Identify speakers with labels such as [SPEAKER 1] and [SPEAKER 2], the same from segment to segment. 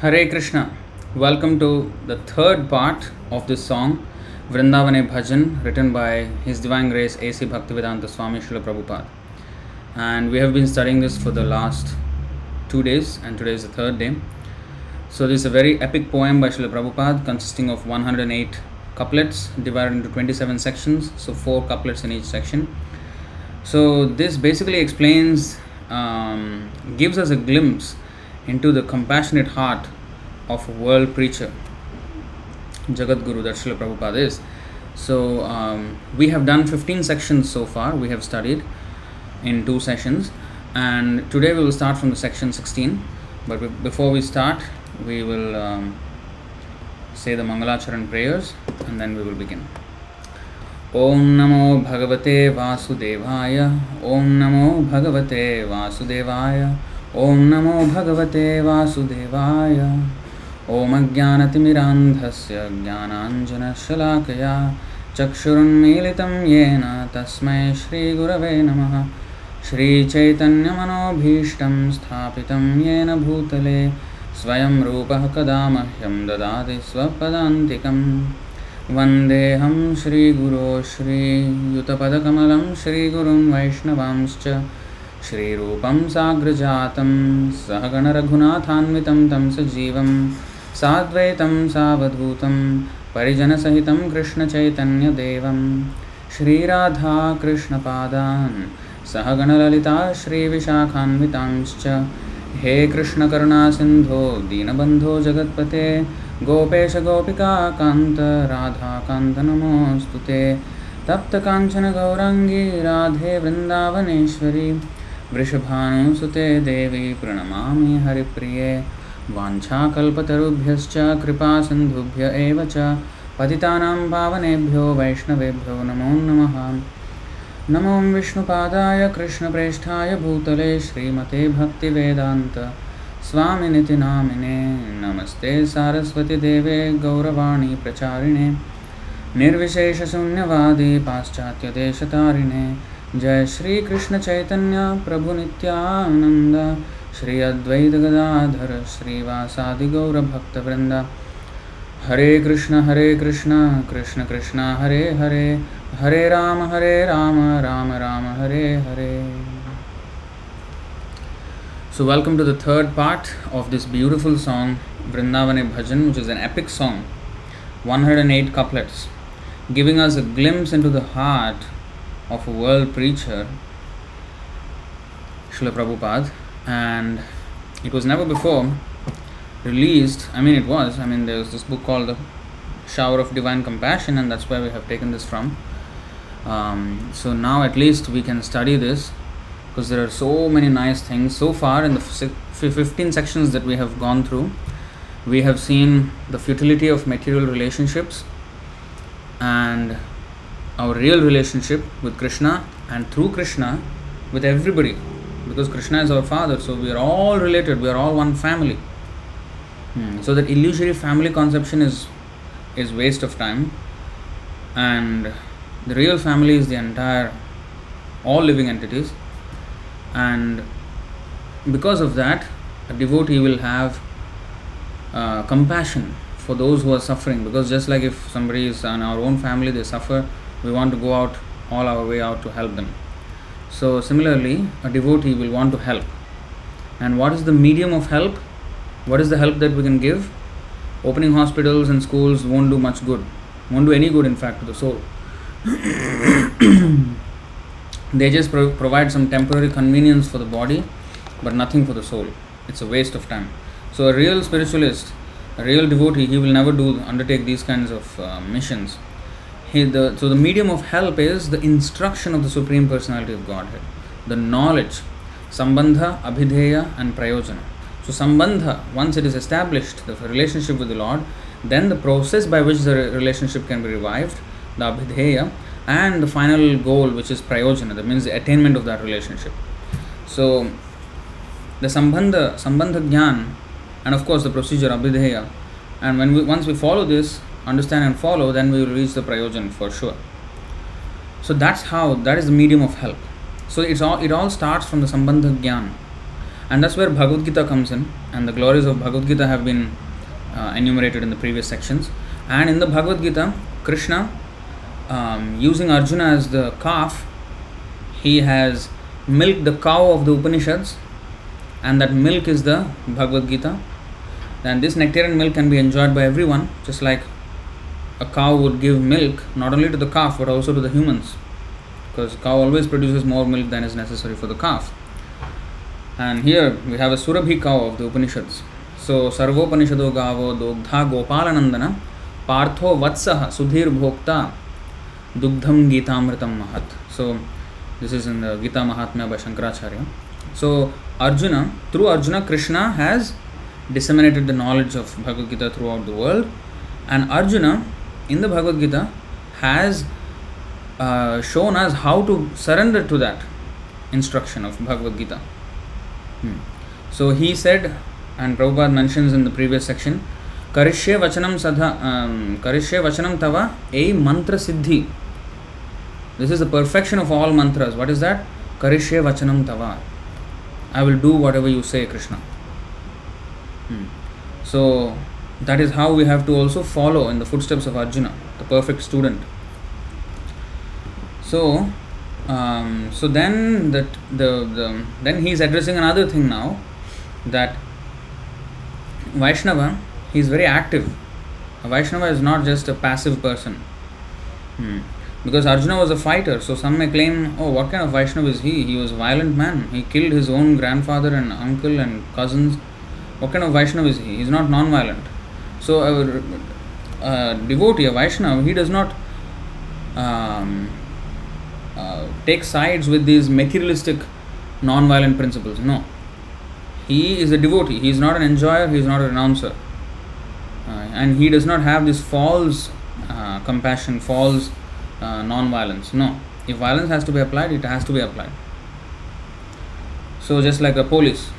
[SPEAKER 1] Hare Krishna. Welcome to the third part of this song, Vrindavane Bhajan, written by His Divine Grace A.C. Bhaktivedanta Swami Srila Prabhupada. And we have been studying this for the last two days, and today is the third day. So, this is a very epic poem by Srila Prabhupada consisting of 108 couplets divided into 27 sections, so, four couplets in each section. So, this basically explains, um, gives us a glimpse into the compassionate heart of a world preacher, Jagat Guru, that Srila Prabhupada is. So, um, we have done 15 sections so far, we have studied in two sessions, and today we will start from the section 16. But be- before we start, we will um, say the Mangalacharan prayers and then we will begin. ॐ नमो भगवते वासुदेवाय ॐ नमो भगवते वासुदेवाय ॐ नमो भगवते वासुदेवाय। ॐ अज्ञानतिमिरान्धस्य ज्ञानाञ्जनशलाकया चक्षुरुन्मीलितं येन तस्मै श्रीगुरवे नमः। श्रीचैतन्यमनोभीष्टं स्थापितं येन भूतले स्वयं रूपः कदा मह्यं ददाति स्वपदान्तिकम् वन्देऽहं श्रीगुरो श्रीयुतपदकमलं श्रीगुरुं वैष्णवांश्च श्रीरूपं साग्रजातं, सहगणरघुनाथान्वितं तं सजीवं, साद्वैतं सावधूतं, परिजनसहितं कृष्णचैतन्यदेवं। श्रीराधाकृष्णपादान् सहगणललिता श्रीविशाखान्वितांश्च हे कृष्णकरुणासिन्धो, दीनबन्धो जगत्पते। गोपेश गोपिका कान्त राधाकान्त नमोऽस्तु ते। तप्तकाञ्चन गौराङ्गी राधे वृन्दावनेश्वरी। वृषभानुसुते देवी प्रणमामि हरिप्रिये। वाञ्छाकल्पतरुभ्यश्च, कृपासिन्धुभ्य एव च। पतितानां पावनेभ्यो, वैष्णवेभ्यो, नमो नमः। नमो विष्णुपादाय, कृष्णप्रेष्ठाय भूतले, श्रीमते भक्तिवेदान्त। स्वामिनिति नामिने नमस्ते सारस्वतीदेवे गौरवाणी प्रचारिणे। निर्विशेषशून्यवादी पाश्चात्यदेशतारिणे जय श्री कृष्ण चैतन्य प्रभु नित्यानंद श्री अद्वैत गदाधर श्रीवासादि गौर भक्त वृंद Hare Krishna Hare Krishna Krishna Krishna, Hare Hare Hare Rama Hare Rama Rama Rama, Hare Hare. So welcome to the third part of this beautiful song Vrindavan a bhajan which is an epic song one hundred and eight couplets giving us glimpse into the heart of a world preacher, Srila Prabhupada, and it was never before released. I mean, it was. I mean, there was this book called The Shower of Divine Compassion, and that's where we have taken this from. Um, so, now at least we can study this because there are so many nice things so far in the 15 sections that we have gone through we have seen the futility of material relationships and our real relationship with krishna and through krishna with everybody. Because krishna is our father so we are all related. We are all one family. Hmm. so that illusory family conception is is waste of time. And the real family is the entire all living entities. And because of that a devotee will have uh, compassion for those who are suffering. Because just like if somebody is in our own family they suffer we want to go out all our way out to help them. So similarly a devotee will want to help. And what is the medium of help? What is the help that we can give? Opening hospitals and schools won't do much good. Won't do any good in fact to the soul. They just pro- provide some temporary convenience for the body but nothing for the soul. It's a waste of time. So a real spiritualist a real devotee he will never do undertake these kinds of uh, missions he, the, so the medium of help is the instruction of the supreme personality of godhead. The knowledge sambandha abhideya and prayojana. So sambandha once it is established the relationship with the lord then the process by which the relationship can be revived the abhideya and the final goal which is prayojana that means the attainment of that relationship. So the sambandha sambandha gyan and of course the procedure abhideya and when we once we follow this understand and follow then we will reach the prayojan for sure so that's how that is the medium of help so it's all it all starts from the sambandha gyan And that's where Bhagavad Gita comes in, and the glories of Bhagavad Gita have been uh, enumerated in the previous sections. And in the Bhagavad Gita, Krishna, um, using Arjuna as the calf, he has milked the cow of the Upanishads, and that milk is the Bhagavad Gita. And this nectarian milk can be enjoyed by everyone, just like a cow would give milk not only to the calf but also to the humans, because cow always produces more milk than is necessary for the calf. And here we have a Surabhi cow of the Upanishads. So Sarvopanishado Gavo Dogdha Gopalanandana Partho Vatsaha Sudhir Bhokta Dugdham Gitamritam Mahat. So this is in the Gita Mahatmya by Shankaracharya. So Arjuna, through Arjuna, Krishna has disseminated the knowledge of Bhagavad Gita throughout the world, and Arjuna in the Bhagavad Gita has uh, shown us how to surrender to that instruction of Bhagavad Gita. Hmm. So he said, and Prabhupada mentions in the previous section, Karishye Vachanam Sadha, um, Karishye Vachanam Tava, a mantra siddhi. This is the perfection of all mantras. What is that? Karishye Vachanam Tava. I will do whatever you say, Krishna. Hmm. So that is how we have to also follow in the footsteps of Arjuna, the perfect student. So um, so then that the, the then he is addressing another thing now that Vaishnava he is very active. A Vaishnava is not just a passive person. Hmm. Because Arjuna was a fighter, so some may claim, oh, what kind of Vaishnava is he? He was a violent man. He killed his own grandfather and uncle and cousins. What kind of Vaishnava is he? He is not non-violent. So a, a devotee, a Vaishnava, he does not um, uh, take sides with these materialistic non-violent principles. No, he is a devotee. He is not an enjoyer. He is not a renouncer, uh, and he does not have this false uh, compassion, false uh, non-violence. No, if violence has to be applied, it has to be applied. So just like a police,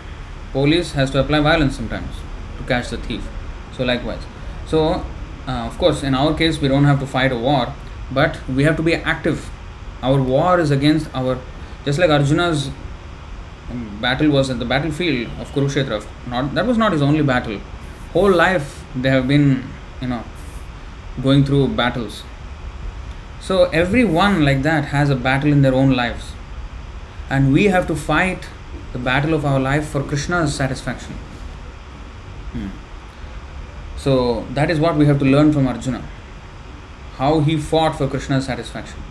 [SPEAKER 1] police has to apply violence sometimes to catch the thief. So likewise. So uh, of course, in our case, we don't have to fight a war, but we have to be active. Our war is against our just like arjuna's battle was at the battlefield of kurukshetra. Not that was not his only battle. Whole life they have been you know going through battles. So everyone like that has a battle in their own lives. And we have to fight the battle of our life for krishna's satisfaction. Hmm. So that is what we have to learn from arjuna how he fought for krishna's satisfaction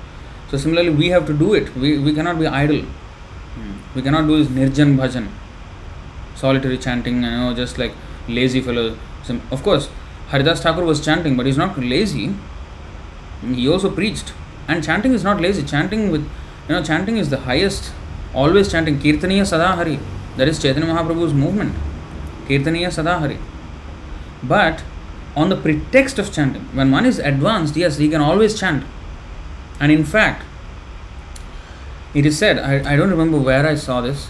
[SPEAKER 1] so similarly, we have to do it. We, we cannot be idle. Hmm. We cannot do this nirjan bhajan, solitary chanting, you know, just like lazy fellows. Of course, Haridas Thakur was chanting, but he's not lazy. He also preached. And chanting is not lazy. Chanting with, you know, chanting is the highest. Always chanting Kirtaniya Sadahari. That is Chaitanya Mahaprabhu's movement. Kirtaniya Sadahari. But on the pretext of chanting, when one is advanced, yes, he can always chant. And in fact, it is said, I, I don't remember where I saw this,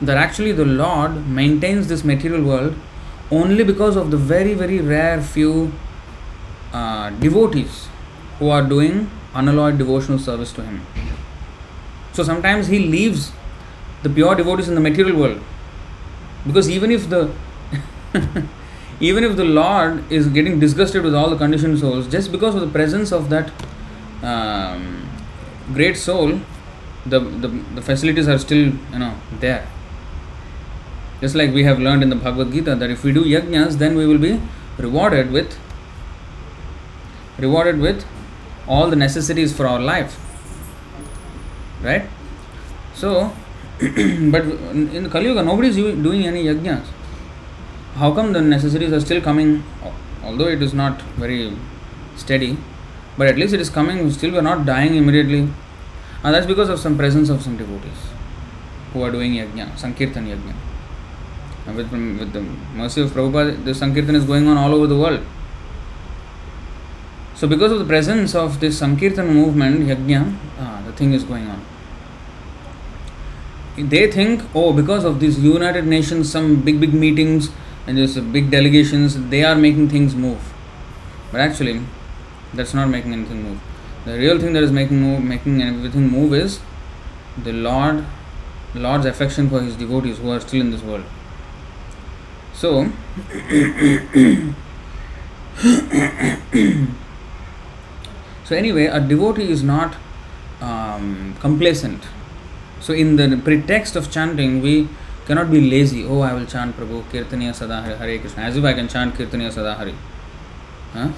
[SPEAKER 1] that actually the Lord maintains this material world only because of the very, very rare few uh, devotees who are doing unalloyed devotional service to Him. So sometimes He leaves the pure devotees in the material world because even if the even if the Lord is getting disgusted with all the conditioned souls, just because of the presence of that um, great soul, the, the, the facilities are still you know there. Just like we have learned in the Bhagavad Gita that if we do yajnas, then we will be rewarded with rewarded with all the necessities for our life. Right? So, but in Kali Yuga, nobody is doing any yajnas. How come the necessities are still coming, although it is not very steady? but at least it is coming still we are not dying immediately? And that's because of some presence of some devotees who are doing yajna sankirtan yajna. And with, with the mercy of Prabhupada this sankirtan is going on all over the world. So because of the presence of this sankirtan movement yajna ah, the thing is going on. They think oh because of these united nations some big big meetings and just big delegations they are making things move but actually that's not making anything move. The real thing that is making move, making everything move is the Lord, Lord's affection for His devotees who are still in this world. So, so anyway, a devotee is not um, complacent. So, in the pretext of chanting, we cannot be lazy. Oh, I will chant Prabhu Kirtaniya Sadahari Hare Krishna, as if I can chant Kirtaniya Sadahari. Huh?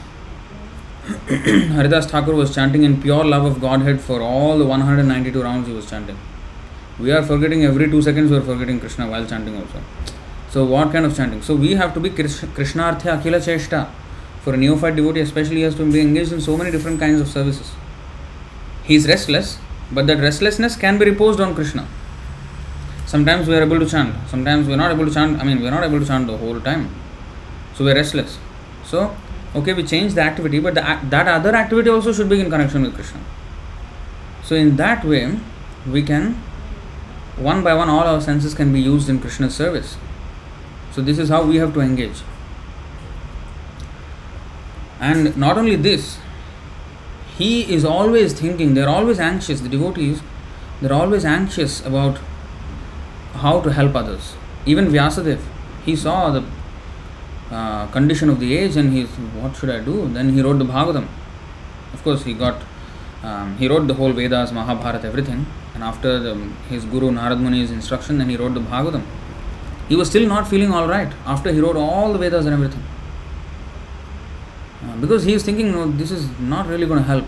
[SPEAKER 1] Haridas Thakur was chanting in pure love of Godhead for all the 192 rounds he was chanting. We are forgetting every two seconds, we are forgetting Krishna while chanting also. So, what kind of chanting? So, we have to be Krishnarthya Akila Cheshta. For a neophyte devotee, especially, he has to be engaged in so many different kinds of services. He is restless, but that restlessness can be reposed on Krishna. Sometimes we are able to chant, sometimes we are not able to chant. I mean, we are not able to chant the whole time. So, we are restless. So, okay, we change the activity, but the, that other activity also should be in connection with Krishna. So, in that way, we can, one by one, all our senses can be used in Krishna's service. So, this is how we have to engage. And not only this, he is always thinking, they're always anxious, the devotees, they're always anxious about how to help others. Even Vyasadeva, he saw the uh, condition of the age and he what should I do? Then he wrote the Bhagavatam. Of course, he got, um, he wrote the whole Vedas, Mahabharata, everything. And after the, his guru Narad Muni's instruction, then he wrote the Bhagavatam. He was still not feeling all right after he wrote all the Vedas and everything. Uh, because he is thinking, no, this is not really going to help.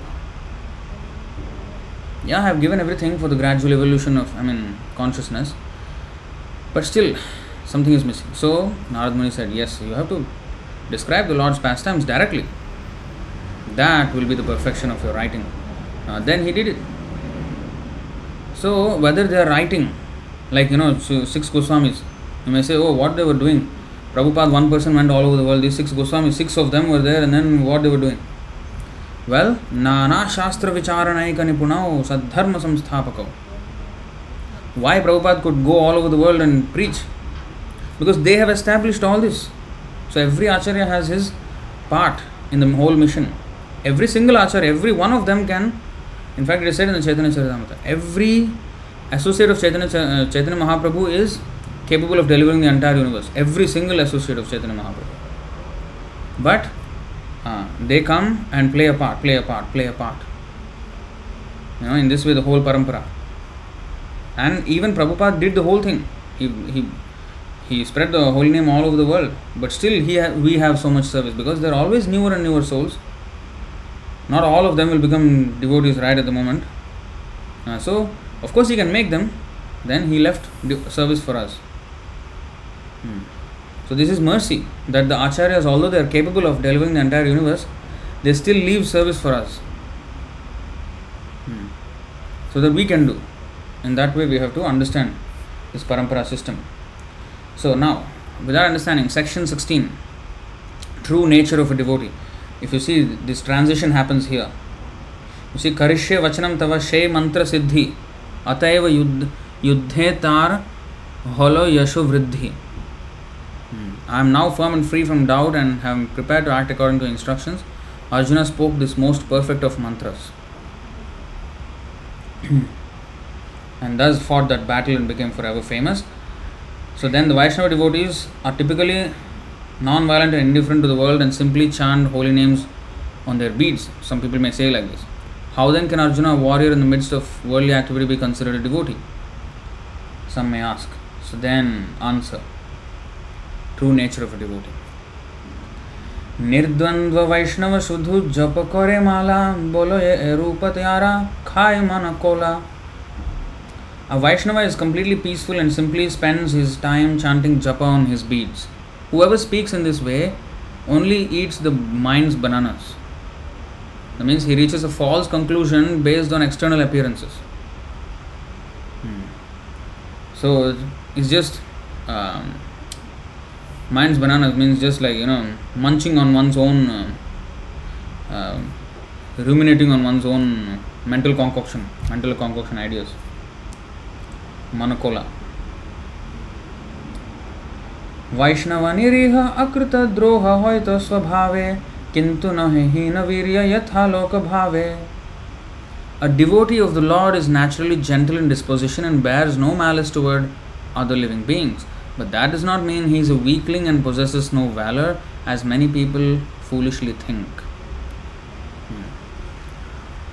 [SPEAKER 1] Yeah, I have given everything for the gradual evolution of, I mean, consciousness, but still something is missing. So Narad Muni said, yes, you have to describe the Lord's pastimes directly. That will be the perfection of your writing. Uh, then he did it. So whether they are writing, like you know, six Goswamis, you may say, oh, what they were doing Prabhupada, one person went all over the world. These six Goswamis, six of them were there, and then what they were doing? Well, Nana Shastra Vicharanaika Nipunao Sadharma Samsthapako. Why Prabhupada could go all over the world and preach? Because they have established all this. So every Acharya has his part in the whole mission. Every single Acharya, every one of them can, in fact, it is said in the Chaitanya Charitamrita, every associate of Chaitanya, uh, Chaitanya Mahaprabhu is capable of delivering the entire universe. Every single associate of Chaitanya Mahaprabhu. But uh, they come and play a part, play a part, play a part. You know, in this way, the whole parampara. And even Prabhupada did the whole thing. He, he, he spread the holy name all over the world. But still, he ha- we have so much service because there are always newer and newer souls. Not all of them will become devotees right at the moment. Uh, so, of course, he can make them. Then he left the service for us. Hmm. So this is mercy that the acharyas, although they are capable of delivering the entire universe, they still leave service for us. Hmm. So that we can do. In that way, we have to understand this parampara system. So now, with our understanding, section 16, true nature of a devotee. If you see, this transition happens here. You see, karishye vachanam tava she mantra siddhi ataiva yuddhe tar holo yasho vriddhi. Hmm. I am now firm and free from doubt and am prepared to act according to instructions. Arjuna spoke this most perfect of mantras. and thus fought that battle and became forever famous. So then the Vaishnava devotees are typically non-violent and indifferent to the world and simply chant holy names on their beads. Some people may say like this. How then can Arjuna, a warrior in the midst of worldly activity, be considered a devotee? Some may ask. So then answer. True nature of a devotee. নির্দ্বন্দ্ব বৈষ্ণব শুধু জপ করে মালা বলো এ রূপ তারা খায় মন কোলা a Vaishnava is completely peaceful and simply spends his time chanting japa on his beads. Whoever speaks in this way only eats the mind's bananas. That means he reaches a false conclusion based on external appearances. Hmm. So it's just um, mind's bananas means just like you know munching on one's own uh, uh, ruminating on one's own mental concoction mental concoction ideas मन कोला वैष्णव निरीह अकृत द्रोह हो तो स्वभावे किंतु न हीन वीर यथा लोक भावे a devotee of the lord is naturally gentle in disposition and bears no malice toward other living beings but that does not mean he is a weakling and possesses no valour as many people foolishly think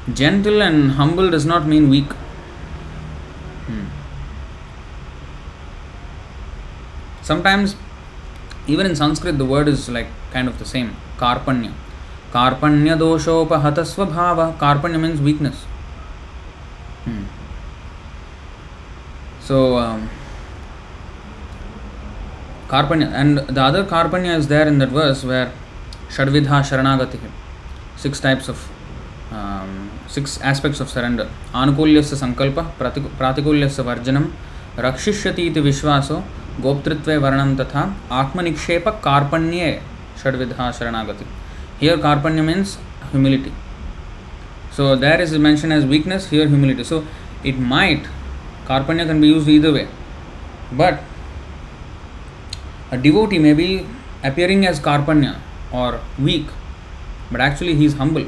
[SPEAKER 1] gentle and humble does not mean weak Hmm. Sometimes, even in Sanskrit, the word is like kind of the same. Karpanya. Karpanya doshopahata svabhava. Karpanya means weakness. Hmm. So, um, Karpanya, and the other Karpanya is there in that verse where Shadvidha Sharanagati, six types of, um, six aspects of surrender. Anukulyasya Sankalpa, Pratikulyasya Varjanam, Rakshishyati iti गोपतृत्व वर्णन तथा आत्मनिक्षेप कार्पण्ये षड्विधा शरणागति। Here karpanya means humility so there is mention as weakness here humility so it might karpanya can be use either way but a devotee may be appearing as karpanya or weak but actually he is humble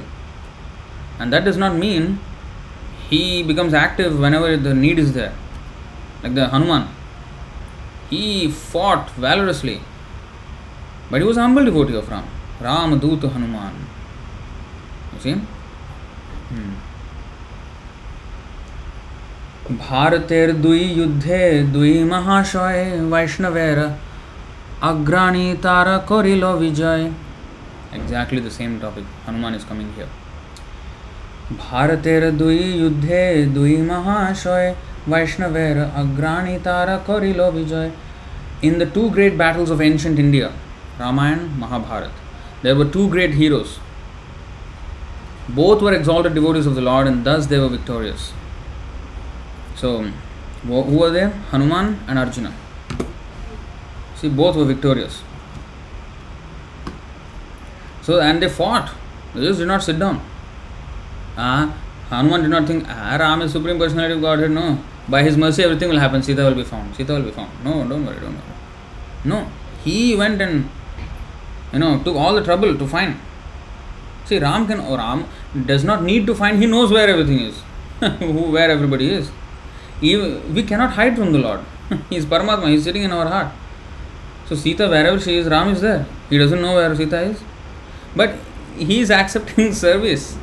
[SPEAKER 1] and that does not mean he becomes active whenever the need is the like the Hanuman He fought valorously, but he was a humble devotee of Ram. Ram Dut Hanuman. You see? Hmm. भारतेर दुई युद्धे दुई महाशय वैष्णवेर अग्राणी तारा कोरिलो विजय exactly the same topic hanuman is coming here भारतेर दुई युद्धे दुई महाशय Vaishnaver Agranitara Korilo Vijay. In the two great battles of ancient India, Ramayan, Mahabharat, there were two great heroes. Both were exalted devotees of the Lord and thus they were victorious. So, who were they? Hanuman and Arjuna. See, both were victorious. So, and they fought. They just did not sit down. Ah, Hanuman did not think, ah, Ram is Supreme Personality of Godhead. No. By his mercy, everything will happen. Sita will be found. Sita will be found. No, don't worry, don't worry. No. He went and, you know, took all the trouble to find. See, Ram can or Ram does not need to find. He knows where everything is, who where everybody is. we cannot hide from the Lord. he is Paramatma. He is sitting in our heart. So Sita, wherever she is, Ram is there. He doesn't know where Sita is, but he is accepting service,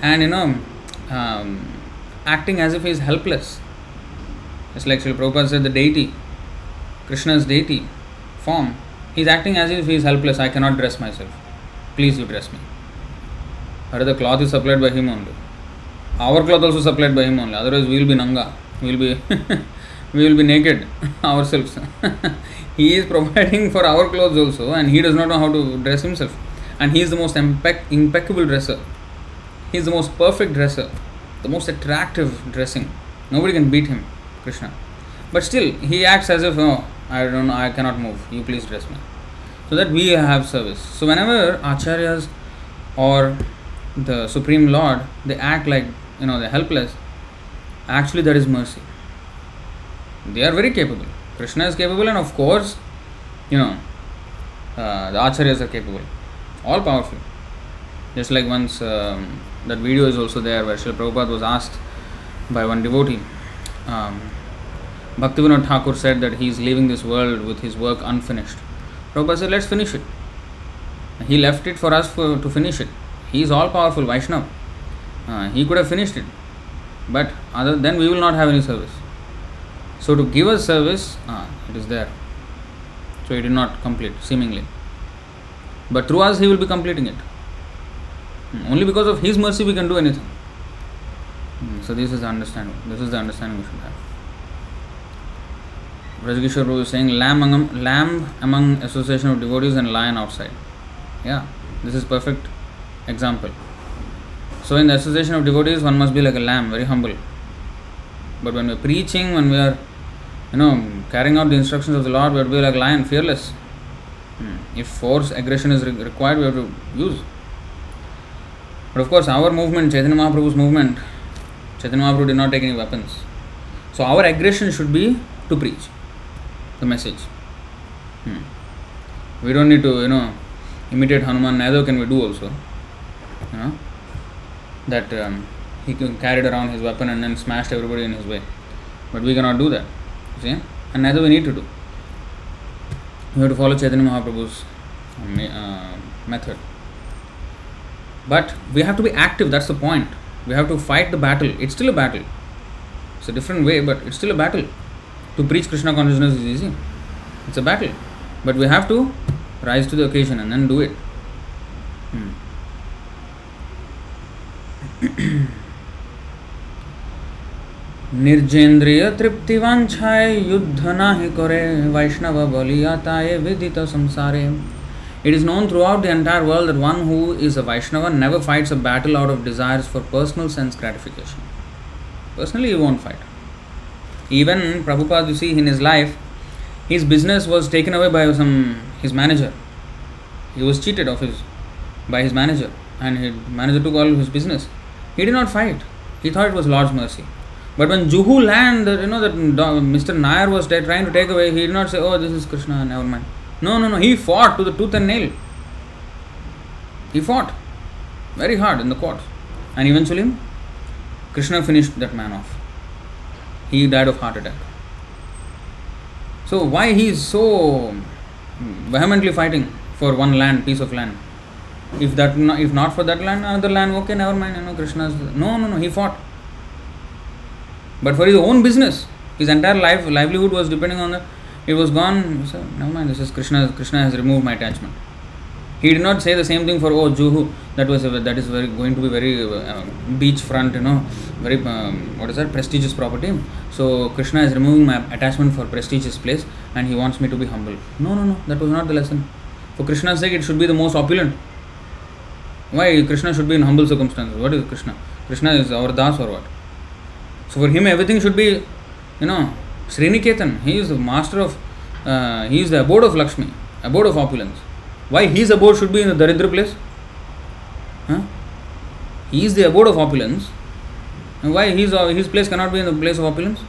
[SPEAKER 1] and you know, um, acting as if he is helpless. Just like Srila Prabhupada said, the deity, Krishna's deity form, he is acting as if he is helpless. I cannot dress myself please you dress me. Or the cloth is supplied by him only. Our cloth also supplied by him only. Otherwise, we will be nanga. We will be we will be naked ourselves. he is providing for our clothes also, and he does not know how to dress himself. And he is the most impec- impeccable dresser. He is the most perfect dresser, the most attractive dressing. Nobody can beat him, Krishna. But still, he acts as if, oh, I don't I cannot move. You please dress me so that we have service. So whenever acharyas or the supreme lord they act like you know they're helpless, actually there is mercy. They are very capable. Krishna is capable, and of course, you know uh, the acharyas are capable, all powerful. Just like once um, that video is also there where Srila Prabhupada was asked by one devotee. Um, Bhaktivinoda Thakur said that he is leaving this world with his work unfinished. Prabhupada said, let's finish it. He left it for us for, to finish it. He is all powerful, Vaishnav. Uh, he could have finished it. But other then we will not have any service. So to give us service, uh, it is there. So he did not complete, seemingly. But through us, he will be completing it. Only because of his mercy we can do anything. Hmm, so this is the understanding. This is the understanding we should have. Rajagishwar Prabhu is saying lamb among, lamb among association of devotees and lion outside. Yeah, this is perfect example. So in the association of devotees, one must be like a lamb, very humble. But when we are preaching, when we are, you know, carrying out the instructions of the Lord, we have to be like lion, fearless. Hmm. If force, aggression is required, we have to use. But of course, our movement, Chaitanya Mahaprabhu's movement, Chaitanya Mahaprabhu did not take any weapons. So our aggression should be to preach the message. Hmm. We don't need to, you know, imitate Hanuman, neither can we do also. You know, that um, he carried around his weapon and then smashed everybody in his way. But we cannot do that. See? and neither we need to do. We have to follow Chaitanya Mahaprabhu's uh, method. But we have to be active, that's the point. We have to fight the battle. It's still a battle. It's a different way, but it's still a battle. To preach Krishna consciousness is easy. It's a battle. But we have to rise to the occasion and then do it. Hmm. निर्जेंद्रिय तृप्ति वांछाए युद्ध नाही करे वैष्णव बलियाताए विदित संसारे It is known throughout the entire world that one who is a Vaishnava never fights a battle out of desires for personal sense gratification. Personally, he won't fight. Even Prabhupada, you see, in his life, his business was taken away by some his manager. He was cheated of his by his manager, and his manager took all his business. He did not fight. He thought it was Lord's mercy. But when Juhu land, you know that Mr. Nair was trying to take away, he did not say, "Oh, this is Krishna, never mind." No, no, no. He fought to the tooth and nail. He fought very hard in the court. And eventually, Krishna finished that man off. He died of heart attack. So, why he is so hmm, vehemently fighting for one land, piece of land? If that, if not for that land, another land, okay, never mind. You know, Krishna's. No, no, no. He fought. But for his own business, his entire life livelihood was depending on the it was gone. So never mind. This is Krishna. Krishna has removed my attachment. He did not say the same thing for oh Juhu. That was that is very going to be very uh, beach front. You know, very um, what is that prestigious property. So Krishna is removing my attachment for prestigious place, and he wants me to be humble. No, no, no. That was not the lesson. For Krishna's sake, it should be the most opulent. Why Krishna should be in humble circumstances? What is Krishna? Krishna is our das or what? So for him, everything should be, you know, Sriniketan, he is the master of, uh, he is the abode of Lakshmi, abode of opulence. Why his abode should be in the Daridra place? Huh? He is the abode of opulence. And why his, uh, his place cannot be in the place of opulence?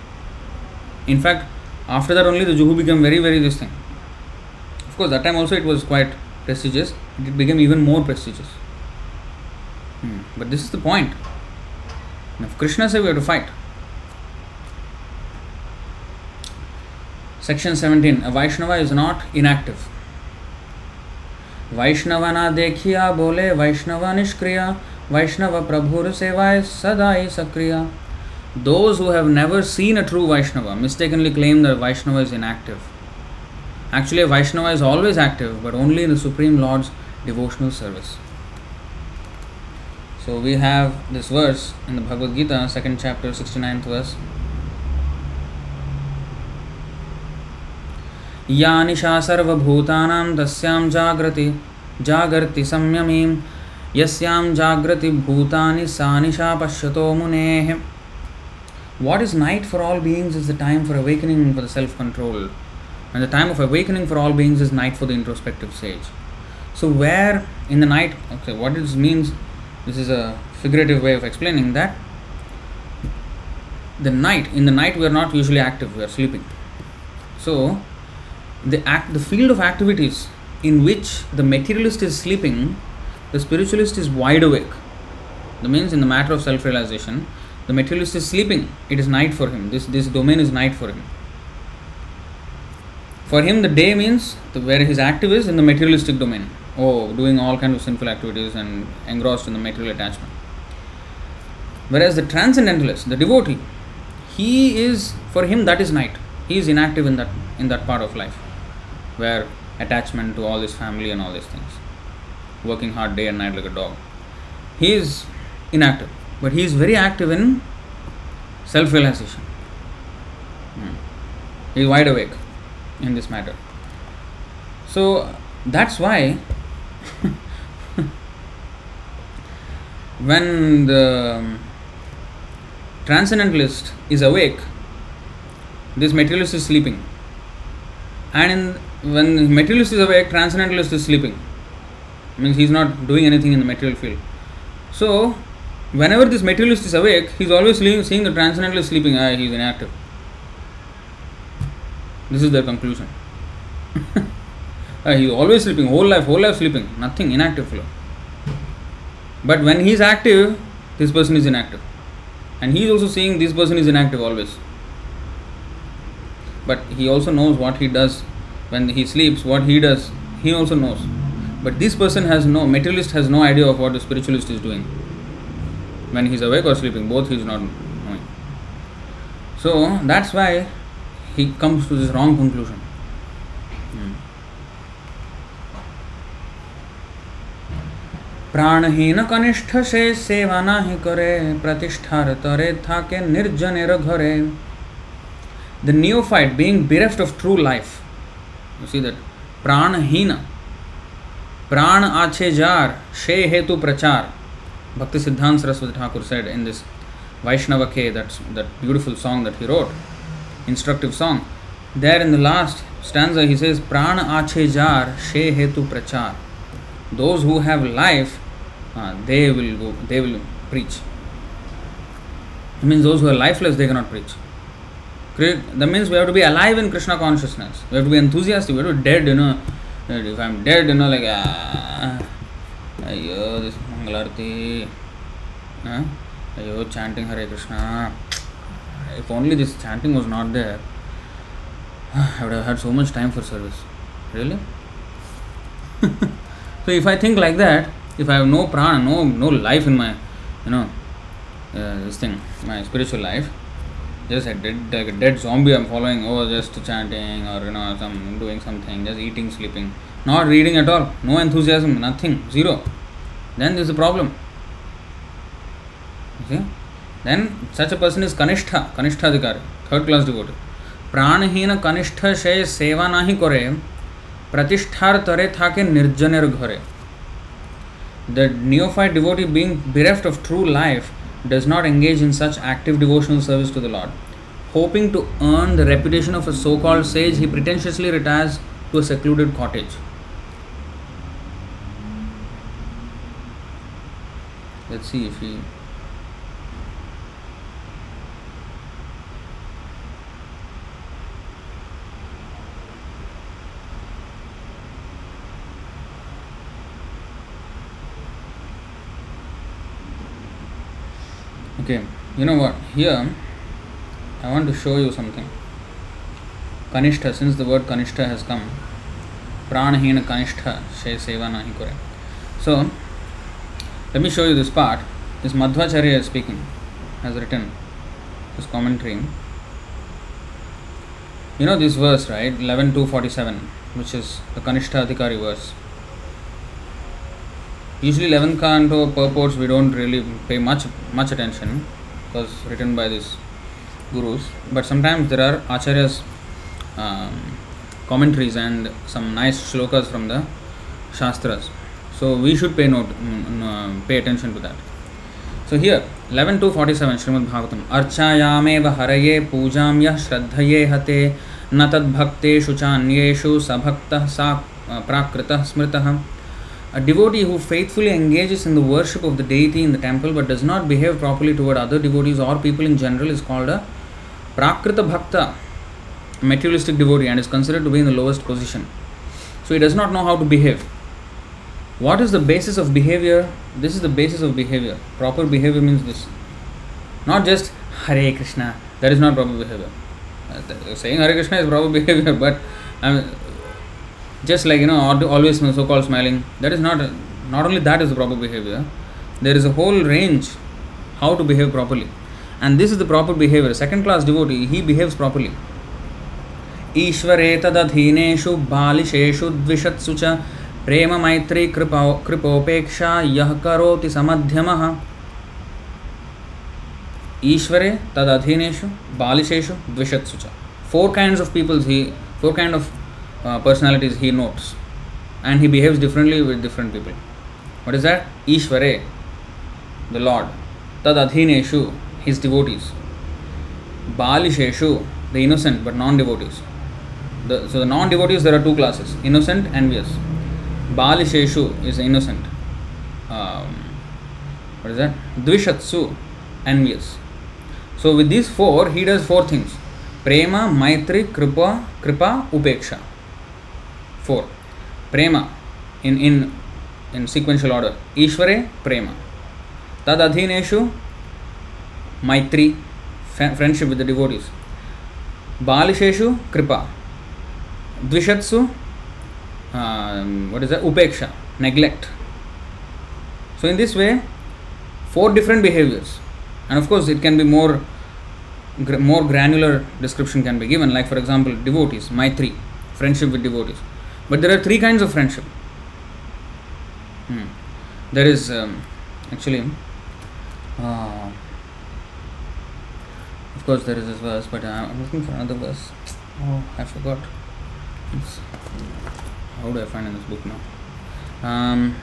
[SPEAKER 1] In fact, after that only the Juhu became very, very this thing. Of course, that time also it was quite prestigious. It became even more prestigious. Hmm. But this is the point. Now, if Krishna said we have to fight, Section 17 A Vaishnava is not inactive. वैष्णव ना देखिया बोले वैष्णव निष्क्रिय वैष्णव प्रभुर सेवाय सदाई सक्रिय Those who have never seen a true Vaishnava mistakenly claim that Vaishnava is inactive. Actually, a Vaishnava is always active, but only in the Supreme Lord's devotional service. So we have this verse in the Bhagavad Gita, second chapter, 69th verse. या निशा सर्वभूतानां तस्यां जागृति जागर्ति संयमीं यस्यां जागृति भूतानि सा निशा पश्यतो मुनेः What is night for all beings is the time for awakening for the self control. And the time of awakening for all beings is night for the introspective sage. So, where in the night, okay, what this means, this is a figurative way of explaining that the night, in the night, we are not usually active, we are sleeping. So, the act the field of activities in which the materialist is sleeping the spiritualist is wide awake. That means in the matter of self realization the materialist is sleeping. It is night for him. This this domain is night for him. For him the day means the, where his active is in the materialistic domain. Oh doing all kinds of sinful activities and engrossed in the material attachment. Whereas the transcendentalist the devotee he is for him that is night. He is inactive in that in that part of life where attachment to all this family and all these things, working hard day and night like a dog. He is inactive, but he is very active in self realization. Hmm. He is wide awake in this matter. So that's why when the transcendentalist is awake, this materialist is sleeping. And in when materialist is awake, transcendentalist is sleeping. Means he is not doing anything in the material field. So, whenever this materialist is awake, he is always seeing the transcendentalist sleeping. Ah, he is inactive. This is their conclusion. ah, he is always sleeping, whole life, whole life sleeping, nothing, inactive fellow. But when he is active, this person is inactive. And he is also seeing this person is inactive always. but he also knows what he does when he sleeps what he does he also knows. But this person has no materialist has no idea of what the spiritualist is doing. When he's awake or sleeping both he's not knowing. So that's why he comes to this wrong conclusion. প্রাণহীন কনিষ্ঠ সে সেবা নাহি করে প্রতিষ্ঠার তরে থাকে নির্জনের ঘরে the neophyte being bereft of true life. You see that प्राणहीन। प्राण आछे जार, शे हेतु प्रचार। Bhaktisiddhanta Saraswati Thakur said in this Vaishnava के that that beautiful song that he wrote instructive song there in the last stand he says प्राण आछे जार शे हेतु प्रचार those who have life they will go they will preach means those who're lifeless they cannot preach that means we have to be alive in Krishna consciousness. We have to be enthusiastic. We have to be dead, you know. If I'm dead, you know, like, ah, ayo, this Mangalarti, you ayo, chanting Hare Krishna. If only this chanting was not there, I would have had so much time for service. Really? so if I think like that, if I have no prana, no no life in my, you know, uh, this thing, my spiritual life, just a dead like a dead zombie I'm following, oh just chanting or you know some doing something, just eating, sleeping, not reading at all, no enthusiasm, nothing, zero. Then there's a problem. You see? Then such a person is Kanishtha, Kanishtha Adhikari, third class devotee. प्राणहीन कनिष्ठ से सेवा नाही करे प्रतिष्ठार तरे थाके निर्जनेर घरे The neophyte devotee being bereft of true life does not engage in such active devotional service to the Lord. Hoping to earn the reputation of a so called sage, he pretentiously retires to a secluded cottage. Let's see if he. Okay, you know what? Here, I want to show you something. Kanishta, since the word Kanishta has come, Pranahina Kanishta, She Seva Nahi Kore. So, let me show you this part. This Madhvacharya is speaking, has written this commentary. You know this verse, right? 11 to 47, which is the Kanishta Adhikari verse. Usually 11 canto purports we don't really pay much much attention because written by these gurus. But sometimes there are acharyas um, commentaries and some nice shlokas from the shastras. So we should pay note, pay attention to that. So here 11 to 47 Srimad Bhagavatam Archayamev haraye pujam yah shraddhaye hate न तद्भक्तेषु चान्येषु सबक्तः सा प्राकृतः स्मृतः A devotee who faithfully engages in the worship of the deity in the temple but does not behave properly toward other devotees or people in general is called a Prakrita Bhakta, materialistic devotee, and is considered to be in the lowest position. So he does not know how to behave. What is the basis of behavior? This is the basis of behavior. Proper behavior means this. Not just Hare Krishna, that is not proper behavior. Uh, saying Hare Krishna is proper behavior, but I mean, just like you know always so-called smiling that is not not only that is the proper behavior there is a whole range how to behave properly and this is the proper behavior second class devotee he behaves properly ईश्वरे तदधीनेषु बालिशेषु द्विषत्सु च प्रेम मैत्री कृपो कृपोपेक्षा यः करोति समध्यमः ईश्वरे तदधीनेषु बालिशेषु द्विषत्सु च four kinds of peoples he four kind of uh, personalities he notes and he behaves differently with different people. What is that? Ishvare, the Lord. Tad adhineshu, his devotees. Balisheshu, the innocent but non devotees. So the non devotees, there are two classes innocent, and envious. Balisheshu is innocent. Um, what is that? Dvishatsu, envious. So with these four, he does four things. Prema, Maitri, Kripa, Kripa, Upeksha. 4 prema in in in sequential order. Ishvare prema. Tad adhineshu maitri friendship with the devotees. Balisheshu kripa. Dvishatsu um, what is that? Upeksha neglect. So in this way four different behaviors. And of course it can be more more granular description can be given. Like for example devotees maitri friendship with devotees but there are three kinds of friendship. Hmm. there is um, actually uh, of course there is this verse but uh, i'm looking for another verse. Oh i forgot. It's, how do i find in this book now? Um,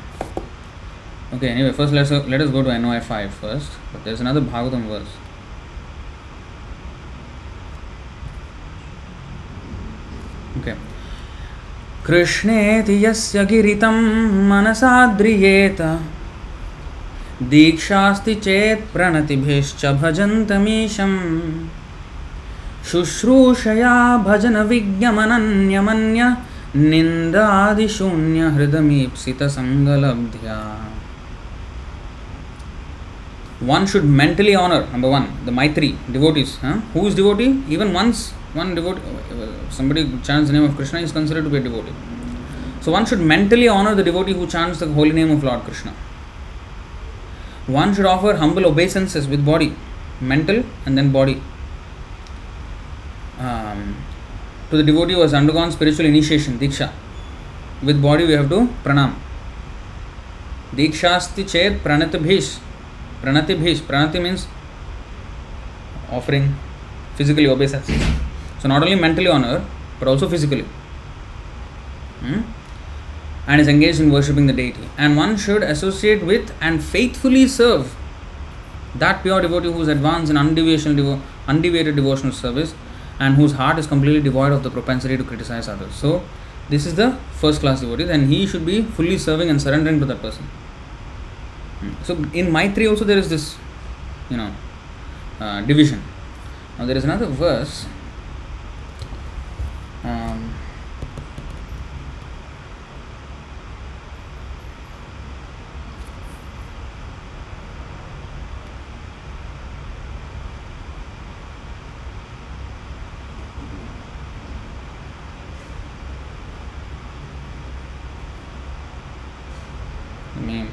[SPEAKER 1] okay anyway first let's let us go to noi 5 first but there's another bhagavatam verse. Okay कृष्णेति यस्य गिरितं मनसाद्रियेत दीक्षास्ति चेत् प्रणतिभिश्च भजन्तमीशम्। शुश्रूषया भजनविज्ञमनन्यमन्य निन्दादिशून्यहृदमीप्सितसङ्गलब्ध्या। One should mentally honor, number one, the maitri devotees, huh? who is devotee? Even once one devotee somebody chants the name of krishna is considered to be a devotee so one should mentally honor the devotee who chants the holy name of lord krishna one should offer humble obeisances with body mental and then body um, to the devotee who has undergone spiritual initiation diksha with body we have to pranam dikshasti chet pranatibhish pranati bhish pranati means offering physically obeisance so not only mentally honor but also physically hmm? and is engaged in worshipping the deity and one should associate with and faithfully serve that pure devotee who is advanced in undeviated devotional service and whose heart is completely devoid of the propensity to criticize others so this is the first class devotee then he should be fully serving and surrendering to that person so in Maitri also there is this, you know, uh, division. Now there is another verse. Um, I mean,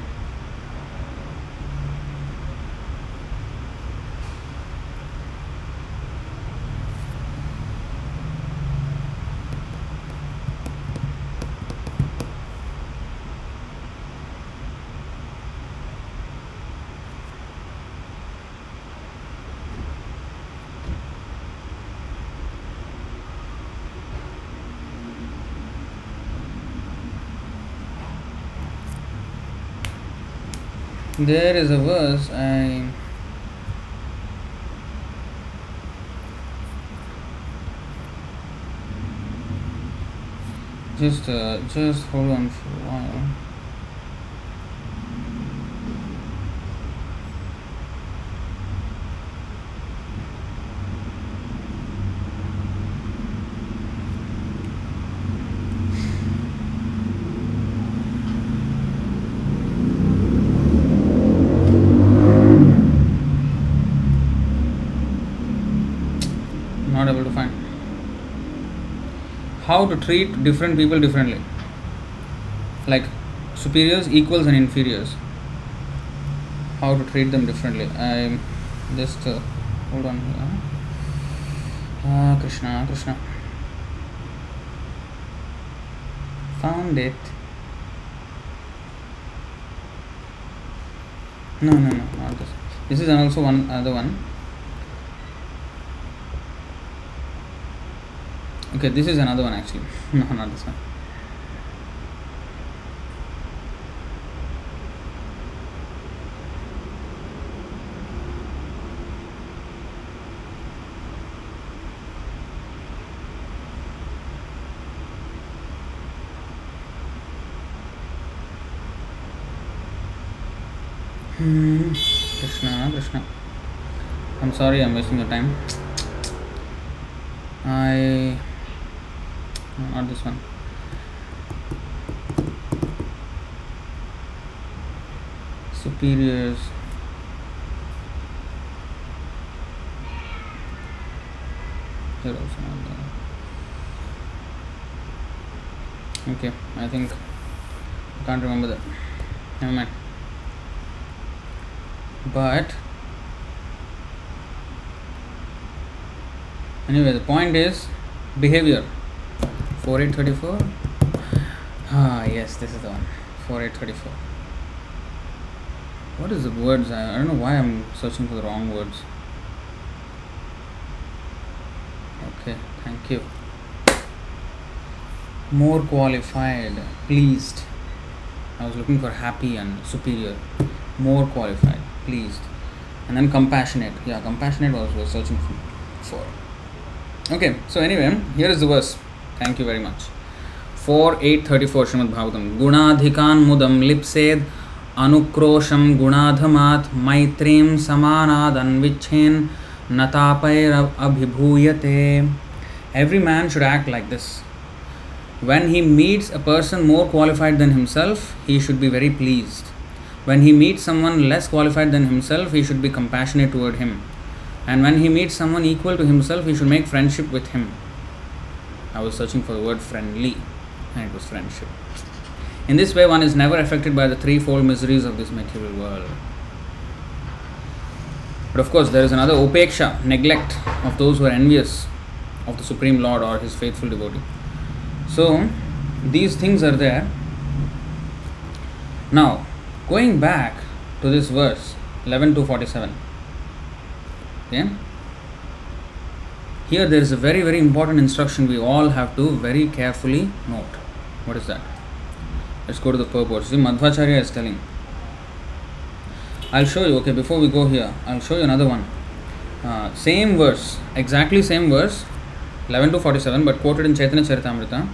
[SPEAKER 1] there is a verse I just uh, just hold on for a while not able to find how to treat different people differently. Like superiors equals and inferiors. How to treat them differently. I'm just uh, hold on here. Ah krishna krishna. Found it. No no no not this. This is also one other one Okay, this is another one actually. no, not this one. Hmm. Krishna, Krishna. I'm sorry, I'm wasting your time. I not this one. Superiors. Here also. Okay, I think I can't remember that. Never mind. But anyway, the point is behavior. 4834. Ah, yes, this is the one. 4834. What is the words? I, I don't know why I'm searching for the wrong words. Okay, thank you. More qualified, pleased. I was looking for happy and superior. More qualified, pleased. And then compassionate. Yeah, compassionate was was searching for. for. Okay, so anyway, here is the verse Thank you very much. 4 8 34 Srimad Bhagavatam. Gunadhikan mudam lipsed अनुक्रोशं गुणाधमात् मैत्रीं समानादन्विच्छेन् नतापैर अभिभूयते Every man should act like this. When he meets a person more qualified than himself, he should be very pleased. When he meets someone less qualified than himself, he should be compassionate toward him. And when he meets someone equal to himself, he should make friendship with him. I was searching for the word friendly, and it was friendship. In this way, one is never affected by the threefold miseries of this material world. But of course, there is another upeksha, neglect of those who are envious of the Supreme Lord or his faithful devotee. So, these things are there. Now, going back to this verse 11 to 47. Okay? Here there is a very, very important instruction we all have to very carefully note. What is that? Let's go to the purport. See, Madhvacharya is telling. I'll show you, okay, before we go here, I'll show you another one. Uh, same verse, exactly same verse, 11 to 47, but quoted in Chaitanya Charitamrita.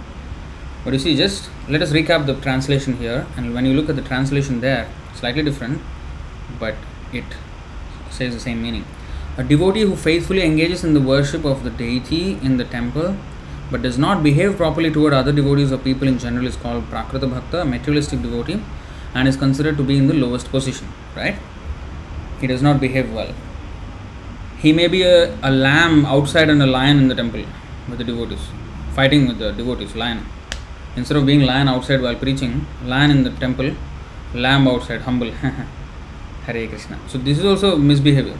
[SPEAKER 1] But you see, just let us recap the translation here, and when you look at the translation there, slightly different, but it says the same meaning. A devotee who faithfully engages in the worship of the deity in the temple but does not behave properly toward other devotees or people in general is called Prakrita Bhakta, a materialistic devotee, and is considered to be in the lowest position, right? He does not behave well. He may be a, a lamb outside and a lion in the temple with the devotees, fighting with the devotees, lion. Instead of being lion outside while preaching, lion in the temple, lamb outside, humble. Hare Krishna. So this is also misbehavior.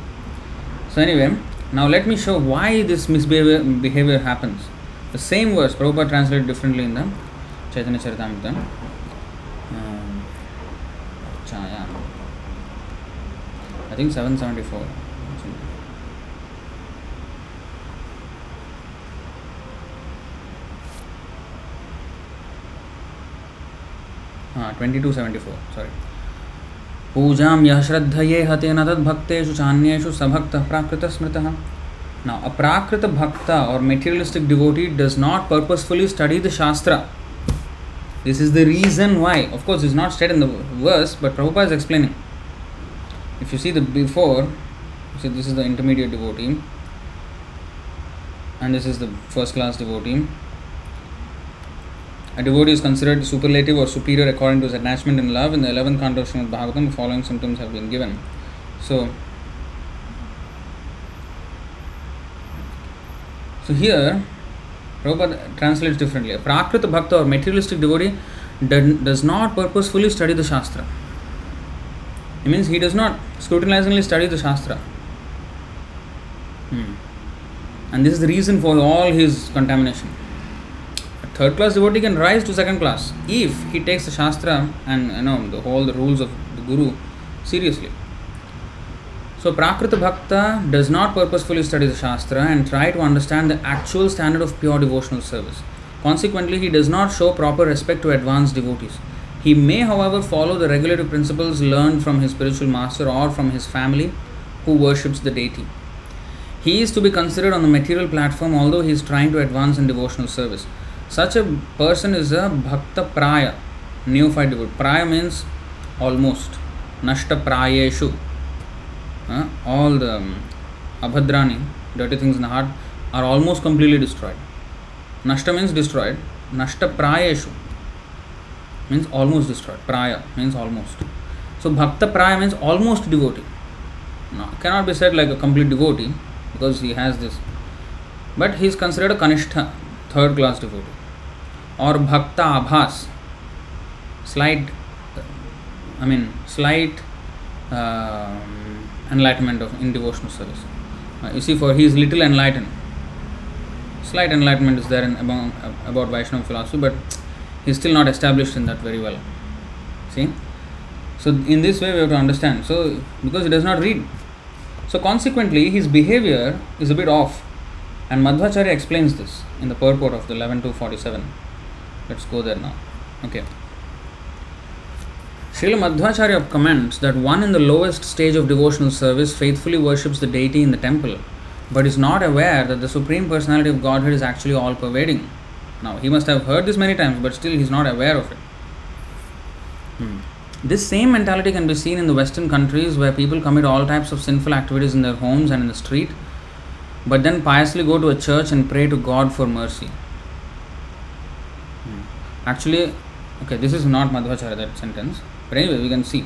[SPEAKER 1] So anyway, now let me show why this misbehavior behavior happens. The same verse, Prabhupada translated differently in the Chaitanya Charitamrita. Um, I think 774. Uh, ah, 2274, sorry. पूजा यद्धये हतेन तद्भक्सु चान्यु सभक्त प्राकृत स्मृत ना a bhakta or materialistic devotee does not purposefully study the shastra this is the reason why of course is not stated in the verse but Prabhupada is explaining if you see the before see this is the intermediate devotee and this is the first class devotee A devotee is considered superlative or superior according to his attachment and love. In the 11th canto of Bhagavatam, the following symptoms have been given. So, So here, Prabhupada translates differently. A Prakrita Bhakta or materialistic devotee does not purposefully study the Shastra. It means he does not scrutinizingly study the Shastra. Hmm. And this is the reason for all his contamination. Third class devotee can rise to second class if he takes the Shastra and you know the, all the rules of the Guru seriously. So, Prakrita Bhakta does not purposefully study the Shastra and try to understand the actual standard of pure devotional service. Consequently, he does not show proper respect to advanced devotees. He may, however, follow the regulative principles learned from his spiritual master or from his family who worships the deity. He is to be considered on the material platform although he is trying to advance in devotional service. Such a person is a Bhakta Praya, neophyte devotee. Praya means almost. Nashta Prayeshu uh, all the um, abhadrani, dirty things in the heart, are almost completely destroyed. Nashta means destroyed. Nashta prayeshu means almost destroyed. Praya means almost. So bhakta praya means almost devotee. No, cannot be said like a complete devotee because he has this but he is considered a Kanishtha, third class devotee, or Bhakta Abhas, slight, I mean, slight um, enlightenment of in devotional service. Uh, you see, for he is little enlightened. Slight enlightenment is there in about, about Vaishnava philosophy, but he is still not established in that very well. See? So, in this way, we have to understand. So, because he does not read. So, consequently, his behavior is a bit off. And Madhvacharya explains this in the purport of the 11 to 47. Let's go there now. Okay. Srila Madhvacharya comments that one in the lowest stage of devotional service faithfully worships the deity in the temple, but is not aware that the Supreme Personality of Godhead is actually all pervading. Now, he must have heard this many times, but still he is not aware of it. Hmm. This same mentality can be seen in the Western countries where people commit all types of sinful activities in their homes and in the street but then piously go to a church and pray to God for mercy Hmm. Actually, okay, this is not Madhvacharya, that sentence, but anyway, we can see.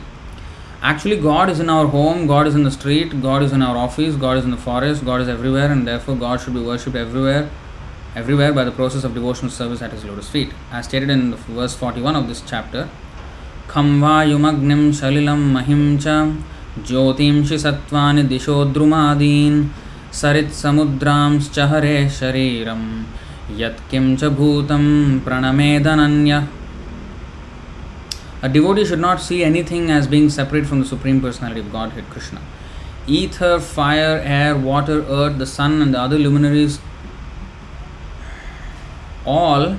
[SPEAKER 1] Actually, God is in our home, God is in the street, God is in our office, God is in the forest, God is everywhere, and therefore God should be worshipped everywhere, everywhere by the process of devotional service at His lotus feet. As stated in verse 41 of this chapter, खं वायुमग्निं सलिलं महिं च ज्योतिंषि सत्त्वानि दिशोद्रुमादीन् सरित्समुद्रांश्च हरे शरीरं yatkim cha bhutam a devotee should not see anything as being separate from the Supreme Personality of Godhead, Krishna. Ether, fire, air, water, earth, the sun, and the other luminaries all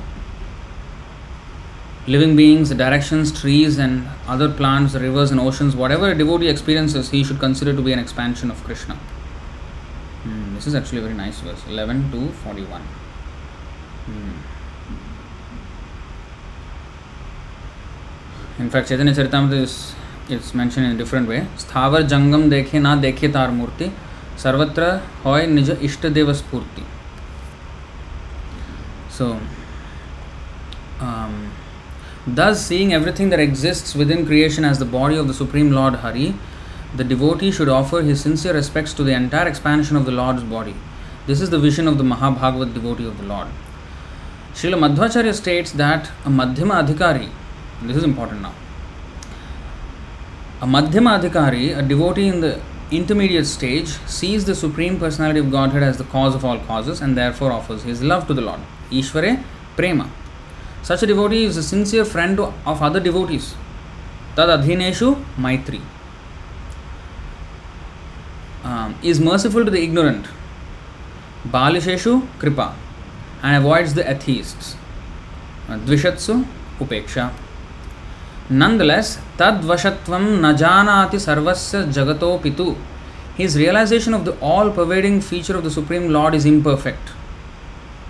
[SPEAKER 1] living beings, the directions, trees, and other plants, rivers, and oceans, whatever a devotee experiences, he should consider to be an expansion of Krishna. Hmm, this is actually a very nice verse 11 to 41. In fact Chaitanya Charitam it's mention in different way स्थावर जंगम देखे ना देखे तार मूर्ति, सर्वत्र होय निज इष्ट देव स्फूर्ति. So thus seeing everything that exists within creation as the body of the supreme lord Hari the devotee should offer his sincere respects to the entire expansion of the lord's body this is the vision of the Mahabhagavata devotee of the lord Srila Madhvacharya states that a Madhyama Adhikari, this is important now, a Madhyama Adhikari, a devotee in the intermediate stage, sees the Supreme Personality of Godhead as the cause of all causes and therefore offers his love to the Lord. Ishvare Prema. Such a devotee is a sincere friend of other devotees. Tad adhineshu maitri. Um, is merciful to the ignorant. Balisheshu kripa. And avoids the atheists. Dvishatsu upeksha. Nonetheless, tadvashatvam najanati sarvasya jagato pitu. His realization of the all pervading feature of the Supreme Lord is imperfect.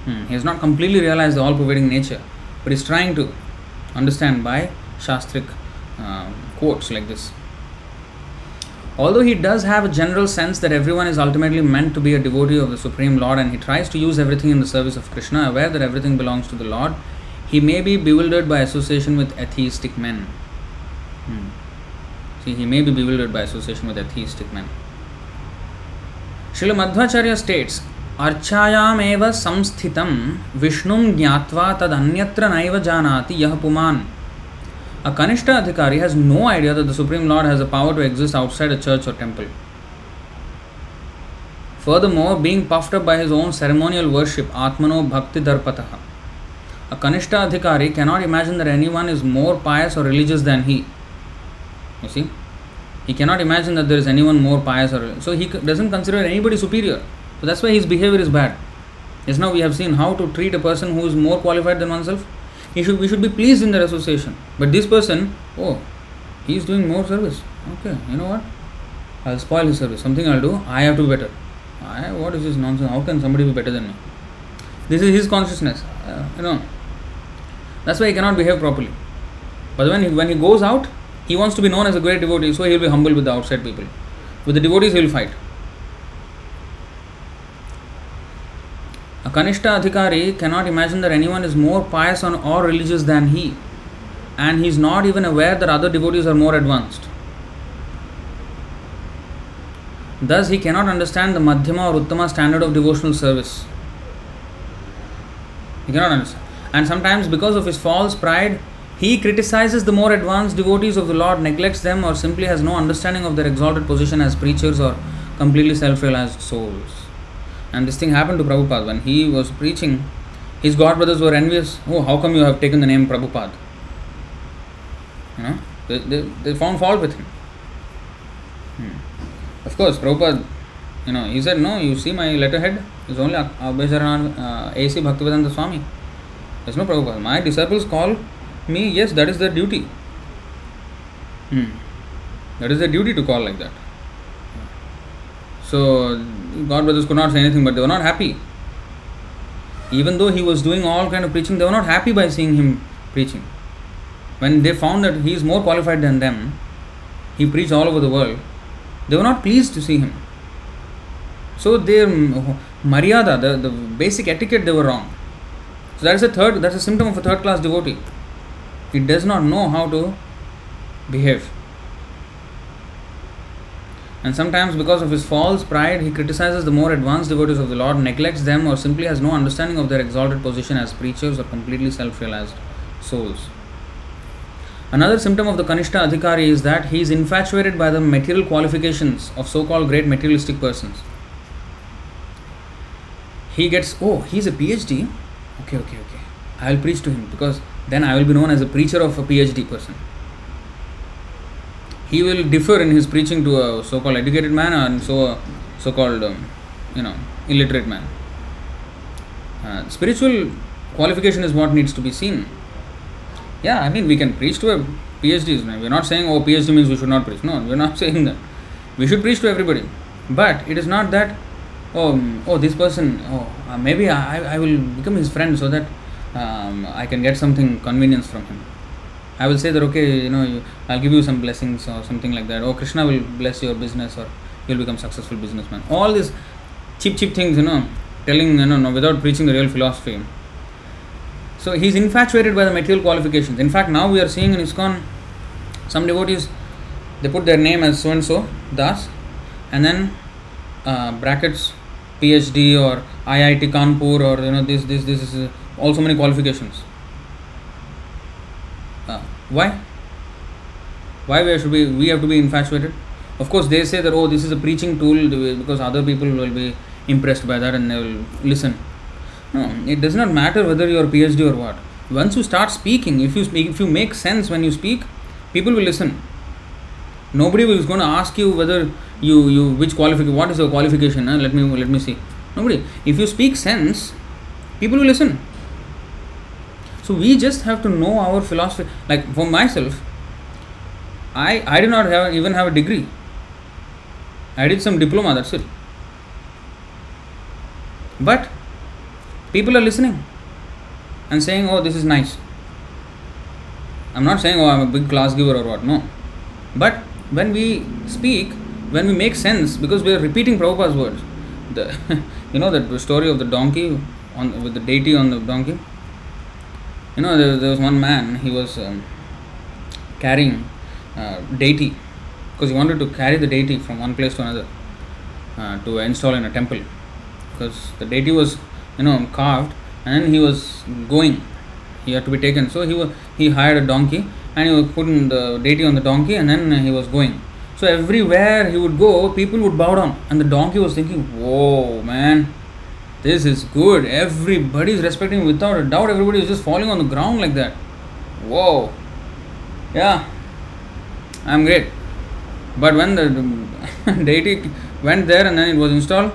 [SPEAKER 1] Hmm. He has not completely realized the all pervading nature, but he is trying to understand by Shastric uh, quotes like this. Although he does have a general sense that everyone is ultimately meant to be a devotee of the Supreme Lord and he tries to use everything in the service of Krishna, aware that everything belongs to the Lord, he may be bewildered by association with atheistic men. Hmm. See, he may be bewildered by association with atheistic men. Srila Madhvacharya states, अर्चायामेव संस्थितं विष्णुं ज्ञात्वा तदन्यत्र नैव जानाति यः पुमान् a Kanishta Adhikari has no idea that the Supreme Lord has the power to exist outside a church or temple. Furthermore, being puffed up by his own ceremonial worship, Atmano Bhakti Darpataha, a Kanishta Adhikari cannot imagine that anyone is more pious or religious than he. You see? He cannot imagine that there is anyone more pious or so he doesn't consider anybody superior. So that's why his behavior is bad. Yes, now we have seen how to treat a person who is more qualified than oneself. He should we should be pleased in their association. But this person, oh, he is doing more service. Okay, you know what? I'll spoil his service. Something I'll do. I have to be better. I, what is this nonsense? How can somebody be better than me? This is his consciousness. Uh, you know. That's why he cannot behave properly. But when he, when he goes out, he wants to be known as a great devotee, so he will be humble with the outside people. With the devotees, he will fight. A Kanishta Adhikari cannot imagine that anyone is more pious or religious than he, and he is not even aware that other devotees are more advanced. Thus, he cannot understand the Madhyama or Uttama standard of devotional service. He cannot understand. And sometimes, because of his false pride, he criticizes the more advanced devotees of the Lord, neglects them, or simply has no understanding of their exalted position as preachers or completely self realized souls. And this thing happened to Prabhupada when he was preaching. His god brothers were envious. Oh, how come you have taken the name Prabhupada? You know, they, they, they found fault with him. Hmm. Of course, Prabhupada, you know, he said, No, you see my letterhead is only Abhay Charan uh, A.C. Bhaktivedanta Swami. There's no Prabhupada. My disciples call me, yes, that is their duty. Hmm. That is their duty to call like that. So, God brothers could not say anything, but they were not happy. Even though he was doing all kind of preaching, they were not happy by seeing him preaching. When they found that he is more qualified than them, he preached all over the world, they were not pleased to see him. So their maryada, the, the basic etiquette, they were wrong. So that is a third, that's a symptom of a third class devotee. He does not know how to behave. And sometimes, because of his false pride, he criticizes the more advanced devotees of the Lord, neglects them, or simply has no understanding of their exalted position as preachers or completely self realized souls. Another symptom of the Kanishta Adhikari is that he is infatuated by the material qualifications of so called great materialistic persons. He gets, oh, he's a PhD. Okay, okay, okay. I will preach to him because then I will be known as a preacher of a PhD person he will differ in his preaching to a so-called educated man and so so-called um, you know illiterate man. Uh, spiritual qualification is what needs to be seen. Yeah, I mean we can preach to a PhD. We're not saying oh PhD means we should not preach. No, we're not saying that. We should preach to everybody, but it is not that oh oh this person oh uh, maybe I I will become his friend so that um, I can get something convenience from him I will say that okay, you know, I'll give you some blessings or something like that. Oh, Krishna will bless your business or you'll become successful businessman. All these cheap, cheap things, you know, telling you know, no, without preaching the real philosophy. So he's infatuated by the material qualifications. In fact, now we are seeing in ISKCON some devotees they put their name as so and so Das, and then uh, brackets PhD or IIT Kanpur or you know this this this is also many qualifications why? Why we should be we have to be infatuated? Of course, they say that oh, this is a preaching tool because other people will be impressed by that and they will listen. No, it does not matter whether you are PhD or what. Once you start speaking, if you speak, if you make sense when you speak, people will listen. Nobody is going to ask you whether you you which qualification what is your qualification. Huh? Let me let me see. Nobody. If you speak sense, people will listen. So we just have to know our philosophy. Like for myself, I I did not have even have a degree. I did some diploma. That's it. But people are listening and saying, "Oh, this is nice." I'm not saying, "Oh, I'm a big class giver" or what. No, but when we speak, when we make sense, because we are repeating Prabhupada's words, the you know that story of the donkey on with the deity on the donkey you know there, there was one man he was um, carrying uh, deity. Because he wanted to carry the deity from one place to another uh, to install in a temple. Because the deity was you know carved and he was going. He had to be taken. So he was he hired a donkey and he was putting the deity on the donkey and then he was going. So everywhere he would go people would bow down and the donkey was thinking whoa man this is good. Everybody is respecting without a doubt. Everybody is just falling on the ground like that. Whoa. Yeah. I'm great. But when the, deity went there and then it was installed,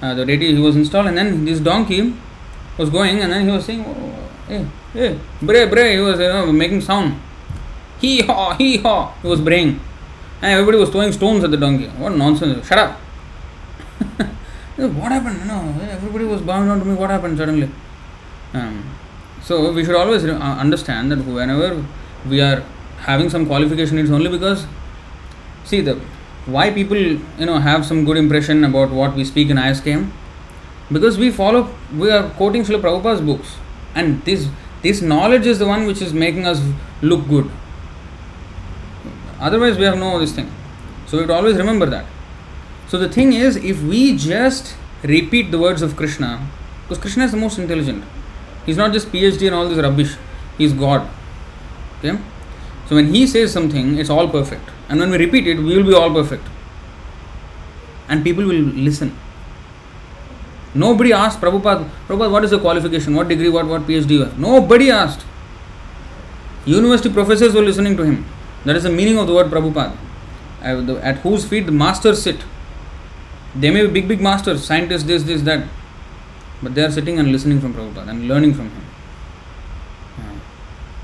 [SPEAKER 1] uh, the deity he was installed and then this donkey was going and then he was saying, oh, hey, hey, bray, bray. He was you know, making sound. Hee haw, hee haw. He was braying. And everybody was throwing stones at the donkey. What nonsense. Shut up. what happened? No, everybody was bowing down to me. What happened suddenly? Um, so we should always uh, understand that whenever we are having some qualification, it's only because see the why people you know have some good impression about what we speak in ISKCON because we follow we are quoting Srila Prabhupada's books and this this knowledge is the one which is making us look good. Otherwise, we have no this thing. So we to always remember that. So the thing is, if we just repeat the words of Krishna, because Krishna is the most intelligent, He's not just PhD and all this rubbish. He's God. Okay? So when he says something, it's all perfect. And when we repeat it, we will be all perfect. And people will listen. Nobody asked Prabhupada, Prabhupada, what is the qualification? What degree, what, what PhD you have? Nobody asked. University professors were listening to him. That is the meaning of the word Prabhupada. At whose feet the masters sit. They may be big, big masters, scientists, this, this, that. But they are sitting and listening from Prabhupada and learning from him.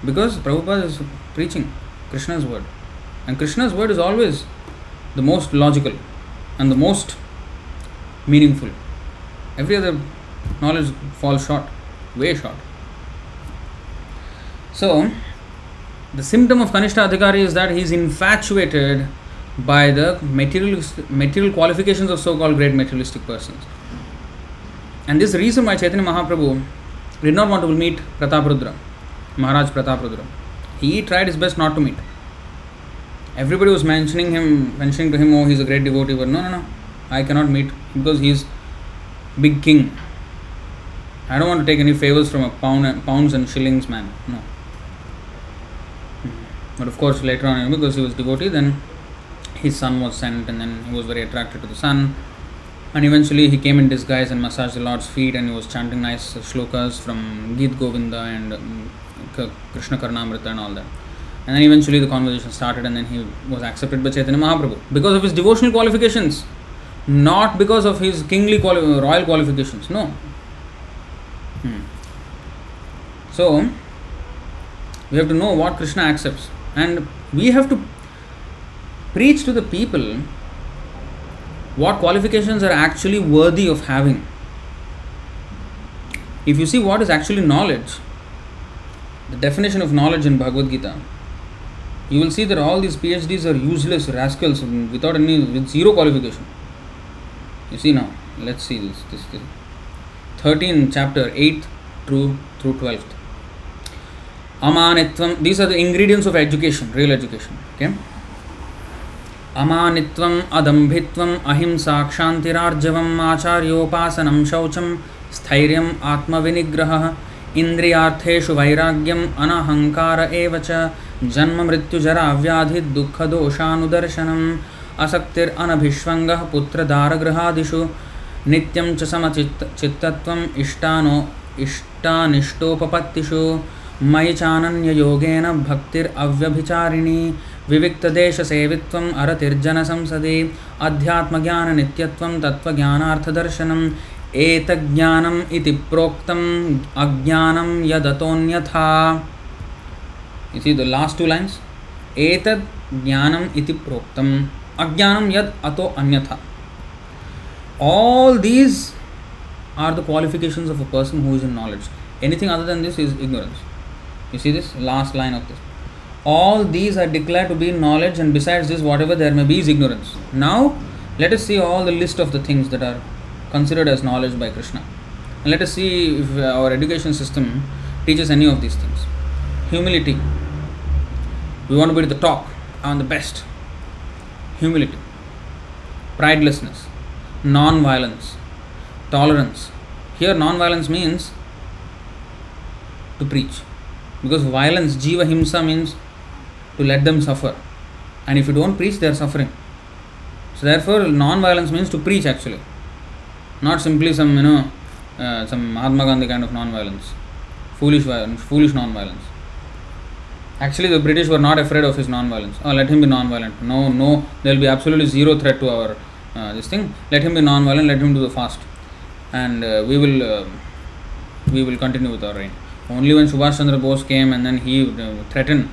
[SPEAKER 1] Because Prabhupada is preaching Krishna's word. And Krishna's word is always the most logical and the most meaningful. Every other knowledge falls short, way short. So, the symptom of Kanishta Adhikari is that he is infatuated by the material, material qualifications of so called great materialistic persons. And this reason why Chaitanya Mahaprabhu did not want to meet Prataprudra, Maharaj Prataprudra. He tried his best not to meet. Everybody was mentioning him, mentioning to him, oh, he's a great devotee, but no, no, no, I cannot meet because he's big king. I don't want to take any favors from a pound and, pounds and shillings man. No. But of course, later on, because he was devotee, then his son was sent, and then he was very attracted to the son. And eventually, he came in disguise and massaged the Lord's feet, and he was chanting nice shlokas from Geet Govinda and um, Krishna Karnamrita and all that. And then eventually, the conversation started, and then he was accepted by Chaitanya Mahaprabhu because of his devotional qualifications, not because of his kingly quali- royal qualifications. No. Hmm. So, we have to know what Krishna accepts, and we have to preach to the people what qualifications are actually worthy of having. If you see what is actually knowledge, the definition of knowledge in Bhagavad Gita, you will see that all these PhDs are useless rascals without any, with zero qualification. You see now, let's see this. This, this. 13 chapter 8th through through 12th. Amanitvam, these are the ingredients of education, real education. Okay. अमानित्वम् अदम्भित्वम् अहिंसा क्षान्तिरार्जवम् आचार्योपासनं शौचं स्थैर्यम् आत्मविनिग्रहः इन्द्रियार्थेषु वैराग्यम् अनहङ्कार एव च जन्ममृत्युजराव्याधिदुःखदोषानुदर्शनम् असक्तिरनभिष्वङ्गः पुत्रदारगृहादिषु नित्यं च समचित्त चित्तत्वम् इष्टानो इष्टानिष्टोपपत्तिषु मयि चानन्ययोगेन भक्तिरव्यभिचारिणी विविक्तदेश सेवित्वम अरतिर्जन संसदी अध्यात्म ज्ञान नित्यत्वम तत्व ज्ञानार्थ दर्शनम एतज्ञानम इति प्रोक्तम अज्ञानम यदतोन्यथा इसी द लास्ट टू लाइंस एतद् ज्ञानम इति प्रोक्तम अज्ञानम यद अतो अन्यथा। All these are the qualifications of a person who is in knowledge anything other than this is ignorance you see this last line of this All these are declared to be knowledge, and besides this, whatever there may be is ignorance. Now, let us see all the list of the things that are considered as knowledge by Krishna. And let us see if uh, our education system teaches any of these things. Humility. We want to be at the top and the best. Humility. Pridelessness. Non violence. Tolerance. Here, non violence means to preach. Because violence, jiva himsa, means to let them suffer. And if you don't preach, they are suffering. So, therefore, non violence means to preach actually. Not simply some, you know, uh, some Mahatma Gandhi kind of non violence. Foolish violence, foolish non violence. Actually, the British were not afraid of his non violence. Oh, let him be non violent. No, no, there will be absolutely zero threat to our uh, this thing. Let him be non violent, let him do the fast. And uh, we will. Uh, we will continue with our reign. Only when Subhash Chandra Bose came and then he uh, threatened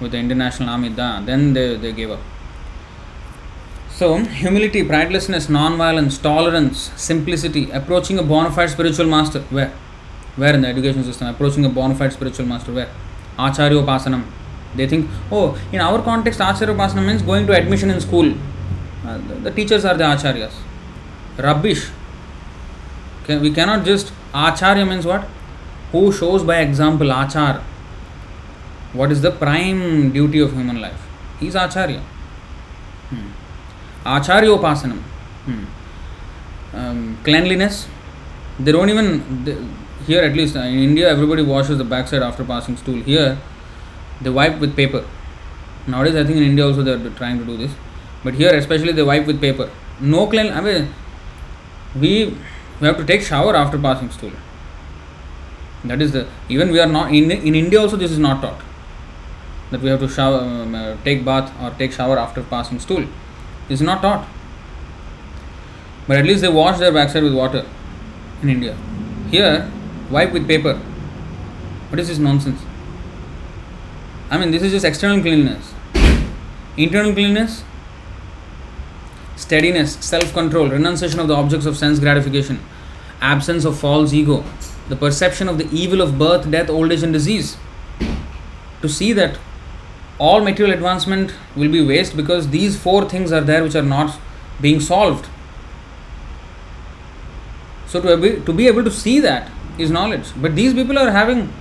[SPEAKER 1] with the international army, then they, they gave up. So, humility, pridelessness, non-violence, tolerance, simplicity, approaching a bona fide spiritual master. Where? Where in the education system? Approaching a bona fide spiritual master. Where? Acharya Upasanam. They think, oh, in our context, Acharya Upasanam means going to admission in school. Uh, the, the teachers are the Acharyas. Rubbish. We cannot just. Acharya means what? Who shows by example, Achar. What is the prime duty of human life? He is Acharya. Hmm. Acharyopasanam. Hmm. Um, cleanliness. They don't even. They, here at least in India, everybody washes the backside after passing stool. Here, they wipe with paper. Nowadays, I think in India also they are trying to do this, but here especially they wipe with paper. No clean. I mean, we we have to take shower after passing stool. That is the even we are not in in India also this is not taught that we have to shower, um, uh, take bath or take shower after passing stool. Is not taught. But at least they wash their backside with water in India. Here, wipe with paper. What is this nonsense? I mean, this is just external cleanliness. Internal cleanliness, steadiness, self control, renunciation of the objects of sense gratification, absence of false ego, the perception of the evil of birth, death, old age, and disease. To see that all material advancement will be waste because these four things are there which are not being solved. So, to be, to be able to see that is knowledge. But these people are having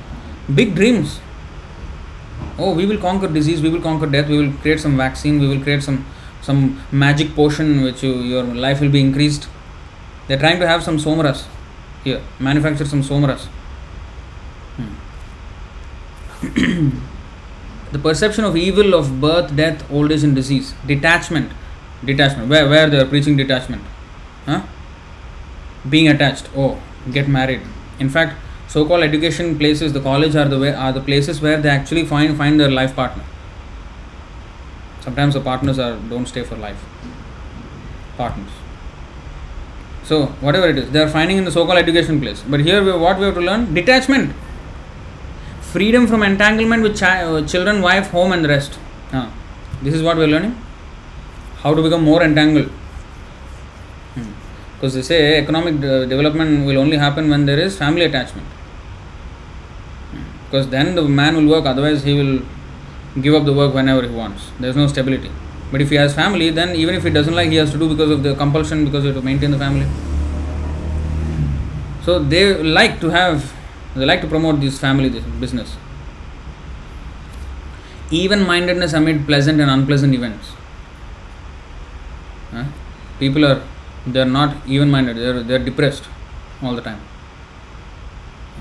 [SPEAKER 1] big dreams. Oh, we will conquer disease, we will conquer death, we will create some vaccine, we will create some some magic potion which you, your life will be increased. They're trying to have some somras here, manufacture some somras Hmm. the perception of evil of birth, death, old age, and disease, detachment, detachment. Where where they are preaching detachment, huh? Being attached. Oh, get married. In fact, so-called education places, the college are the way, are the places where they actually find find their life partner. Sometimes the partners are don't stay for life. Partners. So whatever it is, they are finding in the so-called education place. But here, we, what we have to learn: detachment, freedom from entanglement with chi- uh, children, wife, home, and the rest. Uh, this is what we are learning. How to become more entangled. Because hmm. they say economic de- development will only happen when there is family attachment. Because then the man will work, otherwise he will give up the work whenever he wants. There is no stability. But if he has family, then even if he doesn't like, he has to do because of the compulsion, because he has to maintain the family. So they like to have, they like to promote this family business. Even mindedness amid pleasant and unpleasant events. Huh? People are, they are not even minded, they are, they are depressed all the time.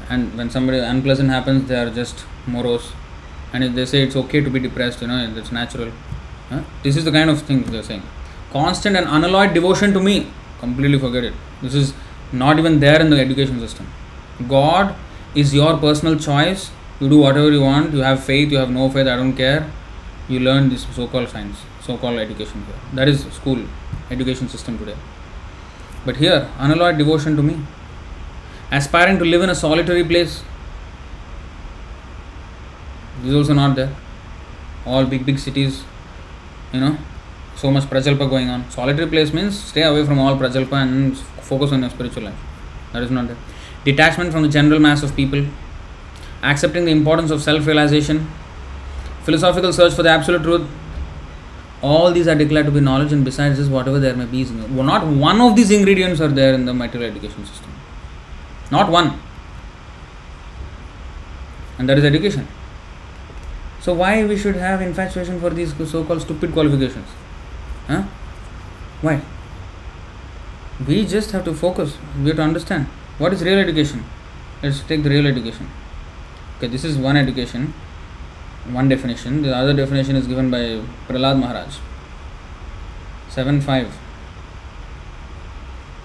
[SPEAKER 1] And when somebody unpleasant happens, they are just morose. And if they say it's okay to be depressed, you know, it's natural Huh? This is the kind of thing they're saying. Constant and unalloyed devotion to me. Completely forget it. This is not even there in the education system. God is your personal choice. You do whatever you want. You have faith, you have no faith, I don't care. You learn this so called science, so called education here. That is school, education system today. But here, unalloyed devotion to me. Aspiring to live in a solitary place. Is also not there. All big, big cities, you know so much prajalpa going on solitary place means stay away from all prajalpa and focus on your spiritual life that is not there detachment from the general mass of people accepting the importance of self realization philosophical search for the absolute truth all these are declared to be knowledge and besides this whatever there may be is not one of these ingredients are there in the material education system not one and that is education so why we should have infatuation for these so-called stupid qualifications? Huh? Why? We just have to focus. We have to understand what is real education. Let's take the real education. Okay, this is one education, one definition. The other definition is given by Prahlad Maharaj. 7 5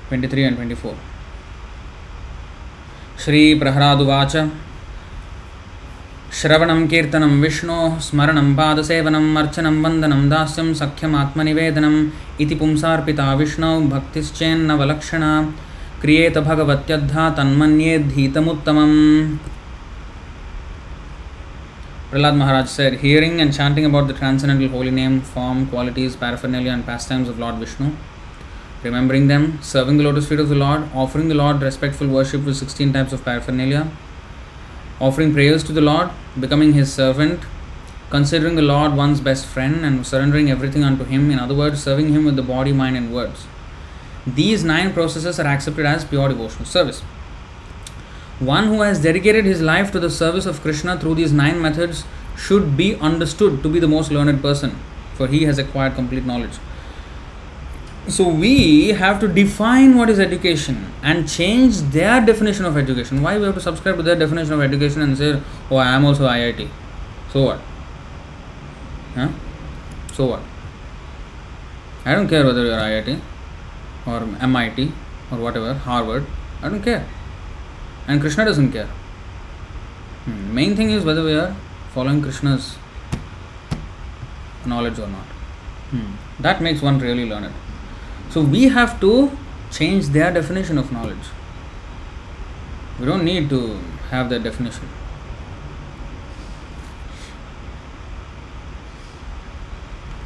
[SPEAKER 1] 23 and 24. Shri Prahlad श्रवणं कीर्तनं विष्णोः स्मरणं पादसेवनम् अर्चनं वन्दनं दास्यं सख्यमात्मनिवेदनम् इति पुंसार्पिता विष्णौ भक्तिश्चेन्नवलक्षणा क्रियेत भगवत्यद्धा तन्मन्येद्धीतमुत्तमम् Prahlad Maharaj said, hearing and chanting about the transcendental holy name, form, qualities, paraphernalia, and pastimes of Lord Vishnu, remembering them, serving the lotus feet of the Lord, offering the Lord respectful worship with 16 types of paraphernalia, offering prayers to the Lord, becoming His servant, considering the Lord one's best friend, and surrendering everything unto Him, in other words, serving Him with the body, mind, and words. These nine processes are accepted as pure devotional service. One who has dedicated his life to the service of Krishna through these nine methods should be understood to be the most learned person, for he has acquired complete knowledge. So we have to define what is education and change their definition of education. Why we have to subscribe to their definition of education and say, "Oh, I am also IIT." So what? Huh? So what? I don't care whether you are IIT or MIT or whatever, Harvard. I don't care. And Krishna doesn't care. Hmm. Main thing is whether we are following Krishna's knowledge or not. Hmm. That makes one really learn it. So we have to change their definition of knowledge. We don't need to have that definition.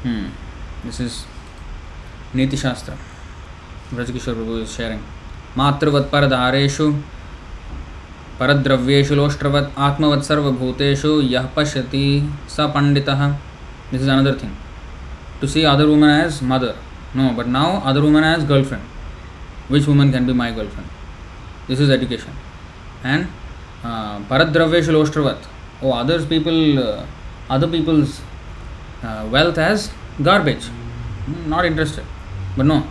[SPEAKER 1] Hmm. This is Niti Shastra. Brajkishore Prabhu sharing sharing. Matrivat लोष्ट्रवत् आत्मवत् सर्वभूतेषु यः पश्यति स पंडित this is another thing to see other women as mother no but now other women as girlfriend which women can be my girlfriend this is education and परद्रव्येषु लोष्ट्रवत् ओ others people other peoples wealth as garbage not interested but no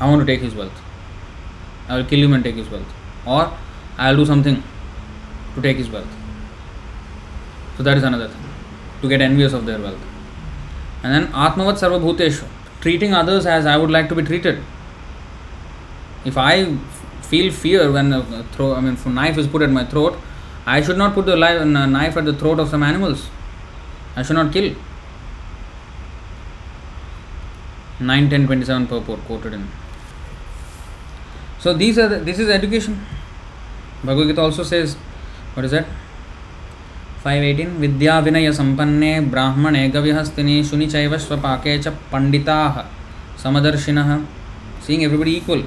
[SPEAKER 1] i want to take his wealth i will kill him and take his wealth or i will do something to take his wealth so that is another thing to get envious of their wealth and then atmavat sarvabhuteshu treating others as i would like to be treated if I feel fear when a throw, I mean, knife is put at my throat, I should not put the knife at the throat of some animals. I should not kill. 9, 10, 27 purport quoted in. So these are the, this is education. Bhagavad Gita also says, what is that? 518 विद्या विनय संपन्ने ब्राह्मणे गविहस्तिनि शुनि चैव स्वपाके च पंडिताः समदर्शिनः seeing everybody equal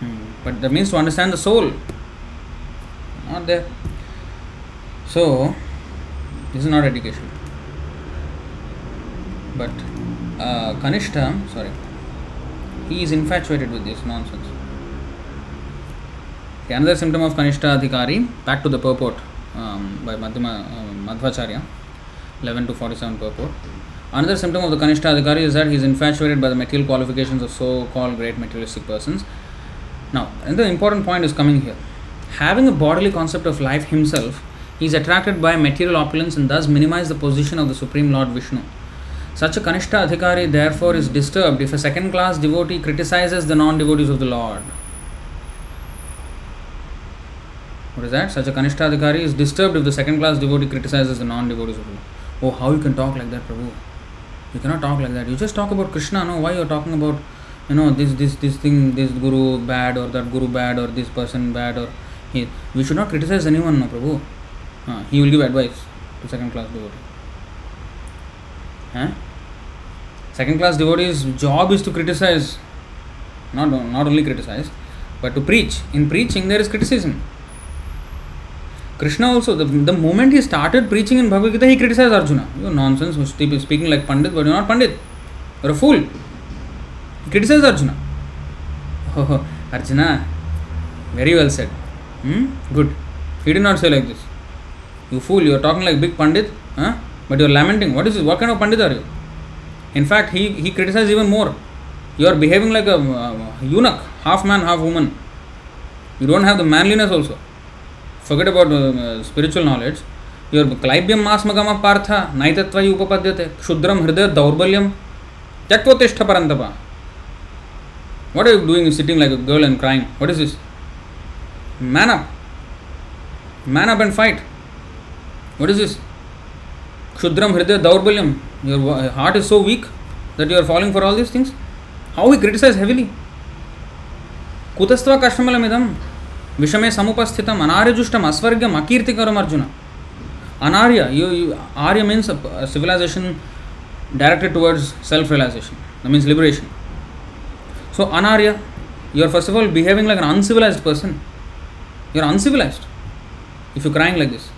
[SPEAKER 1] hmm. but that means to understand the soul not there so this is not education but uh, kanishta sorry he is infatuated with this nonsense okay, another symptom of kanishta adhikari back to the purport um, by Madhyama, uh, madhvacharya 11 to 47 purport another symptom of the kanishta adhikari is that he is infatuated by the material qualifications of so called great materialistic persons now, another important point is coming here. Having a bodily concept of life himself, he is attracted by material opulence and thus minimize the position of the Supreme Lord Vishnu. Such a Kanishta Adhikari therefore is disturbed if a second class devotee criticizes the non devotees of the Lord. What is that? Such a Kanishta Adhikari is disturbed if the second class devotee criticizes the non devotees of the Lord. Oh, how you can talk like that, Prabhu? You cannot talk like that. You just talk about Krishna, no? Why you are talking about you know this this this thing this guru bad or that guru bad or this person bad or he we should not criticize anyone no prabhu uh, he will give advice to second class devotee second class devotee's job is to criticise not not only criticise but to preach in preaching there is criticism Krishna also the moment he started preaching in Bhagavadgita he criticise Arjuna you nonsense speaking like pandit but you not pandit fool criticise Arjuna ओहो Arjuna very well said good you do not say this you fool you are talking like big pandit But you're lamenting. What is this? What kind of Pandit are you? In fact, he, he criticized even more. You are behaving like a uh, eunuch, half man, half woman. You don't have the manliness also. Forget about uh, spiritual knowledge. Your Klaibhyam Masmagama Partha, Naitatvai Upapadyate, Kshudram Hriday Daurbalyam, Tyaktvatishta Parantapa. What are you doing sitting like a girl and crying? What is this? Man up. Man up and fight. What is this? क्षुद्रम हृदय दौर्बल्यम your heart is so weak that you are following for all these things how we criticise heavily कुतस्व कष्टमलमिदम विषमे समुपस्थित अनार्यजुष्टम अस्वर्ग्यम अकीर्तिकरम Arjuna anarya you arya means civilisation directed towards self realisation the means liberation so anarya you are first of all behaving like an uncivilise person you are uncivilise if you crying like this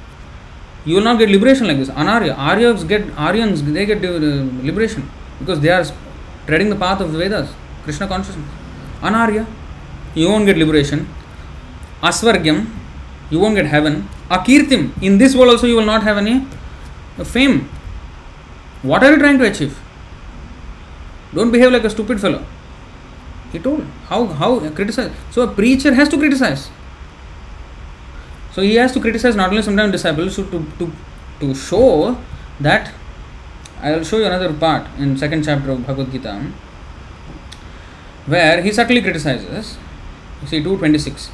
[SPEAKER 1] You will not get liberation like this. Anarya, Aryas get Aryans, they get uh, liberation because they are treading the path of the Vedas, Krishna consciousness. Anarya, you won't get liberation. Asvargyam, you won't get heaven. Akirtim, in this world also you will not have any fame. What are you trying to achieve? Don't behave like a stupid fellow. He told. How how criticize? So a preacher has to criticize. So he has to criticize not only sometimes disciples, so to, to, to show that I will show you another part in second chapter of Bhagavad Gita where he subtly criticizes. You see 226.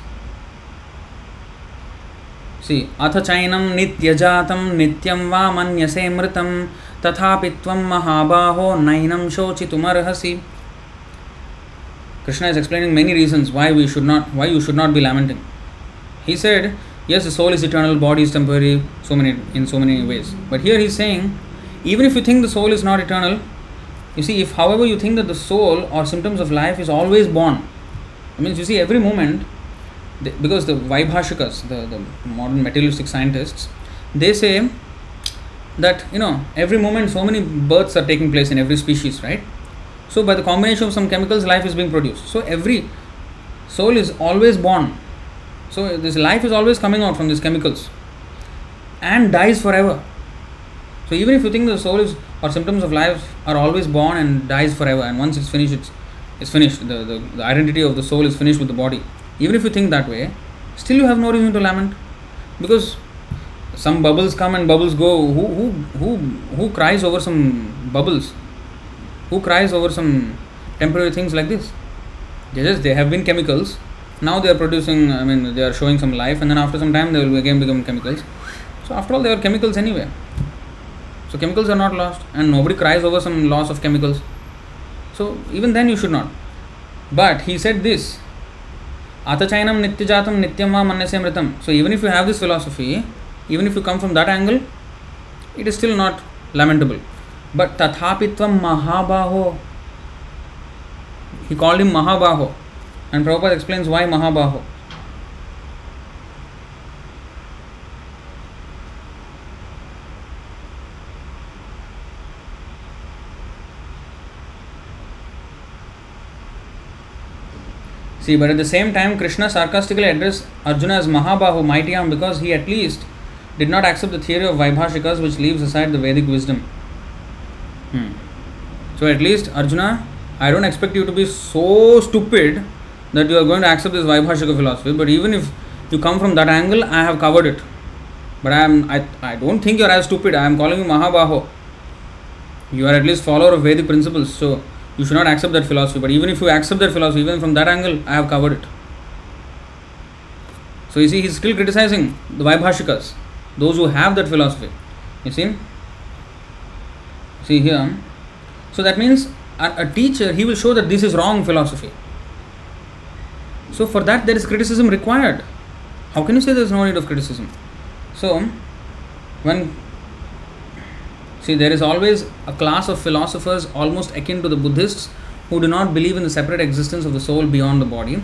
[SPEAKER 1] See, अथ चैनं नित्यजातं नित्यं वा मन्यसे मृतं तथापि त्वं महाबाहो नैनं शोचितुमर्हसि Krishna is explaining many reasons why we should not why you should not be lamenting. He said, yes, the soul is eternal, body is temporary, so many in so many ways. But here he is saying, even if you think the soul is not eternal, you see, if however you think that the soul or symptoms of life is always born, I mean, you see, every moment, because the Vaibhashikas, the, the modern materialistic scientists, they say that, you know, every moment so many births are taking place in every species, right? So, by the combination of some chemicals, life is being produced. So, every soul is always born. So, this life is always coming out from these chemicals and dies forever. So, even if you think the soul is or symptoms of life are always born and dies forever, and once it's finished, it's, it's finished. The, the, the identity of the soul is finished with the body. Even if you think that way, still you have no reason to lament because some bubbles come and bubbles go. Who, who, who, who cries over some bubbles? who cries over some temporary things like this they just they have been chemicals now they are producing i mean they are showing some life and then after some time they will again become chemicals. So after all they are chemicals anyway. So chemicals are not lost and nobody cries over some loss of chemicals. So even then you should not. But he said this atachainam nityajatam nityam va manyase mritam. So even if you have this philosophy even if you come from that angle it is still not lamentable. But Tathapitvam Mahabaho, he called him Mahabaho. And Prabhupada explains why Mahabaho. See, but at the same time, Krishna sarcastically addressed Arjuna as Mahabahu, mighty arm, because he at least did not accept the theory of Vaibhashikas, which leaves aside the Vedic wisdom. Hmm. So at least Arjuna, I don't expect you to be so stupid that you are going to accept this Vaibhashika philosophy. But even if you come from that angle, I have covered it. But I am I, I don't think you are as stupid. I am calling you Mahabaho. You are at least follower of Vedic principles, so you should not accept that philosophy. But even if you accept that philosophy, even from that angle, I have covered it. So you see, he is still criticizing the Vaibhashikas, those who have that philosophy. You see? See here. So that means a, a teacher he will show that this is wrong philosophy. So for that there is criticism required. How can you say there is no need of criticism? So when see there is always a class of philosophers almost akin to the Buddhists who do not believe in the separate existence of the soul beyond the body.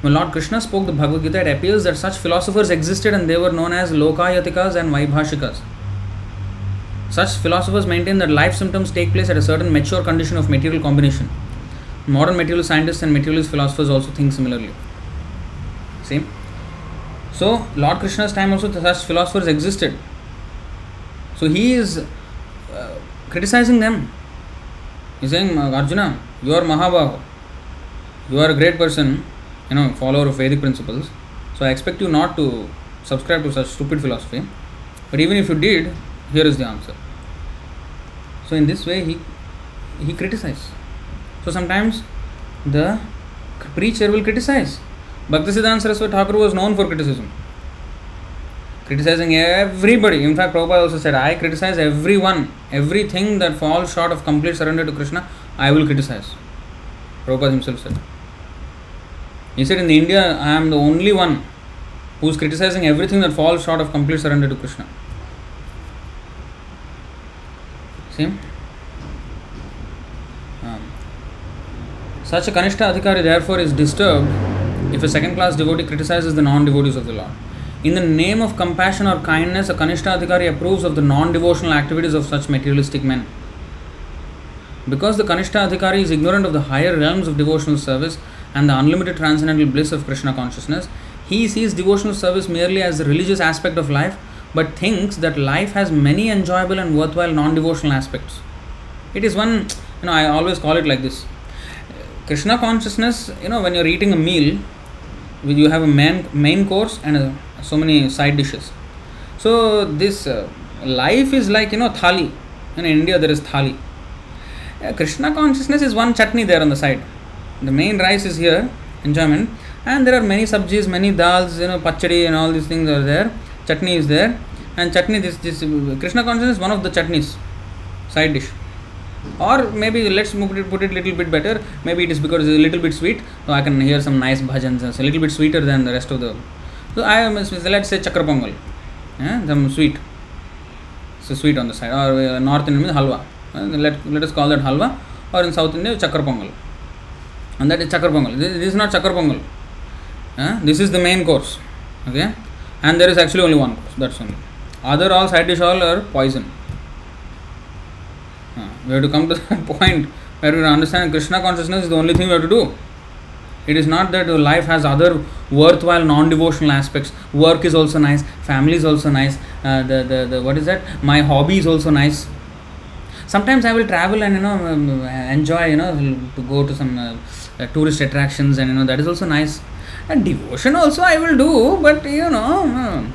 [SPEAKER 1] When Lord Krishna spoke the Bhagavad Gita, it appears that such philosophers existed and they were known as Lokayatikas and Vaibhashikas. Such philosophers maintain that life symptoms take place at a certain mature condition of material combination. Modern material scientists and materialist philosophers also think similarly. See? So, Lord Krishna's time also such philosophers existed. So, he is uh, criticizing them. He's saying, Arjuna, you are Mahabahu. You are a great person, you know, follower of Vedic principles. So, I expect you not to subscribe to such stupid philosophy. But even if you did, here is the answer. So in this way he he criticizes. So sometimes the preacher will criticize. Bhaktisiddhanta Saraswati Thakur was known for criticism. Criticizing everybody. In fact, Prabhupada also said, I criticize everyone. Everything that falls short of complete surrender to Krishna, I will criticize. Prabhupada himself said. He said, In India, I am the only one who is criticizing everything that falls short of complete surrender to Krishna. Um, such a Kanishta Adhikari therefore is disturbed if a second class devotee criticizes the non devotees of the Lord. In the name of compassion or kindness, a Kanishta Adhikari approves of the non devotional activities of such materialistic men. Because the Kanishta Adhikari is ignorant of the higher realms of devotional service and the unlimited transcendental bliss of Krishna consciousness, he sees devotional service merely as the religious aspect of life but thinks that life has many enjoyable and worthwhile non devotional aspects. It is one You know, I always call it like this. Krishna consciousness, you know, when you're eating a meal, you have a main main course and a, so many side dishes. So this uh, life is like you know thali. In India, there is thali. Uh, Krishna consciousness is one chutney there on the side. The main rice is here, enjoyment, and there are many subjis, many dals, you know, pachadi and all these things are there. Chutney is there, and chutney this this Krishna consciousness is one of the chutneys, side dish. और may be let's put it little bit better may be it is because little bit sweet तो I can hear some nice bhajan little bit sweeter than the rest of the so I let's say chakra pongal some sweet so sweet on the side और north Indian halwa let us call that halwa और in south India चक्र पोंगल अंड that is चक्र pongal this not chakra pongal this is the main course okay and there is actually only one course that's only other all side is all are poison we have to come to that point where we understand Krishna consciousness is the only thing we have to do. It is not that life has other worthwhile non-devotional aspects. Work is also nice, family is also nice. Uh, the, the the what is that? My hobby is also nice. Sometimes I will travel and you know um, enjoy you know to go to some uh, uh, tourist attractions and you know that is also nice. And devotion also I will do, but you know.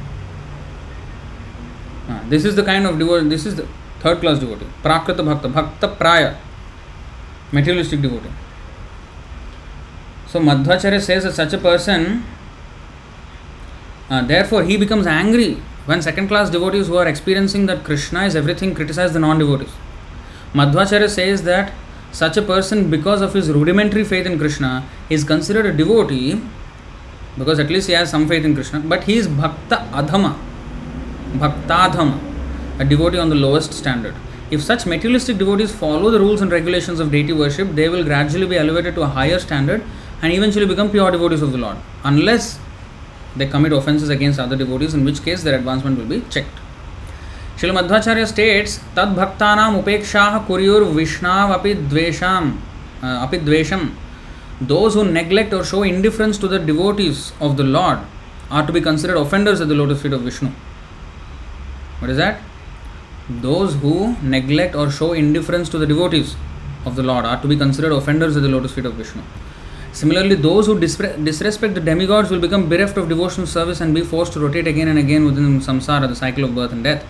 [SPEAKER 1] Uh, this is the kind of devotion. This is the third class devotee prakrita bhakta bhakta प्राय materialistic devotee so Madhvacharya says such a person therefore he becomes angry one second class devotees who are experiencing that Krishna is everything criticise the non devotees Madhvacharya says that such a person because of his rudimentary faith in Krishna is considered a devotee because at least he has some faith in Krishna but he is bhakta adhama bhaktadhama a devotee on the lowest standard. If such materialistic devotees follow the rules and regulations of deity worship, they will gradually be elevated to a higher standard and eventually become pure devotees of the Lord, unless they commit offenses against other devotees, in which case their advancement will be checked. Srila Madhvacharya states, Tad bhaktanam upekshah kuryur vishnav api dvesham, uh, api dvesham. Those who neglect or show indifference to the devotees of the Lord are to be considered offenders at the lotus feet of Vishnu. What is that? Those who neglect or show indifference to the devotees of the Lord are to be considered offenders at the lotus feet of Vishnu. Similarly, those who disrespect the demigods will become bereft of devotional service and be forced to rotate again and again within samsara, the cycle of birth and death.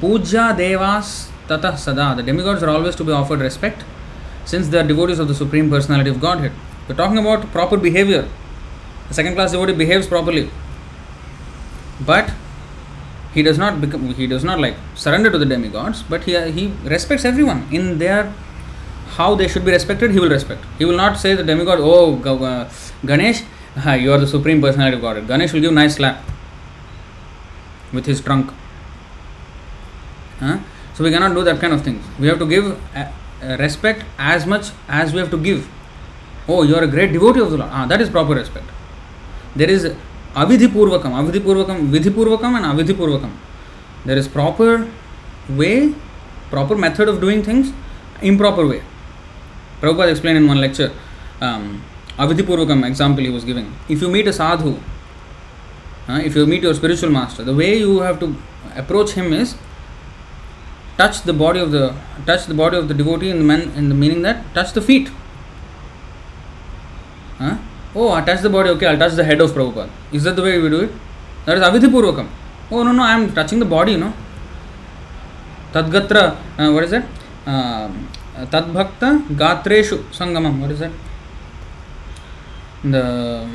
[SPEAKER 1] Puja devas tata sada. The demigods are always to be offered respect since they are devotees of the Supreme Personality of Godhead. We're talking about proper behavior. The second class devotee behaves properly. But he does not become he does not like surrender to the demigods but he he respects everyone. In their how they should be respected he will respect. He will not say the demigod oh ganesh you are the supreme personality of god. Ganesh will give nice slap with his trunk. Huh? so we cannot do that kind of things we have to give uh, uh, respect as much as we have to give. Oh you are a great devotee of the lord. Ah, that is proper respect. There is avidhipurvakam, avidhipurvakam, vidhipurvakam and avidhipurvakam. There is proper way, proper method of doing things, improper way. Prabhupada explained in one lecture, um, avidhipurvakam example he was giving. If you meet a sadhu, uh, if you meet your spiritual master, the way you have to approach him is touch the body of the touch the body of the devotee in the man in the meaning that touch the feet. Oh, I touch the body, okay, I'll touch the head of Prabhupada. Is that the way we do it? That is avidhipurvakam. Oh, no, no, I am touching the body, you know. Tadgatra, uh, what is that? Uh, Tadbhakta Gatreshu Sangamam. What is that? The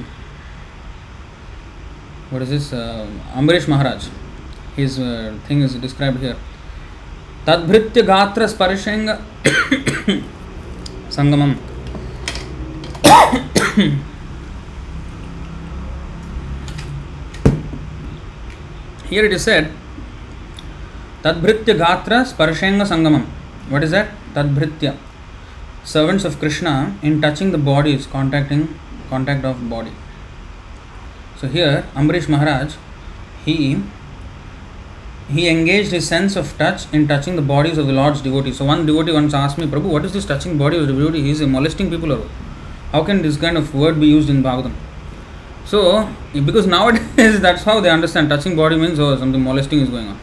[SPEAKER 1] what is this? Uh, Ambarish Maharaj. His uh, thing is described here. Tadbhritya Gatra Sparshanga Sangamam. Here it is said, Tadbhritya Gatra Sparshenga Sangamam. What is that? Tadbhritya. Servants of Krishna in touching the bodies, contacting contact of body. So here Ambarish Maharaj, he he engaged his sense of touch in touching the bodies of the Lord's devotees. So one devotee once asked me, Prabhu, what is this touching body of the devotee? He is molesting people or how can this kind of word be used in Bhagavatam? So, because nowadays that's how they understand touching body means oh something molesting is going on.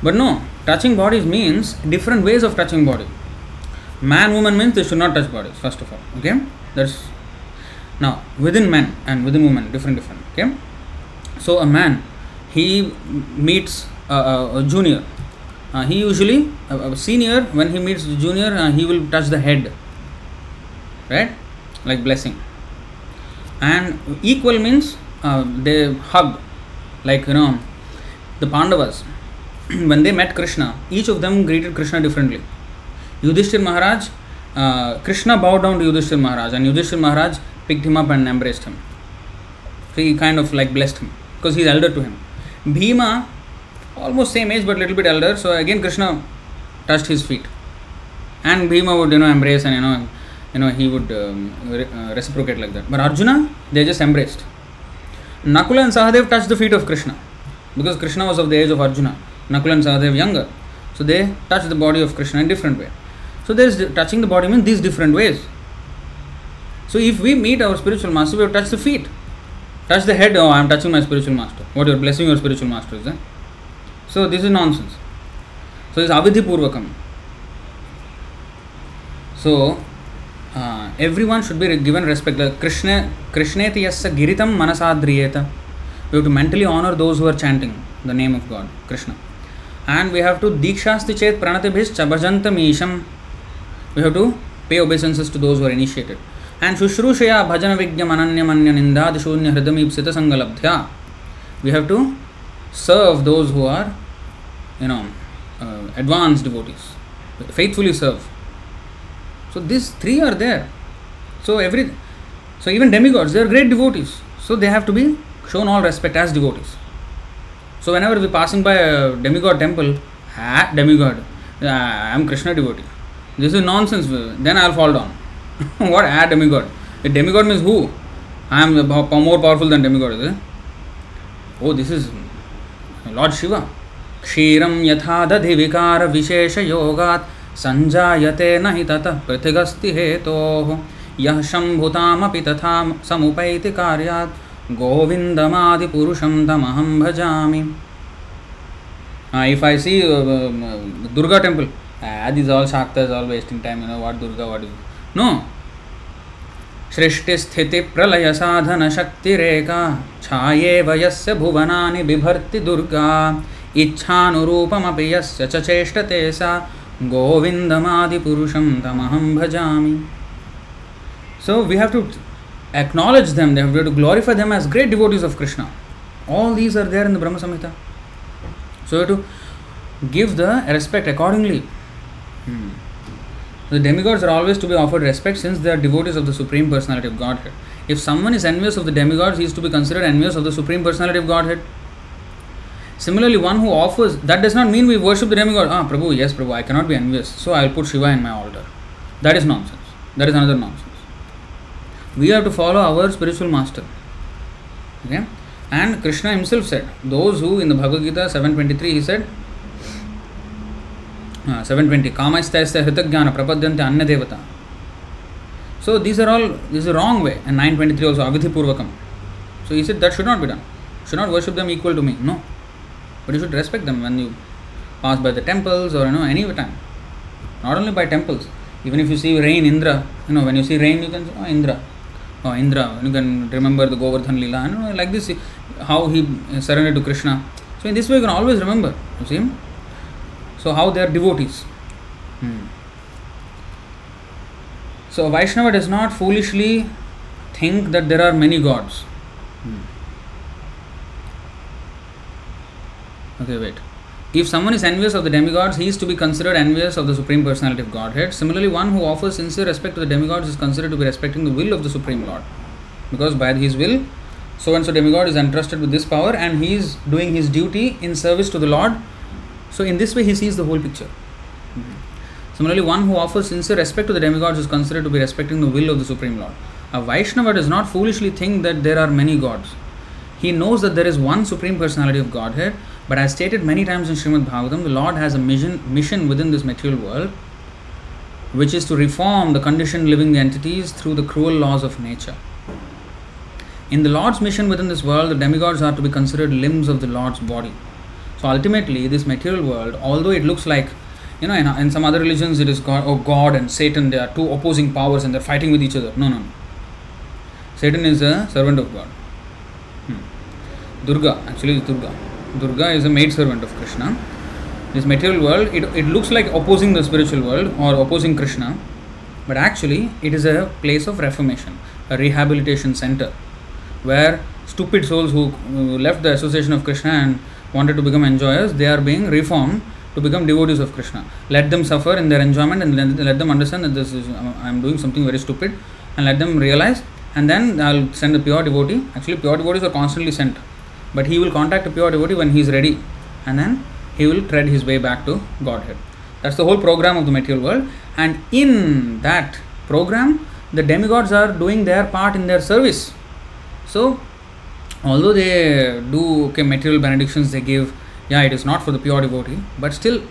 [SPEAKER 1] But no, touching bodies means different ways of touching body. Man, woman means they should not touch bodies, first of all. Okay? That's now within men and within women, different, different. Okay? So a man, he meets a, junior. Uh, he usually, a, a senior, when he meets junior, uh, he will touch the head. Right? Like blessing. And equal means uh, they hug. Like, you know, the Pandavas, when they met Krishna, each of them greeted Krishna differently. Yudhishthir Maharaj, uh, Krishna bowed down to Yudhishthir Maharaj, and Yudhishthir Maharaj picked him up and embraced him. So he kind of like blessed him because he's elder to him. Bhima, almost same age but little bit elder, so again Krishna touched his feet, and Bhima would you know embrace and you know you know he would um, re- uh, reciprocate like that. But Arjuna, they just embraced. Nakula and Sahadev touched the feet of Krishna because Krishna was of the age of Arjuna. Nakula and Sahadev younger, so they touched the body of Krishna in different way. So there is touching the body means these different ways. So if we meet our spiritual master, we have touched the feet. Touch the head, oh I am touching my spiritual master. What you are blessing your spiritual master is that? So this is nonsense. So this is avidhi purvakam. So every one should be given respect Krishna कृष्णेति यस गिरीतम मनसाद्रियेत we to mentally honour those who are chanting the name of God Krishna and we have to दीक्षास्त चेत प्रणतिभजंत मीशम we have to pay obeisances to those who are initiated and शुश्रूषया भजन विज्ञम अनन्यमन्य निंदाद शून्य हृदमीपित संगलब्ध्या we have to serve those who are you know advanced वोटिस faithfully serve So these three are there. So every, so even demigods, they are great devotees. So they have to be shown all respect as devotees. So whenever we passing by a demigod temple, ah, demigod, uh, I am Krishna devotee. This is nonsense. Then I will fall down. what a demigod? A demigod means who? I am more powerful than demigod, is it? Oh, this is Lord Shiva. क्षीरं यथा दधिविकारविशेषयोगात् सञ्जायते न हि ततः पृथिगस्ति हेतोः यः शम्भुतामपि तथा समुपैति कार्यात् गोविन्दमादिपुरुषं तमहं भजामि If I see uh, uh, Durga temple, ah, these all Shaktas all wasting time, you know what Durga, what is No. सृष्टिस्थितिप्रलयसाधनशक्तिरेका छायेव यस्य भुवनानि बिभर्ति दुर्गा इच्छानुरूपमपि यस्य च चेष्टते सा Govindamadipurusham tamaham bhajami. So we have to acknowledge them, we have to glorify them as great devotees of Krishna. All these are there in the Brahma Samhita. So have to give the respect accordingly. Hmm. The demigods are always to be offered respect since they are devotees of the Supreme Personality of Godhead. If someone is envious of the demigods, he is to be considered envious of the Supreme Personality of Godhead. Similarly, one who offers that does not mean we worship the demigod. Ah, Prabhu, yes, Prabhu, I cannot be envious, so I will put Shiva in my altar. That is nonsense. That is another nonsense. We have to follow our spiritual master. Okay? And Krishna himself said, those who in the Bhagavad Gita 723, he said, ah, uh, 720, Kamaisthaisya Hritaghyana Prapadyante Anna Devata. So these are all, this is wrong way. And 923 also, Avidhi Purvakam. So he said, that should not be done. Should not worship them equal to me. No but you should respect them when you pass by the temples or you know any time not only by temples even if you see rain indra you know when you see rain you can say oh indra oh indra you can remember the govardhan lila and you know, like this how he surrendered to krishna so in this way you can always remember you see so, how they are devotees. Hmm. So, Vaishnava does not foolishly think that there are many gods. Hmm. Okay, wait. If someone is envious of the demigods, he is to be considered envious of the Supreme Personality of Godhead. Similarly, one who offers sincere respect to the demigods is considered to be respecting the will of the Supreme Lord. Because by his will, so and so demigod is entrusted with this power and he is doing his duty in service to the Lord so, in this way, he sees the whole picture. Mm-hmm. Similarly, one who offers sincere respect to the demigods is considered to be respecting the will of the Supreme Lord. A Vaishnava does not foolishly think that there are many gods. He knows that there is one Supreme Personality of Godhead, but as stated many times in Srimad Bhagavatam, the Lord has a mission, mission within this material world, which is to reform the conditioned living entities through the cruel laws of nature. In the Lord's mission within this world, the demigods are to be considered limbs of the Lord's body. So ultimately, this material world, although it looks like you know, in, in some other religions, it is God, oh, God and Satan, they are two opposing powers and they're fighting with each other. No, no, no. Satan is a servant of God. Hmm. Durga, actually, Durga. Durga is a maid servant of Krishna. This material world, it, it looks like opposing the spiritual world or opposing Krishna, but actually, it is a place of reformation, a rehabilitation center where stupid souls who left the association of Krishna and wanted to become enjoyers, they are being reformed to become devotees of Krishna. Let them suffer in their enjoyment and let them understand that this is I am doing something very stupid, and let them realize. And then I'll send a pure devotee. Actually, pure devotees are constantly sent, but he will contact a pure devotee when he is ready, and then he will tread his way back to Godhead. That's the whole program of the material world, and in that program, the demigods are doing their part in their service. So, although they do okay material benedictions, they give yeah, it is not for the pure devotee, but still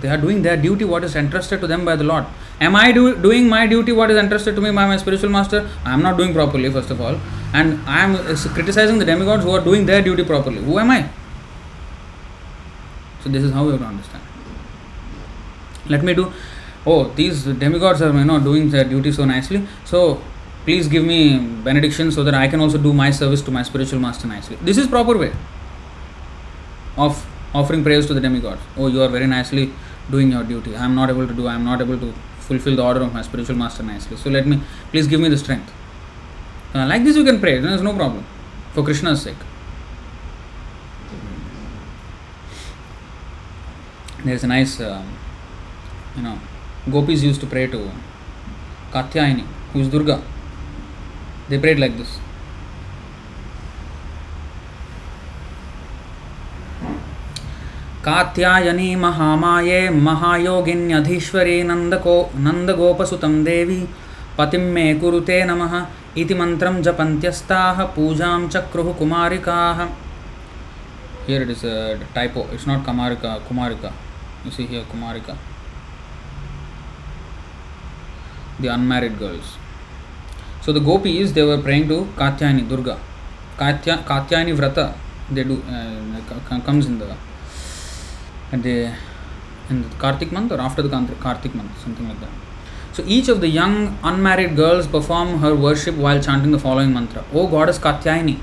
[SPEAKER 1] they are doing their duty what is entrusted to them by the Lord. Am I do, doing my duty what is entrusted to me by my spiritual master? I am not doing properly, first of all, and I am criticizing the demigods who are doing their duty properly. Who am I? So, this is how we have to understand. Let me do. Oh, these demigods are you know doing their duty so nicely. So, please give me benediction so that I can also do my service to my spiritual master nicely. This is proper way of offering prayers to the demigods. Oh, you are very nicely doing your duty. I am not able to do, I am not able to fulfill the order of my spiritual master nicely. So let me, please give me the strength. Uh, like this, you can pray, there is no problem for Krishna's sake. There is a nice, uh, you know, gopis used to pray to Katyayani, who is Durga. They prayed like this. Katyayani महामाये महायोगिन्यधीश्वरी नंदको नंदगोपसुतं देवी। पतिं मे कुरुते नमः। इति मंत्रं जपन्त्यस्ताः, पूजां चक्रुः कुमारिकाः here it is typo it's not कुमारिका कुमारिका you see here कुमारिका the unmarried girls so the gopis they were praying to Katyayani Durga Katya Katyayani व्रत they do comes in the at the in the Kartik month or after the Kartik month, something like that. So each of the young unmarried girls perform her worship while chanting the following mantra: O Goddess Katyayani,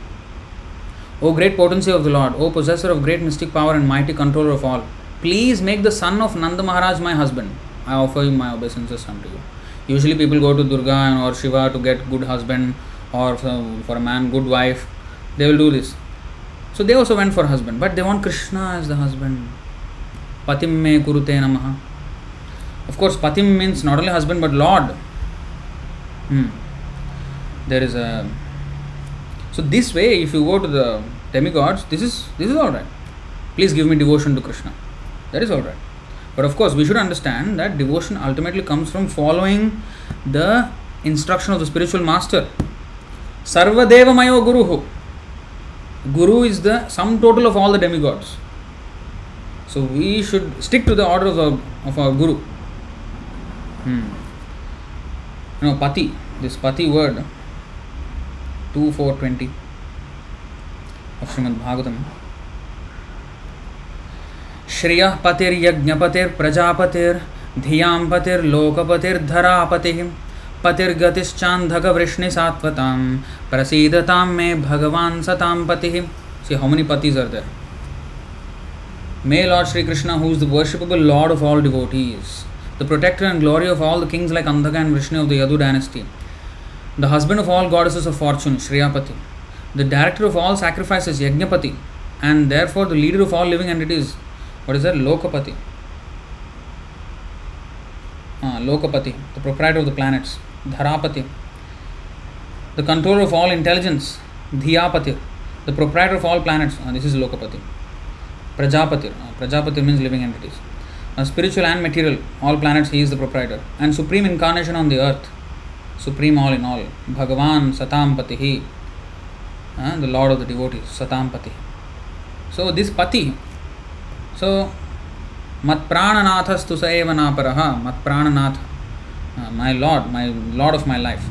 [SPEAKER 1] O great potency of the Lord, O possessor of great mystic power and mighty controller of all, please make the son of Nanda Maharaj my husband. I offer you my obeisances unto you. Usually people go to Durga or Shiva to get good husband or for a man good wife. They will do this. So they also went for husband, but they want Krishna as the husband. Patim me kurute namaha. Of course, Patim means not only husband but Lord. Hmm. There is a. So this way, if you go to the demigods, this is this is all right. Please give me devotion to Krishna. That is all right. But of course, we should understand that devotion ultimately comes from following the instruction of the spiritual master. Sarvadeva Mayo Guru. Guru is the sum total of all the demigods. So we should stick to the orders of, our, of our Guru. Hmm. you know Pati, this Pati word, 2420 of Srimad Bhagavatam. श्रिय पतिर्यज्ञपतिर प्रजापतिर धियाँ गतिश्चांधक वृष्णि सात्वतां प्रसीदतां मे भगवान सतां पति see how many पतिज are there May Lord Sri Krishna, who is the worshipable Lord of all devotees, the protector and glory of all the kings like Andhaka and Vrishni of the Yadu dynasty, the husband of all goddesses of fortune, Shriyapati, the director of all sacrifices, Yajnapati, and therefore the leader of all living entities, what is that? Lokapati. Ah, Lokapati, the proprietor of the planets, Dharapati, the controller of all intelligence, Dhyapati, the proprietor of all planets, ah, this is Lokapati. Prajapati. Prajapati means living entities. Uh, spiritual and material, all planets, he is the proprietor. And supreme incarnation on the earth, supreme all in all. Bhagavan Satampati, uh, the Lord of the devotees, Satampati. So this Pati, so Mat Prananathastu Saeva Naparaha, Mat Prananath, uh, my Lord, my Lord of my life.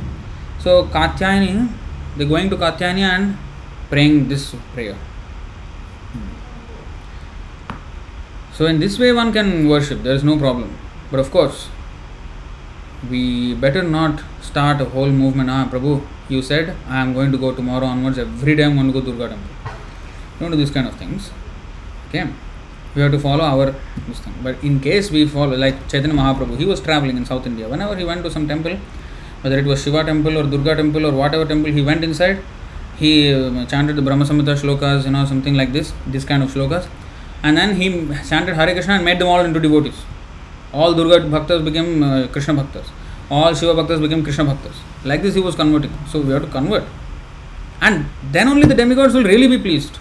[SPEAKER 1] So Katyayani, they're going to Katyayani and praying this prayer. So, in this way, one can worship, there is no problem. But of course, we better not start a whole movement. Ah, Prabhu, you said I am going to go tomorrow onwards, every day I am going to go Durga temple. Don't do these kind of things. Okay? We have to follow our this thing. But in case we follow, like Chaitanya Mahaprabhu, he was traveling in South India. Whenever he went to some temple, whether it was Shiva temple or Durga temple or whatever temple, he went inside, he uh, chanted the Brahma Samhita shlokas, you know, something like this, this kind of shlokas. And then he chanted Hare Krishna and made them all into devotees. All Durga Bhaktas became uh, Krishna Bhaktas. All Shiva Bhaktas became Krishna Bhaktas. Like this, he was converting. So we have to convert. And then only the demigods will really be pleased.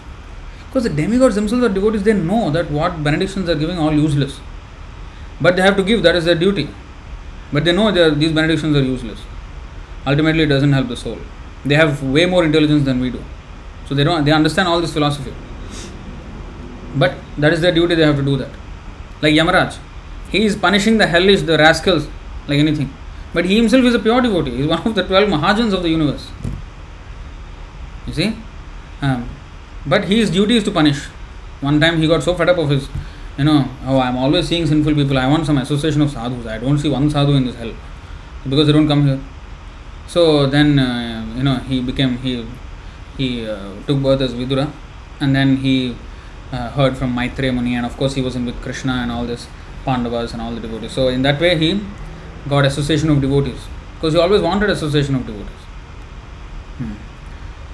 [SPEAKER 1] Because the demigods themselves are devotees, they know that what benedictions are giving are all useless. But they have to give, that is their duty. But they know that these benedictions are useless. Ultimately, it doesn't help the soul. They have way more intelligence than we do. So they don't they understand all this philosophy. But that is their duty, they have to do that. Like Yamaraj. He is punishing the hellish, the rascals, like anything. But he himself is a pure devotee. He is one of the 12 Mahajans of the universe. You see? Um, but his duty is to punish. One time he got so fed up of his, you know, oh, I'm always seeing sinful people. I want some association of sadhus. I don't see one sadhu in this hell because they don't come here. So then, uh, you know, he became, he, he uh, took birth as Vidura and then he uh, heard from Maitreya Muni and of course he was in with Krishna and all this Pandavas and all the devotees. So in that way he got association of devotees because he always wanted association of devotees. Hmm.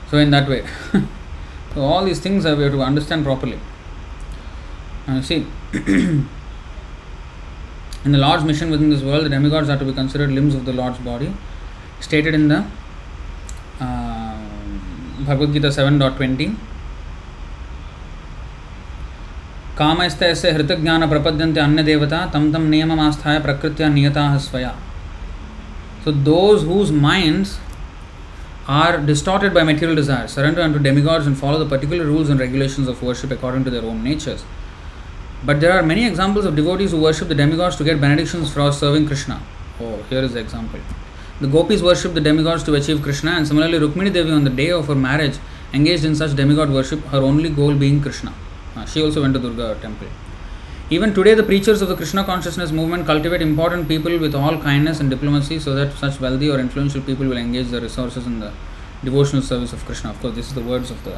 [SPEAKER 1] So in that way. So all these things we have to understand properly. And see, in the Lord's mission within this world, the demigods are to be considered limbs of the Lord's body, stated in the uh, Bhagavad Gita 7.20. कामस्त हृतज्ञान प्रपद्यंते अन्य देवता तम तम नियम आस्थाय प्रकृतिया नियता स्वया। So those whose minds are distorted by material desire surrender to demigods and follow the particular rules and regulations of worship according to their own natures but there are many examples of devotees who worship the demigods to get benediction for serving Krishna oh here is the example the gopis worship the demigods to achieve Krishna and similarly Rukmini Devi on the day of her marriage engage in such demigod worship her only goal being Krishna Uh, she also went to Durga temple. Even today, the preachers of the Krishna consciousness movement cultivate important people with all kindness and diplomacy so that such wealthy or influential people will engage their resources in the devotional service of Krishna. Of course, this is the words of the,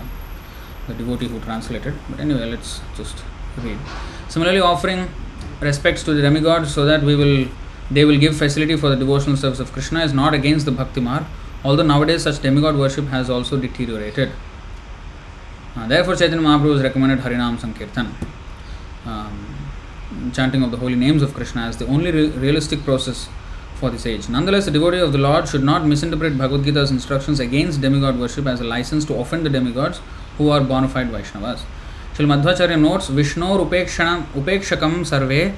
[SPEAKER 1] the devotee who translated. But anyway, let's just read. Similarly, offering respects to the demigods so that we will they will give facility for the devotional service of Krishna is not against the bhakti marg, although nowadays such demigod worship has also deteriorated. Uh, therefore, Chaitanya Mahaprabhu has recommended Harinam Sankirtan. Um, chanting of the holy names of Krishna as the only re- realistic process for this age. Nonetheless, the devotee of the Lord should not misinterpret Bhagavad Gita's instructions against demigod worship as a license to offend the demigods who are bona fide Vaishnavas. Shri Madhvacharya notes Vishnor upekshakam sarve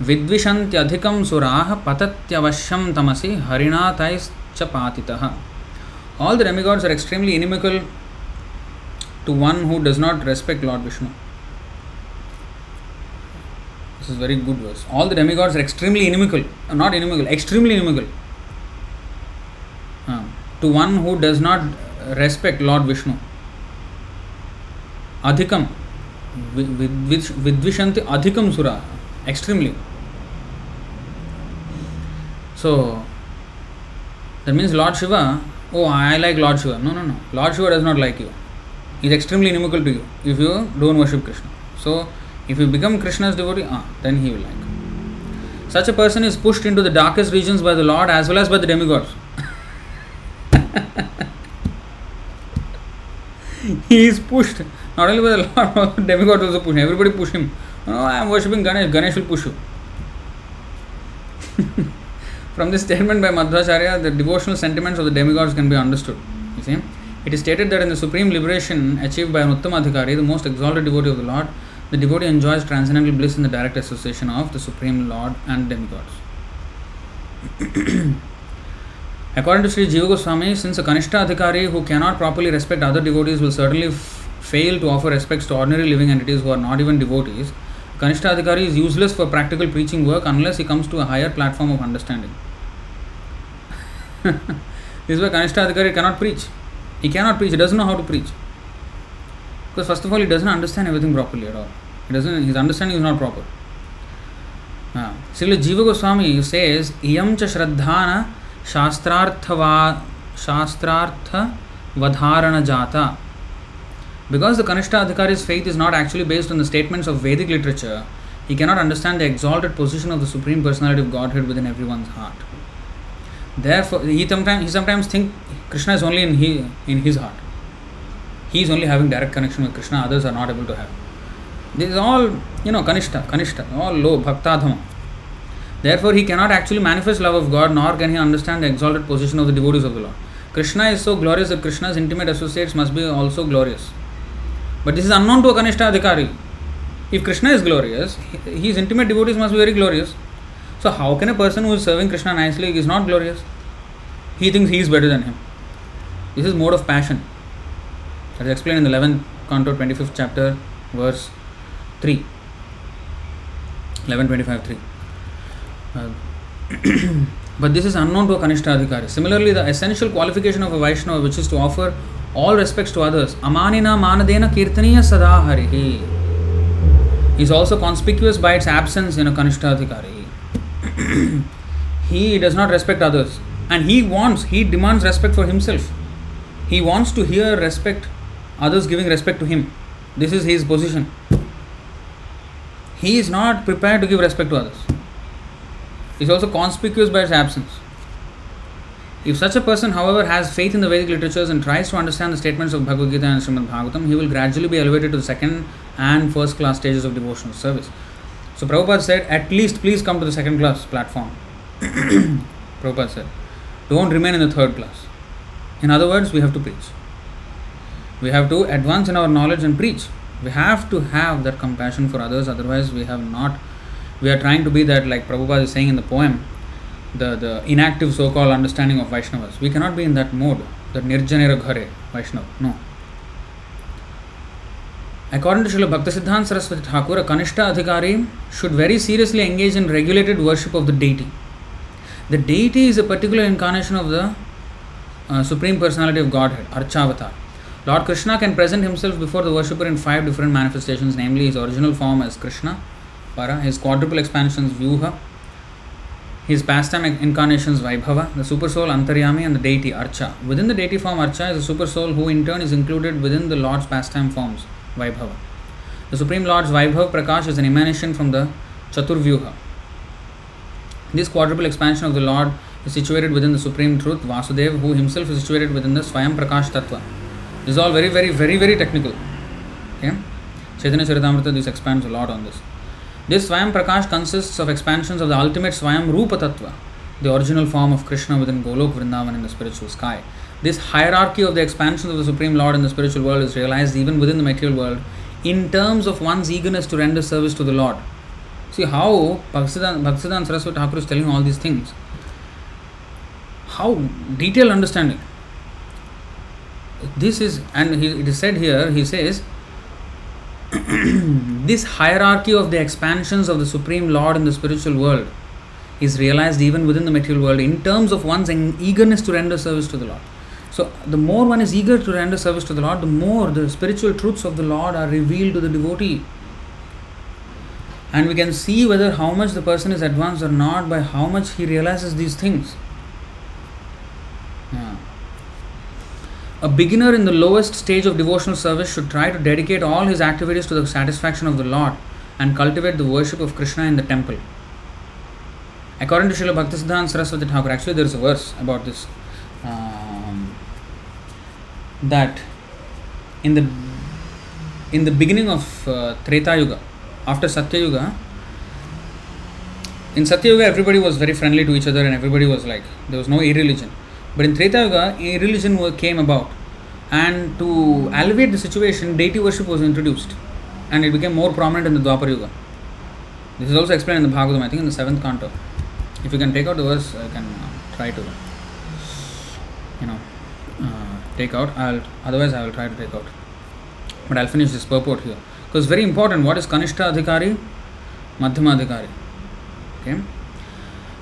[SPEAKER 1] vidvishantyadhikam surah patatyavashyam tamasi harinatais patitah. All the demigods are extremely inimical to one who does not respect Lord Vishnu. This is very good verse. All the demigods are extremely inimical, uh, not inimical, extremely inimical. Uh, to one who does not respect Lord Vishnu. Adhikam, vidvishanti adhikam sura, extremely. So, that means Lord Shiva, oh, I like Lord Shiva. No, no, no. Lord Shiva does not like you. Is extremely inimical to you if you don't worship Krishna. So, if you become Krishna's devotee, ah, then he will like. Such a person is pushed into the darkest regions by the Lord as well as by the demigods. he is pushed not only by the Lord, but the demigods also push him. Everybody push him. Oh, I am worshipping Ganesh. Ganesh will push you. From this statement by Madhvacharya, the devotional sentiments of the demigods can be understood. You see, it is stated that in the supreme liberation achieved by an Uttamadhikari, the most exalted devotee of the Lord, the devotee enjoys transcendental bliss in the direct association of the Supreme Lord and demigods. According to Sri Jiva Goswami, since a Kanishta Adhikari who cannot properly respect other devotees will certainly f- fail to offer respects to ordinary living entities who are not even devotees, Kanishta Adhikari is useless for practical preaching work unless he comes to a higher platform of understanding. this is why Kanishta Adhikari cannot preach. He cannot preach, he doesn't know how to preach. Because first of all, he doesn't understand everything properly at all. He doesn't. His understanding is not proper. Srila Jiva Goswami says, "Iyam cha shraddhana shastrarthava shastrartha vadharana jata." Because the Kanishta Adhikari's faith is not actually based on the statements of Vedic literature, he cannot understand the exalted position of the Supreme Personality of Godhead within everyone's heart. Therefore, he sometimes he sometimes think Krishna is only in he, in his heart. He is only having direct connection with Krishna. Others are not able to have. This is all you know Kanishta, Kanishta, all low bhaktadhama. Therefore, he cannot actually manifest love of God, nor can he understand the exalted position of the devotees of the Lord. Krishna is so glorious that Krishna's intimate associates must be also glorious. But this is unknown to a Kanishta Adhikari. If Krishna is glorious, his intimate devotees must be very glorious. So how can a person who is serving Krishna nicely is not glorious? He thinks he is better than him. This is mode of passion. That is explained in the 11th canto, 25th chapter, verse 3. 11.25 3. Uh, but this is unknown to a Kanishta Adhikari. Similarly, the essential qualification of a Vaishnava, which is to offer all respects to others, Amanina Manadena Kirtaniya Sada Harihi, is also conspicuous by its absence in a Kanishta Adhikari. he does not respect others and he wants, he demands respect for himself. He wants to hear respect, others giving respect to him. This is his position. He is not prepared to give respect to others. He is also conspicuous by his absence. If such a person, however, has faith in the Vedic literatures and tries to understand the statements of Bhagavad Gita and Srimad Bhagavatam, he will gradually be elevated to the second and first class stages of devotional service. So Prabhupada said, at least please come to the second class platform. Prabhupada said, don't remain in the third class. In other words, we have to preach. We have to advance in our knowledge and preach. We have to have that compassion for others, otherwise, we have not. We are trying to be that, like Prabhupada is saying in the poem, the, the inactive so called understanding of Vaishnavas. We cannot be in that mode, that Nirjanera Ghare Vaishnava. No. According to Srila Bhaktisiddhanta Saraswati Thakur, a Kanishta Adhikari should very seriously engage in regulated worship of the deity. The deity is a particular incarnation of the uh, Supreme Personality of Godhead, Archavatar. Lord Krishna can present himself before the worshipper in five different manifestations, namely his original form as Krishna, Para, his quadruple expansions Vyuha, his pastime incarnations Vaibhava, the supersoul Antaryami, and the deity Archa. Within the deity form Archa is a supersoul who in turn is included within the Lord's pastime forms Vaibhava. The Supreme Lord's Vaibhav Prakash is an emanation from the Chaturvyuha. This quadruple expansion of the Lord is situated within the Supreme Truth, Vasudev, who himself is situated within the Swayam Prakash Tattva. This is all very, very, very, very technical. Okay? Chaitanya Charitamrita, this expands a lot on this. This Swayam Prakash consists of expansions of the ultimate Swayam Rupa Tattva, the original form of Krishna within Golok Vrindavan in the spiritual sky. This hierarchy of the expansions of the Supreme Lord in the spiritual world is realized even within the material world in terms of one's eagerness to render service to the Lord. See how Bhaktisiddhanta Saraswati Thakur is telling all these things. How detailed understanding. This is, and he, it is said here, he says, this hierarchy of the expansions of the Supreme Lord in the spiritual world is realized even within the material world in terms of one's eagerness to render service to the Lord. So, the more one is eager to render service to the Lord, the more the spiritual truths of the Lord are revealed to the devotee. And we can see whether how much the person is advanced or not by how much he realizes these things. Yeah. A beginner in the lowest stage of devotional service should try to dedicate all his activities to the satisfaction of the Lord and cultivate the worship of Krishna in the temple. According to Srila Bhaktisiddhanta Saraswati Thakur, actually there is a verse about this. Um, that in the in the beginning of uh, Treta Yuga, after Satya Yuga, in Satya Yuga everybody was very friendly to each other and everybody was like there was no irreligion. But in Treta Yuga, a religion came about, and to alleviate the situation, deity worship was introduced, and it became more prominent in the Dwapar Yuga. This is also explained in the Bhagavatam, I think in the seventh canto. If you can take out the verse, I can uh, try to, you know take out. I'll otherwise I will try to take out. But I'll finish this purport here because very important. What is Kanishta Adhikari? Madhyama Adhikari. Okay.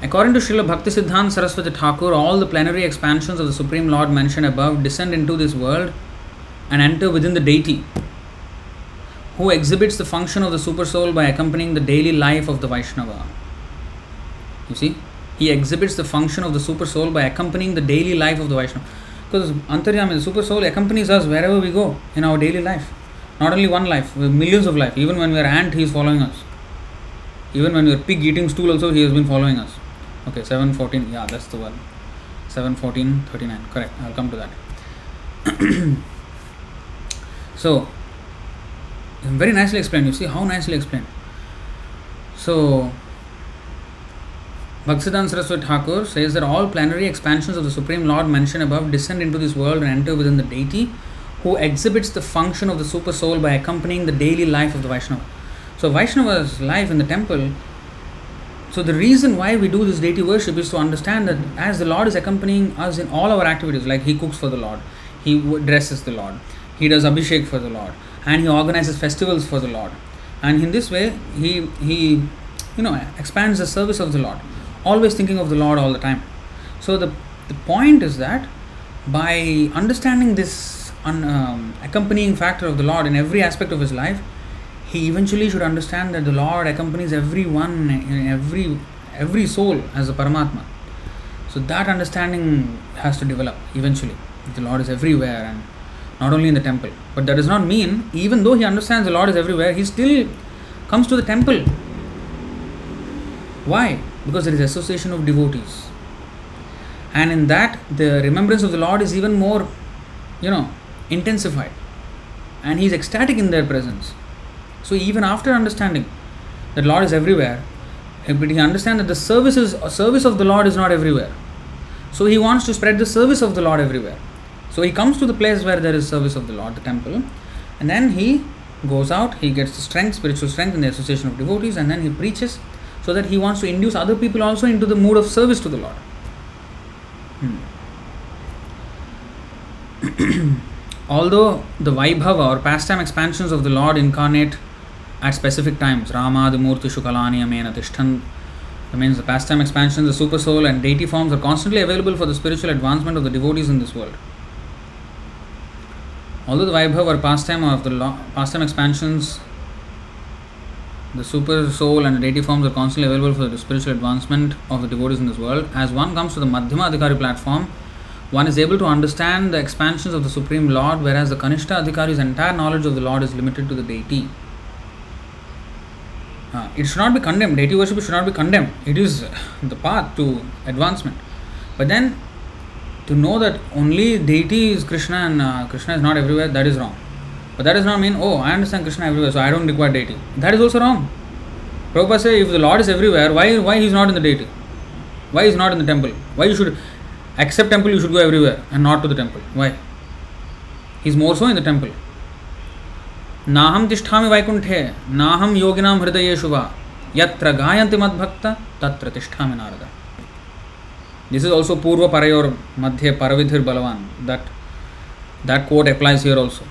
[SPEAKER 1] According to Srila Bhakti Siddhanta Saraswati Thakur, all the plenary expansions of the Supreme Lord mentioned above descend into this world and enter within the deity, who exhibits the function of the super soul by accompanying the daily life of the Vaishnava. You see, he exhibits the function of the super soul by accompanying the daily life of the Vaishnava. Because Antaryami, the super soul, accompanies us wherever we go in our daily life. Not only one life, millions of life. Even when we are ant, he is following us. Even when we are pig eating stool, also he has been following us. Okay, 714, yeah, that's the one. 714, 39, correct. I'll come to that. so, very nicely explained. You see how nicely explained. So, Bhaktisiddhanta Saraswati Thakur says that all plenary expansions of the Supreme Lord mentioned above descend into this world and enter within the deity who exhibits the function of the super soul by accompanying the daily life of the Vaishnava. So, Vaishnava's life in the temple. So, the reason why we do this deity worship is to understand that as the Lord is accompanying us in all our activities, like He cooks for the Lord, He dresses the Lord, He does Abhishek for the Lord, and He organizes festivals for the Lord. And in this way, He, he you know, expands the service of the Lord always thinking of the Lord all the time. So the, the point is that by understanding this un, um, accompanying factor of the Lord in every aspect of his life, he eventually should understand that the Lord accompanies everyone every every soul as a Paramatma. So that understanding has to develop eventually. The Lord is everywhere and not only in the temple. But that does not mean, even though he understands the Lord is everywhere, he still comes to the temple. Why? because there is association of devotees and in that the remembrance of the lord is even more you know intensified and he is ecstatic in their presence so even after understanding that lord is everywhere but he understands that the services service of the lord is not everywhere so he wants to spread the service of the lord everywhere so he comes to the place where there is service of the lord the temple and then he goes out he gets the strength spiritual strength in the association of devotees and then he preaches so that he wants to induce other people also into the mood of service to the Lord. Hmm. Although the Vaibhava or pastime expansions of the Lord incarnate at specific times, Rama, the Murti, Shukalani, Amena, Tishtan, that means the pastime expansions, the super soul, and deity forms are constantly available for the spiritual advancement of the devotees in this world. Although the Vaibhava or pastime of the pastime expansions the super soul and the deity forms are constantly available for the spiritual advancement of the devotees in this world. As one comes to the Madhyama Adhikari platform, one is able to understand the expansions of the Supreme Lord, whereas the Kanishta Adhikari's entire knowledge of the Lord is limited to the deity. Uh, it should not be condemned. Deity worship should not be condemned. It is the path to advancement. But then, to know that only deity is Krishna and uh, Krishna is not everywhere, that is wrong. But that does not mean, oh, I understand Krishna everywhere, so I don't require deity. That is also wrong. Prabhupada says, if the Lord is everywhere, why why he is not in the deity? Why he is not in the temple? Why you should accept temple, you should go everywhere and not to the temple? Why? He is more so in the temple. नाहं तिष्ठामि वैकुण्ठे नाहं योगिनां हृदयेषु वा यत्र गायन्ति मद्भक्त तत्र तिष्ठामि नारद दिस् इस् आल्सो पूर्वपरयोर् मध्ये परविधिर्बलवान् that that quote applies here also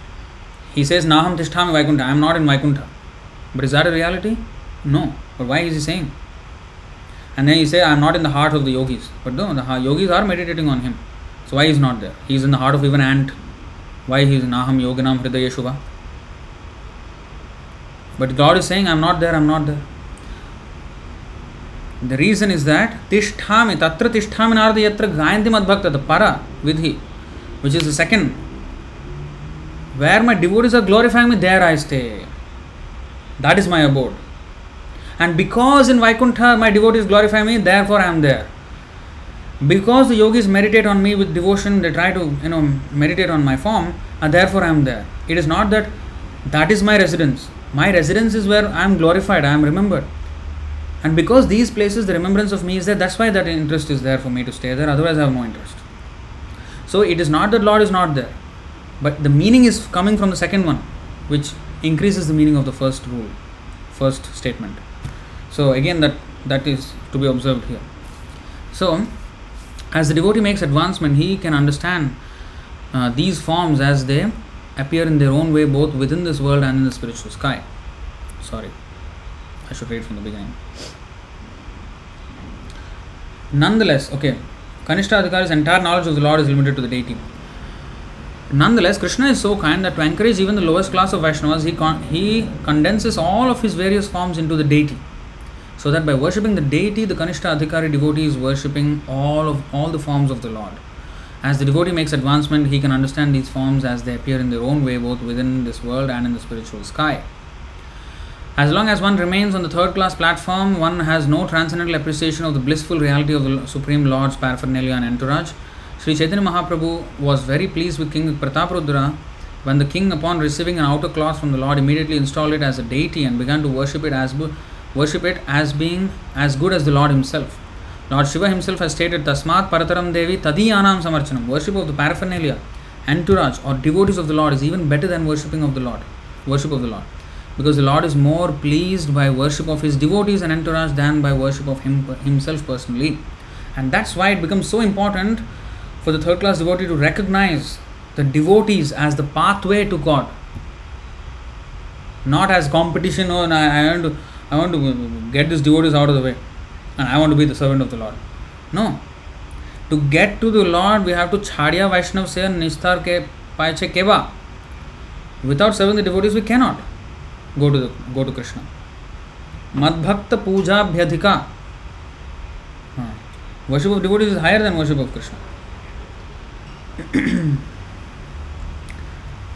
[SPEAKER 1] he says नाहं तिष्ठामि Vaikuntha I am not in Vaikuntha but is that reality no but why is saying And then he say, I am not in the heart of the yogis. But no, the yogis are meditating on him. So why he is not there? He is in the heart of even ant. Why he is Naham Yoginam Hridayeshuva? But God is saying, I am not there, I am not there. The reason is that Tishtami, Tatra Tishtami Narada Yatra Gayanti Madbhakta, the Para Vidhi, which is the second where my devotees are glorifying me, there I stay. That is my abode. And because in Vaikuntha my devotees glorify me, therefore I am there. Because the yogis meditate on me with devotion, they try to you know meditate on my form, and therefore I am there. It is not that that is my residence. My residence is where I am glorified, I am remembered. And because these places, the remembrance of me is there, that's why that interest is there for me to stay there, otherwise I have no interest. So it is not that Lord is not there. But the meaning is coming from the second one, which increases the meaning of the first rule, first statement. So again, that that is to be observed here. So, as the devotee makes advancement, he can understand uh, these forms as they appear in their own way, both within this world and in the spiritual sky. Sorry, I should read from the beginning. Nonetheless, okay, Kanishta Adhikari's entire knowledge of the Lord is limited to the deity. Nonetheless, Krishna is so kind that to encourage even the lowest class of Vaishnavas, he, con- he condenses all of his various forms into the deity. So that by worshipping the deity, the Kanishta Adhikari devotee is worshipping all of all the forms of the Lord. As the devotee makes advancement, he can understand these forms as they appear in their own way, both within this world and in the spiritual sky. As long as one remains on the third class platform, one has no transcendental appreciation of the blissful reality of the Supreme Lord's paraphernalia and entourage. Sri Chaitanya Mahaprabhu was very pleased with King Prataprudra when the king, upon receiving an outer cloth from the Lord, immediately installed it as a deity and began to worship it as worship it as being as good as the Lord himself. Lord Shiva himself has stated, Tasmat Parataram Devi Tadiyanam Samarchanam. Worship of the paraphernalia, entourage, or devotees of the Lord is even better than worshipping of the Lord. Worship of the Lord. Because the Lord is more pleased by worship of his devotees and entourage than by worship of him himself personally. And that's why it becomes so important for the third class devotee to recognize the devotees as the pathway to God. Not as competition, oh, I, I want to I want to get these devotees out of the way and I want to be the servant of the Lord. No. To get to the Lord, we have to chadya Vaishnav se nistar ke paiche keva. Without serving the devotees, we cannot go to the, go to Krishna. Madbhakta puja bhyadhika. Worship of devotees is higher than worship of Krishna.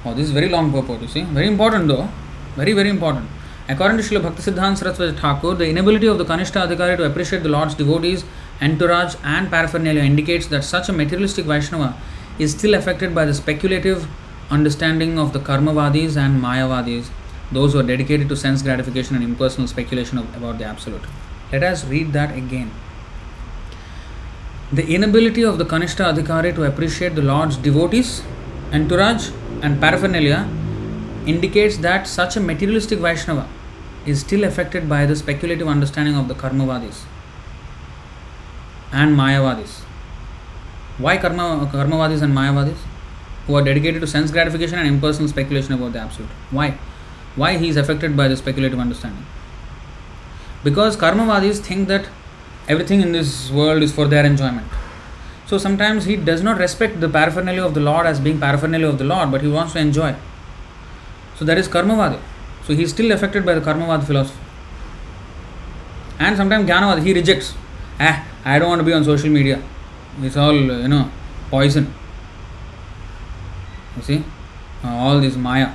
[SPEAKER 1] oh, this is very long purport, you see. Very important though. Very, very important. According to Srila Bhaktisiddhanta Saraswati Thakur, the inability of the Kanishta Adhikari to appreciate the Lord's devotees, entourage, and paraphernalia indicates that such a materialistic Vaishnava is still affected by the speculative understanding of the Karmavadis and Mayavadis, those who are dedicated to sense gratification and impersonal speculation of, about the Absolute. Let us read that again. The inability of the Kanishta Adhikari to appreciate the Lord's devotees, entourage, and paraphernalia indicates that such a materialistic Vaishnava is still affected by the speculative understanding of the Karmavadis and Mayavadis. Why Karma, Karmavadis and Mayavadis? Who are dedicated to sense gratification and impersonal speculation about the Absolute. Why? Why he is affected by the speculative understanding? Because Karmavadis think that everything in this world is for their enjoyment. So sometimes he does not respect the paraphernalia of the Lord as being paraphernalia of the Lord, but he wants to enjoy. So that is Karmavada. So he is still affected by the Karmavada philosophy. And sometimes Jnanavada, he rejects. Ah, I don't want to be on social media. It's all, you know, poison. You see? Uh, all this Maya.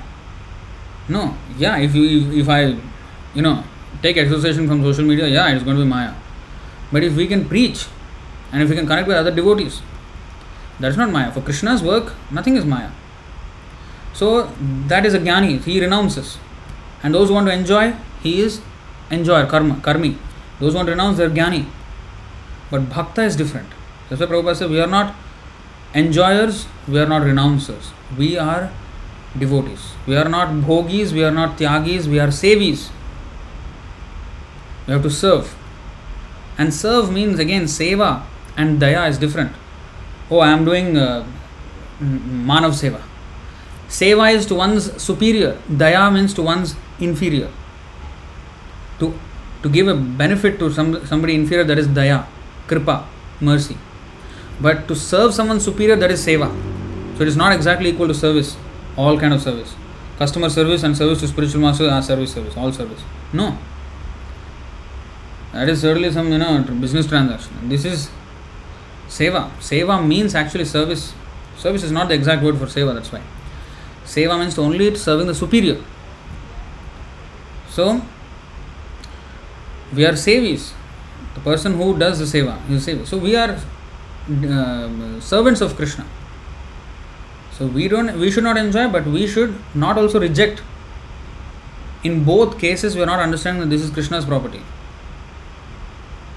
[SPEAKER 1] No, yeah, if you if I, you know, take association from social media, yeah, it's going to be Maya. But if we can preach and if we can connect with other devotees, that's not Maya. For Krishna's work, nothing is Maya. So that is a jnani, he renounces. And those who want to enjoy, he is enjoyer, karma, karmi. Those who want to renounce, they are jnani. But bhakta is different. That's why Prabhupada said, we are not enjoyers, we are not renouncers. We are devotees. We are not bhogis, we are not tyagis, we are sevis. We have to serve. And serve means again seva and daya is different. Oh, I am doing uh, manav seva. Seva is to one's superior, daya means to one's inferior. To, to give a benefit to some, somebody inferior, that is daya, kripa, mercy. But to serve someone superior, that is seva. So it is not exactly equal to service, all kind of service. Customer service and service to spiritual master are service service, all service. No. That is certainly some you know business transaction. This is seva. Seva means actually service. Service is not the exact word for seva, that's why. Seva means only it serving the superior. So, we are sevis. The person who does the seva is seva. So, we are uh, servants of Krishna. So, we don't, we should not enjoy, but we should not also reject. In both cases, we are not understanding that this is Krishna's property.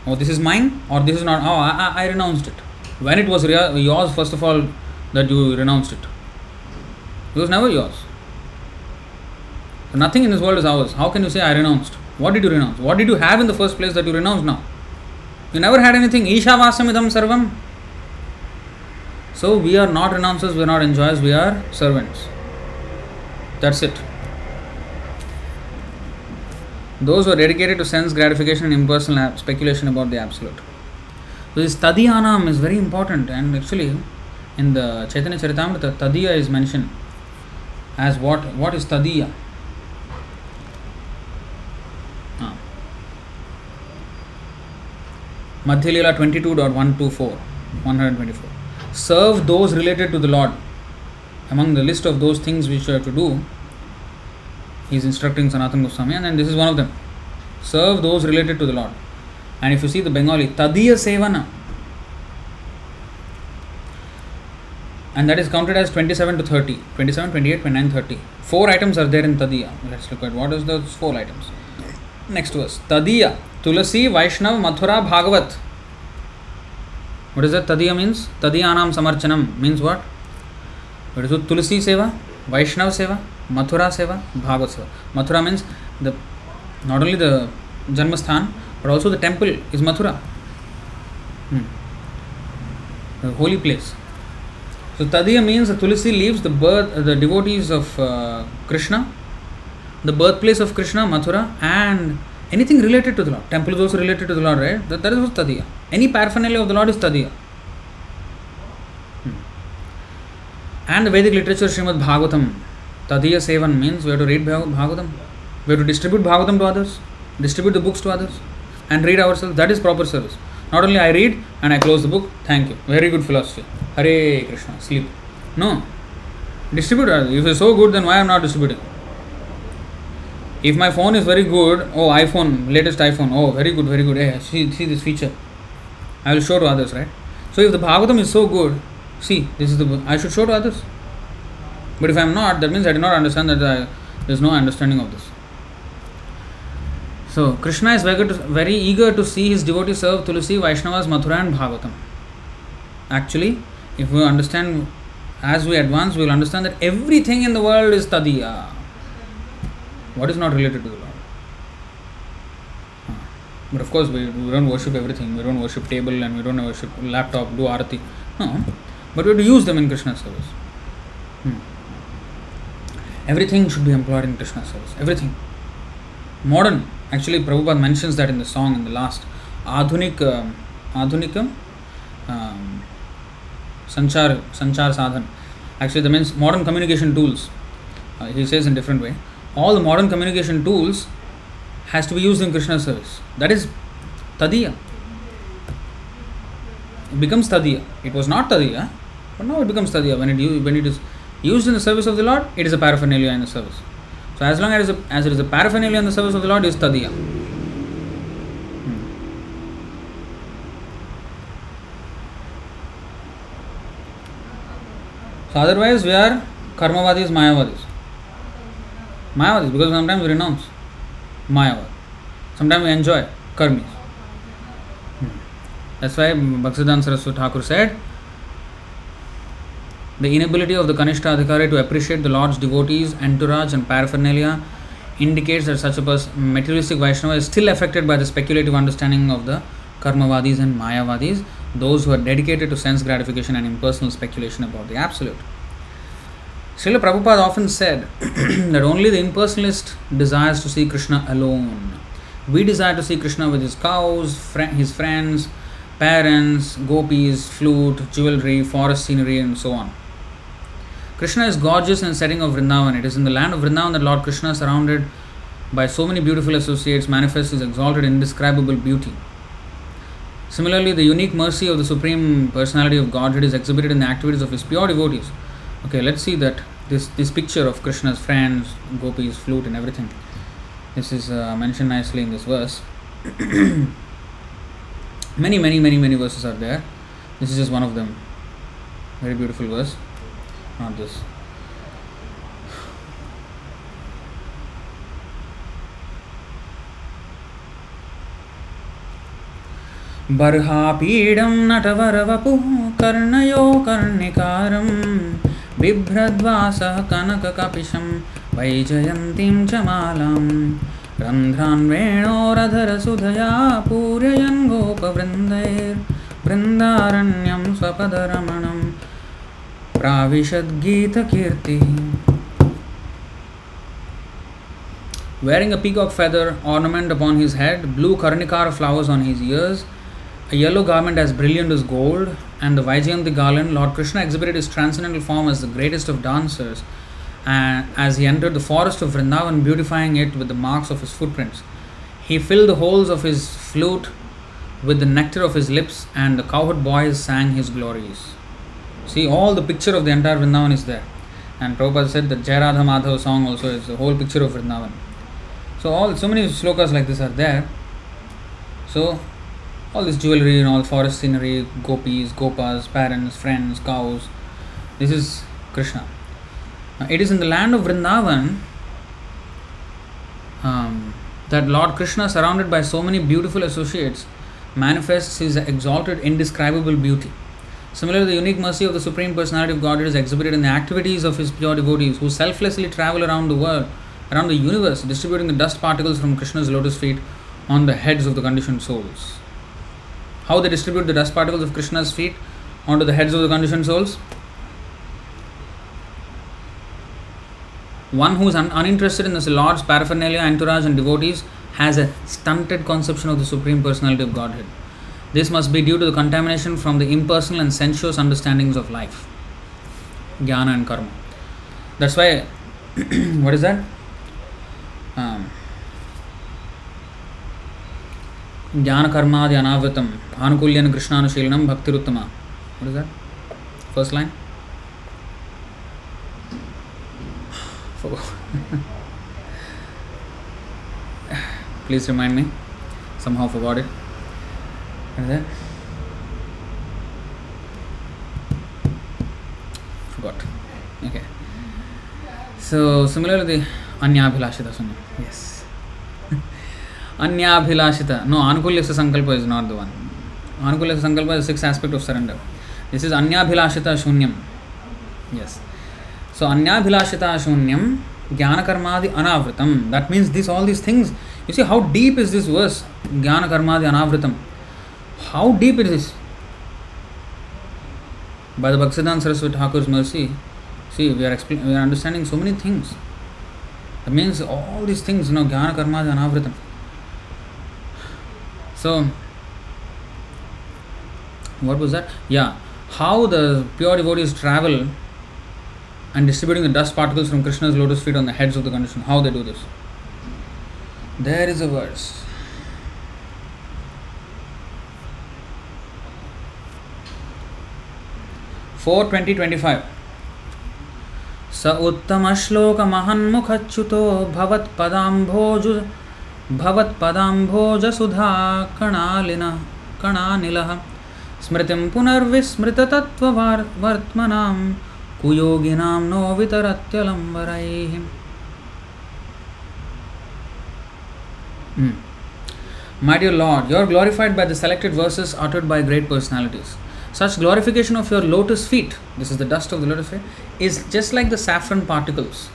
[SPEAKER 1] Oh, this is mine, or this is not. Oh, I, I renounced it. When it was yours, first of all, that you renounced it. It was never yours. So nothing in this world is ours. How can you say I renounced? What did you renounce? What did you have in the first place that you renounced now? You never had anything. Isha vasamidam sarvam. So we are not renouncers, we are not enjoyers, we are servants. That's it. Those who are dedicated to sense gratification and impersonal speculation about the absolute. So this tadiyanam is very important and actually in the Chaitanya Charitamrita, Tadiya is mentioned as what? What is Tadiya? Ah. Madhya Leela 22.124, 124. Serve those related to the Lord. Among the list of those things which you have to do, he is instructing Sanatana Goswami, and this is one of them. Serve those related to the Lord. And if you see the Bengali, Tadiya Sevana, and that is counted as 27 to 30 27 28 29 30 four items are there in tadiya let's look at what is those four items next verse tadiya tulasi vaishnav mathura bhagavat what is that tadiya means tadiyanam samarchanam means what what is it tulasi seva vaishnav seva mathura seva bhagavat seva mathura means the not only the janmasthan but also the temple is mathura hmm. the holy place so Tadiya means the Tulsi leaves the birth, uh, the devotees of uh, Krishna, the birthplace of Krishna, Mathura, and anything related to the Lord. Temple is also related to the Lord, right? That, that is what Tadiya. Any paraphernalia of the Lord is Tadiya. Hmm. And the Vedic literature, Srimad Bhagavatam, Tadiya Sevan means we have to read Bhagavatam, we have to distribute Bhagavatam to others, distribute the books to others, and read ourselves. That is proper service. Not only I read and I close the book, thank you. Very good philosophy. Hare Krishna, sleep. No. Distribute. If it's so good, then why I'm not distributing? If my phone is very good, oh iPhone, latest iPhone, oh very good, very good. Hey, see, see this feature. I will show to others, right? So if the Bhagavatam is so good, see, this is the book. I should show to others. But if I am not, that means I do not understand that uh, I, there is no understanding of this. So Krishna is very eager to see his devotees serve Tulsi, Vaishnavas, Mathura, and Bhagavatam. Actually, if we understand, as we advance, we will understand that everything in the world is Tadiya. What is not related to the Lord? But of course, we, we don't worship everything. We don't worship table and we don't worship laptop, do arati. No. But we have to use them in Krishna service. Hmm. Everything should be employed in Krishna service. Everything. Modern Actually, Prabhupada mentions that in the song in the last. Adhunik, uh, Adhunikam, um, Sanchar, Sanchar Sadhan. Actually, that means modern communication tools. Uh, he says in different way. All the modern communication tools has to be used in Krishna service. That is Tadiya. It becomes Tadiya. It was not Tadiya, but now it becomes Tadiya. When it, when it is used in the service of the Lord, it is a paraphernalia in the service. So as long as, as it is a paraphernalia in the service of the Lord, is tadiya. Hmm. So otherwise we are karmavadis, mayavadis. Mayavadis because sometimes we renounce mayavad. Sometimes we enjoy karmis. Hmm. That's why Bhaktisiddhanta Saraswati Thakur said, the inability of the Kanishta Adhikari to appreciate the Lord's devotees, entourage, and paraphernalia indicates that such a person, materialistic Vaishnava is still affected by the speculative understanding of the Karmavadis and Mayavadis, those who are dedicated to sense gratification and impersonal speculation about the Absolute. Srila Prabhupada often said that only the impersonalist desires to see Krishna alone. We desire to see Krishna with his cows, fr- his friends, parents, gopis, flute, jewelry, forest scenery, and so on. Krishna is gorgeous in the setting of Vrindavan. It is in the land of Vrindavan that Lord Krishna, surrounded by so many beautiful associates, manifests his exalted, indescribable beauty. Similarly, the unique mercy of the Supreme Personality of Godhead is exhibited in the activities of his pure devotees. Okay, let's see that this, this picture of Krishna's friends, gopis, flute, and everything. This is uh, mentioned nicely in this verse. many, many, many, many verses are there. This is just one of them. Very beautiful verse. Not this बर्हापीडं नटवरवपुः कर्णयो कर्णिकारं बिभ्रद्वासः कनककपिशं वैजयन्तीं च मालां रन्ध्रान् वेणोरधरसुधया पूरयन् गोपवृन्दैर्वृन्दारण्यं स्वपदरमणम् Pravishat Wearing a peacock feather ornament upon his head, blue karnikar flowers on his ears, a yellow garment as brilliant as gold, and the Vaijayanti garland, Lord Krishna exhibited his transcendental form as the greatest of dancers and as he entered the forest of Vrindavan, beautifying it with the marks of his footprints. He filled the holes of his flute with the nectar of his lips, and the cowherd boys sang his glories. See, all the picture of the entire Vrindavan is there. And Prabhupada said that Jaya Radha Madhava song also is the whole picture of Vrindavan. So all so many slokas like this are there. So all this jewelry and all forest scenery, gopis, gopas, parents, friends, cows. This is Krishna. Uh, it is in the land of Vrindavan um, that Lord Krishna, surrounded by so many beautiful associates, manifests his exalted, indescribable beauty. Similarly, the unique mercy of the Supreme Personality of Godhead is exhibited in the activities of his pure devotees who selflessly travel around the world, around the universe, distributing the dust particles from Krishna's lotus feet on the heads of the conditioned souls. How they distribute the dust particles of Krishna's feet onto the heads of the conditioned souls? One who is un- uninterested in the Lord's paraphernalia, entourage, and devotees has a stunted conception of the Supreme Personality of Godhead. This must be due to the contamination from the impersonal and sensuous understandings of life, jnana and karma. That's why, what is that? Um, ज्ञान कर्मादि अनावृतम आनुकूल्यन कृष्णानुशीलनम भक्तिरुत्तमा what is that first line please remind me somehow forgot it what is that forgot okay so similarly anyabhilashita sunya yes Anyabhilashita. No, Anukulyasya Sankalpa is not the one. Anukulyasya Sankalpa is the sixth aspect of surrender. This is Anyabhilashita Shunyam. Yes. So Anyabhilashita Shunyam Jnana Karmadi Anavritam. That means this all these things. You see how deep is this verse? Jnana Karmadi Anavritam. How deep it is. By the Bhaktisiddhanta Saraswati Thakur's mercy, see, we are, we are understanding so many things. That means all these things, you know, Jnana Karmadi Anavritam. So, what was that? Yeah, how the pure devotees travel and distributing the dust particles from Krishna's lotus feet on the heads of the conditioned. How they do this? There is a verse. Four twenty twenty five स उत्तम श्लोक महन्मुखच्युत भवत्पदाभोजु सुधा कणालि कणानील। स्मृति पुनर्विस्मृत तत्व वर्तमना कुयोगिना नो वितरत्यलंबर my hmm. Dear lord you are glorified by the selected verses uttered by great personalities Such glorification of your lotus feet, this is the dust of the lotus feet, is just like the saffron particles.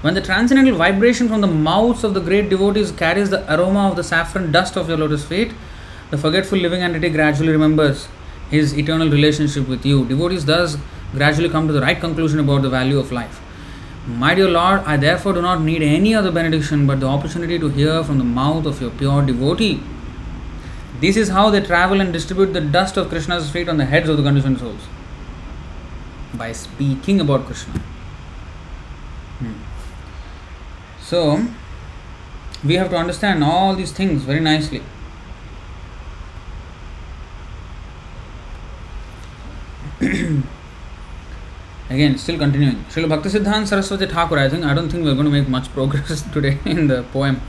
[SPEAKER 1] When the transcendental vibration from the mouths of the great devotees carries the aroma of the saffron dust of your lotus feet, the forgetful living entity gradually remembers his eternal relationship with you. Devotees thus gradually come to the right conclusion about the value of life. My dear Lord, I therefore do not need any other benediction but the opportunity to hear from the mouth of your pure devotee. This is how they travel and distribute the dust of Krishna's feet on the heads of the conditioned souls. By speaking about Krishna. Hmm. So, we have to understand all these things very nicely. Again, still continuing. Srila Bhakti Siddhanta Saraswati Thakur, I think, I don't think we're going to make much progress today in the poem.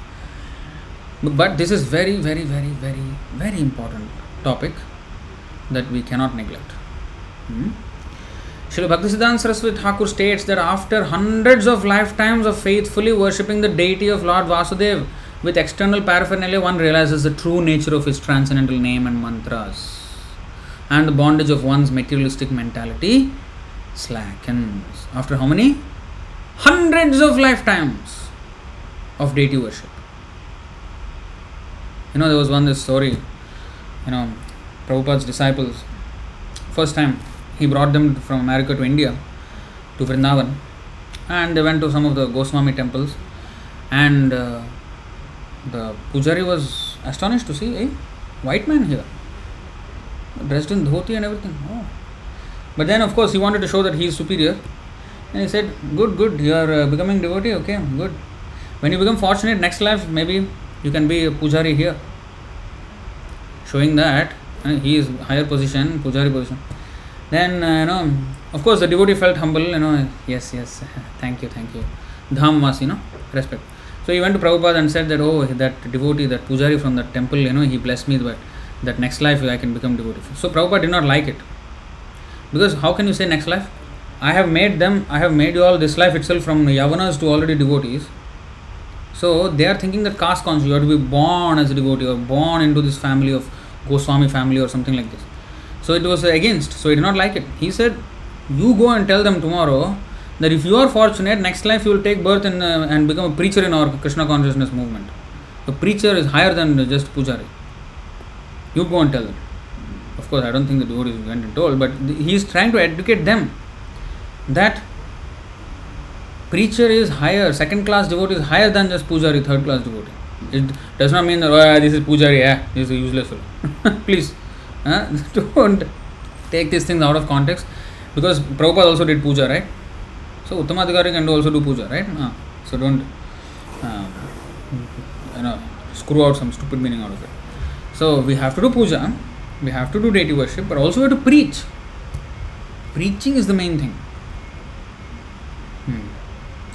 [SPEAKER 1] But this is very, very, very, very, very important topic that we cannot neglect. Hmm? Srila Bhaktisiddhanta Saraswati Thakur states that after hundreds of lifetimes of faithfully worshipping the deity of Lord Vasudev with external paraphernalia, one realizes the true nature of his transcendental name and mantras. And the bondage of one's materialistic mentality slackens. After how many? Hundreds of lifetimes of deity worship. You know, there was one this story, you know, Prabhupada's disciples, first time he brought them from America to India, to Vrindavan, and they went to some of the Goswami temples, and uh, the pujari was astonished to see a white man here. dressed in dhoti and everything. Oh. But then, of course, he wanted to show that he is superior. And he said, Good, good, you are uh, becoming devotee, okay, good. When you become fortunate, next life, maybe you can be a pujari here. Showing that uh, he is higher position, pujari position. Then, uh, you know, of course, the devotee felt humble, you know, yes, yes, thank you, thank you. Dham was, you know, respect. So he went to Prabhupada and said that, oh, that devotee, that pujari from that temple, you know, he blessed me that, that next life I can become devotee. So Prabhupada did not like it. Because how can you say next life? I have made them, I have made you all this life itself from Yavanas to already devotees. So they are thinking that caste conscious, you have to be born as a devotee or born into this family of Goswami family or something like this. So it was against, so he did not like it. He said, You go and tell them tomorrow that if you are fortunate, next life you will take birth in, uh, and become a preacher in our Krishna consciousness movement. A preacher is higher than just pujari. You go and tell them. Of course, I don't think the devotees went and told, but he is trying to educate them that preacher is higher, second class devotee is higher than just pujari, third class devotee. It does not mean that oh, this is pujari, yeah, this is useless fellow. Please, uh, don't take these things out of context because Prabhupada also did puja, right? So Uttamadhikari can also do puja, right? Uh, so don't uh, you know screw out some stupid meaning out of it. So we have to do puja, we have to do deity worship, but also we have to preach. Preaching is the main thing.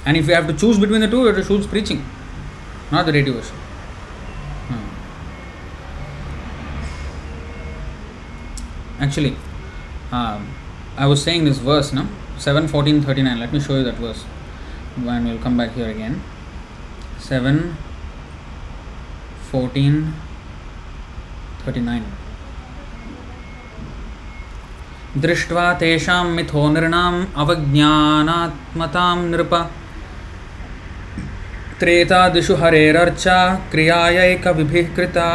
[SPEAKER 1] Hmm. And if you have to choose between the two, you have to choose preaching, not the deity worship. Hmm. Actually, um, I was saying this verse, no? 7 14 39. Let me show you that verse. And we'll come back here again. 7 14 39. दृष्ट्वा तेषां मिथो नृणाम् अवज्ञानात्मतां नृप त्रेतादिषु हरेरर्चा क्रियायैकविभिः कृता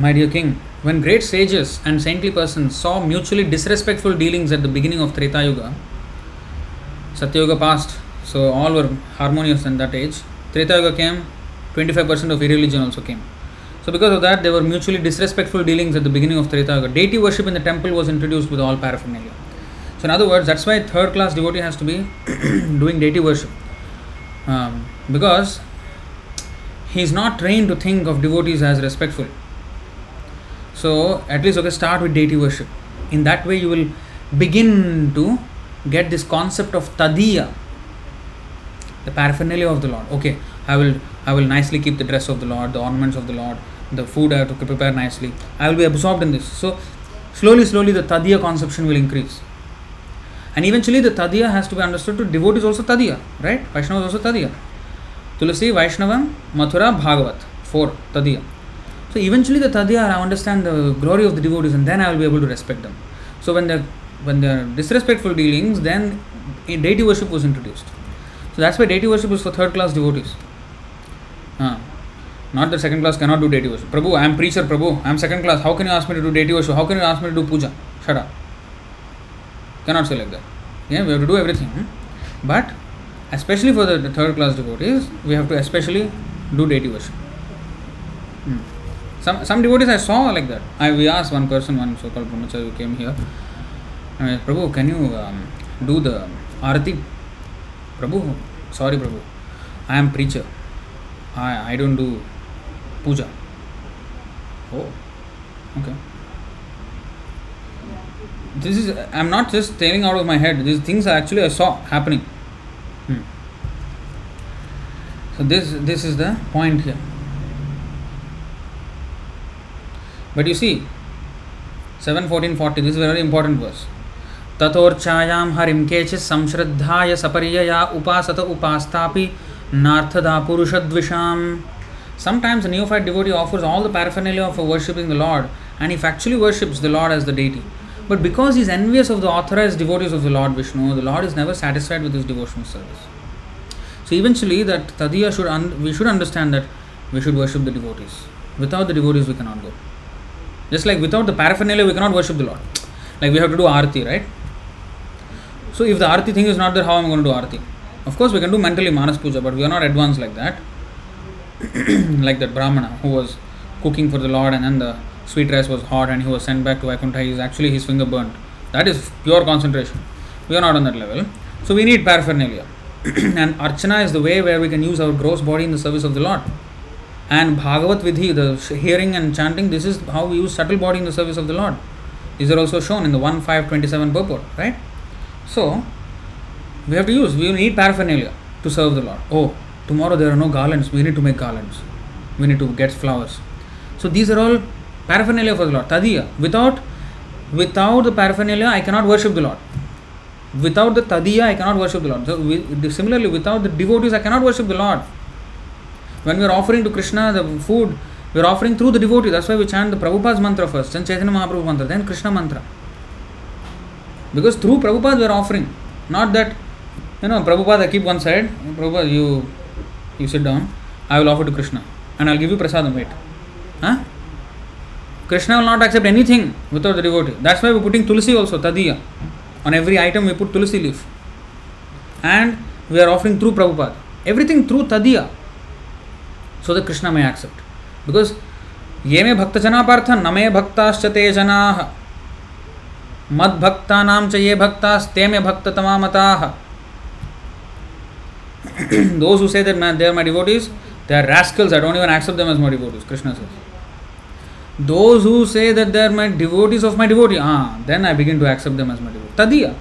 [SPEAKER 1] My dear king, when great sages and saintly persons saw mutually disrespectful dealings at the beginning of Treta Yuga, Satya Yuga passed, so all were harmonious in that age. Treta Yuga came, 25% of irreligion also came. So, because of that, there were mutually disrespectful dealings at the beginning of Treta Yuga. Deity worship in the temple was introduced with all paraphernalia. So, in other words, that's why third class devotee has to be doing deity worship. Um, because he is not trained to think of devotees as respectful. So, at least, okay, start with deity worship. In that way, you will begin to get this concept of tadiya, the paraphernalia of the Lord. Okay, I will I will nicely keep the dress of the Lord, the ornaments of the Lord, the food I have to prepare nicely. I will be absorbed in this. So slowly, slowly the tadiya conception will increase. And eventually the tadiya has to be understood to devotee is also tadiya, right? Vaishnava is also tadiya. Tulasi, Vaishnava, Mathura, Bhagavat. Four tadiya. So eventually the tadiya I understand the glory of the devotees and then I will be able to respect them. So when they're when they're disrespectful dealings, then deity worship was introduced. So that's why deity worship is for third class devotees. Uh, not that second class cannot do deity worship. Prabhu, I am preacher, Prabhu, I am second class. How can you ask me to do deity worship? How can you ask me to do puja? Shut up. Cannot like that. Yeah, we have to do everything. But especially for the, the, third class devotees, we have to especially do deity worship. Hmm. Some some devotees I saw like that. I we asked one person, one so-called brahmachari who came here. I mean, Prabhu, can you um, do the arati? Prabhu, sorry, Prabhu, I am preacher. I, I don't do puja. Oh, okay This is, I'm not just telling out of my head, these things actually I saw happening. Hmm. So, this, this is the point here. But you see, 7 14 40, this is a very important verse. तथोर्चायां हरिं केचित् संश्रद्धाय सपर्यया उपासत उपास्तापि नार्थदा पुरुषद्विषाम् Sometimes a neophyte devotee offers all the paraphernalia of worshipping the Lord and he factually worships the Lord as the deity. But because he is envious of the authorized devotees of the Lord Vishnu, the Lord is never satisfied with his devotional service. So eventually that tadiya should un- we should understand that we should worship the devotees. Without the devotees we cannot go. Just like without the paraphernalia we cannot worship the Lord. Like we have to do arati, right? So if the arati thing is not there, how am I going to do arati? Of course, we can do mentally manas puja, but we are not advanced like that. like that brahmana who was cooking for the Lord, and then the sweet rice was hot and he was sent back to Vaikuntha, is actually his finger burnt. That is pure concentration. We are not on that level. So we need paraphernalia. and Archana is the way where we can use our gross body in the service of the Lord. And Bhagavat Vidhi, the hearing and chanting, this is how we use subtle body in the service of the Lord. These are also shown in the 1 5 27 purport, right? So, we have to use, we need paraphernalia to serve the Lord. Oh, tomorrow there are no garlands, we need to make garlands. We need to get flowers. So, these are all paraphernalia for the Lord. Tadiya. Without, without the paraphernalia, I cannot worship the Lord. Without the tadiya, I cannot worship the Lord. So, we, similarly, without the devotees, I cannot worship the Lord. When we are offering to Krishna the food, we are offering through the devotee. That's why we chant the Prabhupada's mantra first, then Chaitanya Mahaprabhu mantra, then Krishna mantra. Because through Prabhupada we are offering, not that you know Prabhupada keep one side, Prabhupada you you sit down, I will offer to Krishna and I'll give you prasadam. Wait, huh? Krishna will not accept anything without the devotee. That's why we're putting tulsi also, tadiya. On every item we put tulsi leaf. And we are offering through Prabhupada. Everything through tadiya. so that Krishna may accept. Because ये मे भक्त जना पार्थ न मे भक्ताश्च ते मद भक्तानां च ये भक्तास्ते मे भक्त तमामताः those who say that they are my devotees they are rascals i don't even accept them as my devotees krishna says those who say that they are my devotees of my devotee ah then i begin to accept them as my devotee tadiya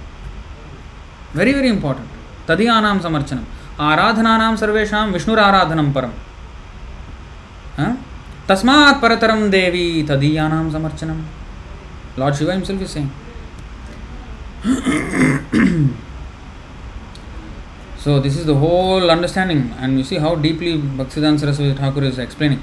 [SPEAKER 1] very very important tadiyanam samarchanam आराधनानां सर्वेषां विष्णुराराधनं परम् तस्मात् परतरम देवी तदीयानाम समर्चनम lord Shiva himself is saying so this is the whole understanding and you see how deeply bhaktisiddhanta saraswati thakur is explaining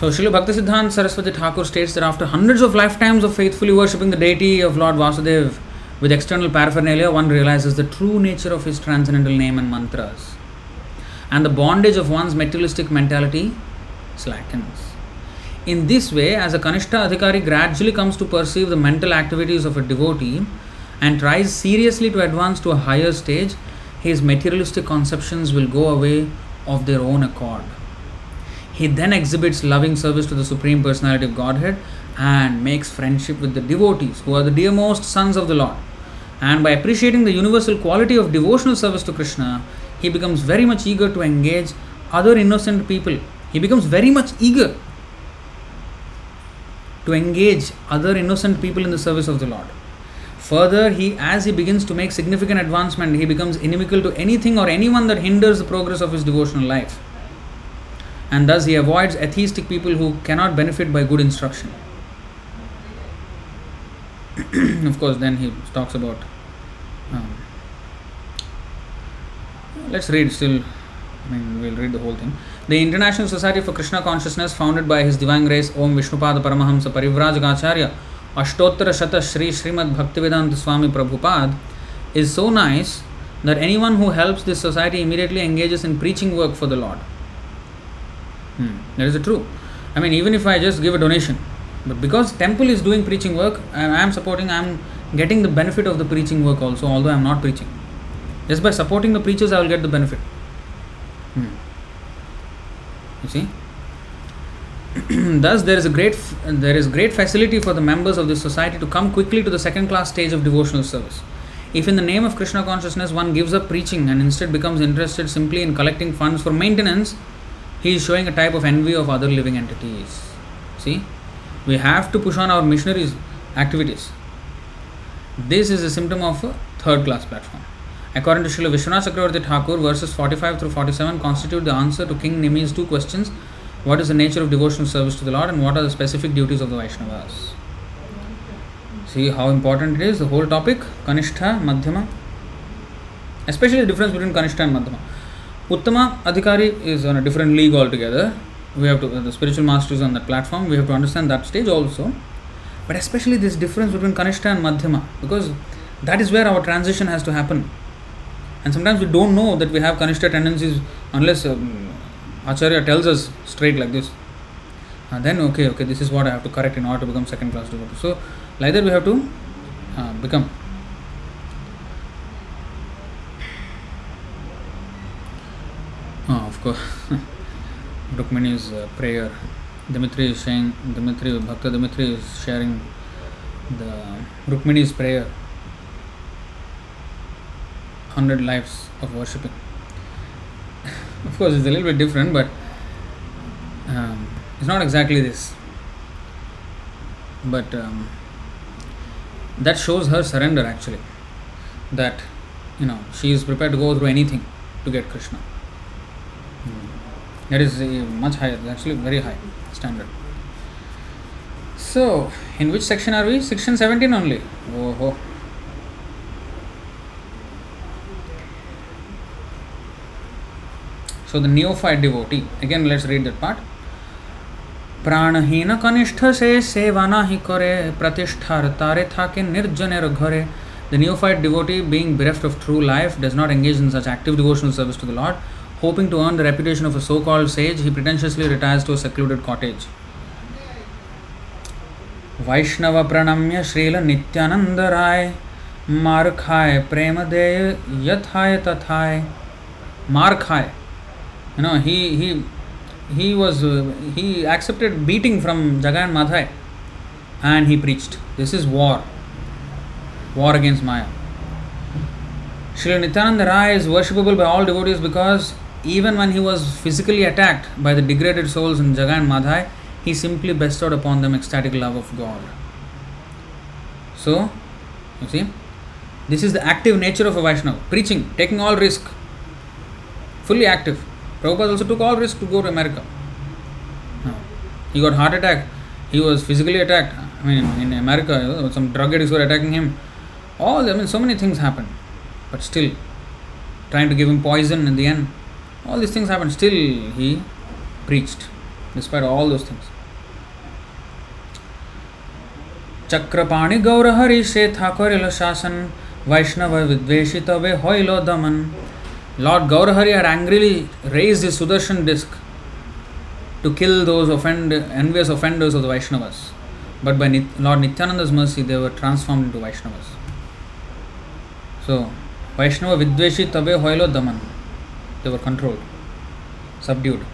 [SPEAKER 1] so Srila Bhaktisiddhanta Saraswati Thakur states that after hundreds of lifetimes of faithfully worshipping the deity of Lord Vasudev with external paraphernalia, one realizes the true nature of his transcendental name and mantras and the bondage of one's materialistic mentality slackens. In this way, as a Kanishta Adhikari gradually comes to perceive the mental activities of a devotee and tries seriously to advance to a higher stage, his materialistic conceptions will go away of their own accord. He then exhibits loving service to the Supreme Personality of Godhead and makes friendship with the devotees, who are the dearmost sons of the Lord. And by appreciating the universal quality of devotional service to Krishna, he becomes very much eager to engage other innocent people. He becomes very much eager to engage other innocent people in the service of the Lord. Further, he as he begins to make significant advancement, he becomes inimical to anything or anyone that hinders the progress of his devotional life. And thus he avoids atheistic people who cannot benefit by good instruction. of course, then he talks about um, let's read still I mean, we'll read the whole thing. The International Society for Krishna Consciousness, founded by His Divine Grace Om Vishnupada Paramahamsa Parivrajagacharya Ashtottara Shata Shri Srimad Bhaktivedanta Swami Prabhupada, is so nice that anyone who helps this society immediately engages in preaching work for the Lord. Hmm. That is true. I mean, even if I just give a donation, but because temple is doing preaching work, I am supporting, I am getting the benefit of the preaching work also, although I am not preaching. Just by supporting the preachers, I will get the benefit. Hmm. You see. Thus, there is a great there is great facility for the members of this society to come quickly to the second class stage of devotional service. If in the name of Krishna consciousness one gives up preaching and instead becomes interested simply in collecting funds for maintenance, he is showing a type of envy of other living entities. See, we have to push on our missionaries' activities. This is a symptom of a third class platform. According to Srila Vishwanath Chakravarti Thakur, verses 45 through 47 constitute the answer to King Nimi's two questions What is the nature of devotional service to the Lord, and what are the specific duties of the Vaishnavas? See how important it is, the whole topic Kanishtha, Madhyama, especially the difference between Kanishtha and Madhyama. Uttama Adhikari is on a different league altogether. We have to, the spiritual masters on that platform, we have to understand that stage also. But especially this difference between Kanishtha and Madhyama, because that is where our transition has to happen. And sometimes we don't know that we have kanishta tendencies unless um, acharya tells us straight like this. And then okay okay this is what i have to correct in order to become second class devotee. So like that we have to uh, become oh, course rukmini's uh, prayer Dimitri is saying, Dimitri, Bhakta Dimitri is sharing the Rukmini's prayer 100 lives of worshipping. of course, it's a little bit different, but um, it's not exactly this. But um, that shows her surrender actually. That you know she is prepared to go through anything to get Krishna. That is uh, much higher, actually very high standard. So, in which section are we? Section 17 only. Oh, ho. So, the neophyte devotee, again, let's read that part. प्राणहीन कनिष्ठ से सेवा नाही करे प्रतिष्ठार तारे थाके निर्जनेर घरे The neophyte devotee, being bereft of true life, does not engage in such active devotional service to the Lord. Hoping to earn the reputation of a so called sage, he pretentiously retires to a secluded cottage. Vaishnava Pranamya Srila Nityanandarai Markhai Premadeya Yathai Tathai Markhai. You know, he, he, he was, uh, he accepted beating from Jagai Madhai and he preached. This is war. War against Maya. Srila Nityananda Rai is worshipable by all devotees because even when he was physically attacked by the degraded souls in Jagai and Madhai, he simply bestowed upon them ecstatic love of God. So, you see, this is the active nature of a Vaishnava. Preaching, taking all risk, fully active. Prabhupada also took all risk to go to America. He got heart attack. He was physically attacked. I mean, in America, some drug addicts were attacking him. All, I mean, so many things happened. But still, trying to give him poison in the end All these things happened. Still, he preached, despite all those things. Chakrapani Gaurhari से ठाकुर शासन वैष्णव विद्वेषित वे होइलो दमन Lord Gaurahari had angrily raised his Sudarshan disc to kill those offend, envious offenders of the Vaishnavas. But by Nit- Lord Nityananda's mercy, they were transformed into Vaishnavas. So, Vaishnava Vidveshi Tabe Hoilo Daman. They were controlled, subdued.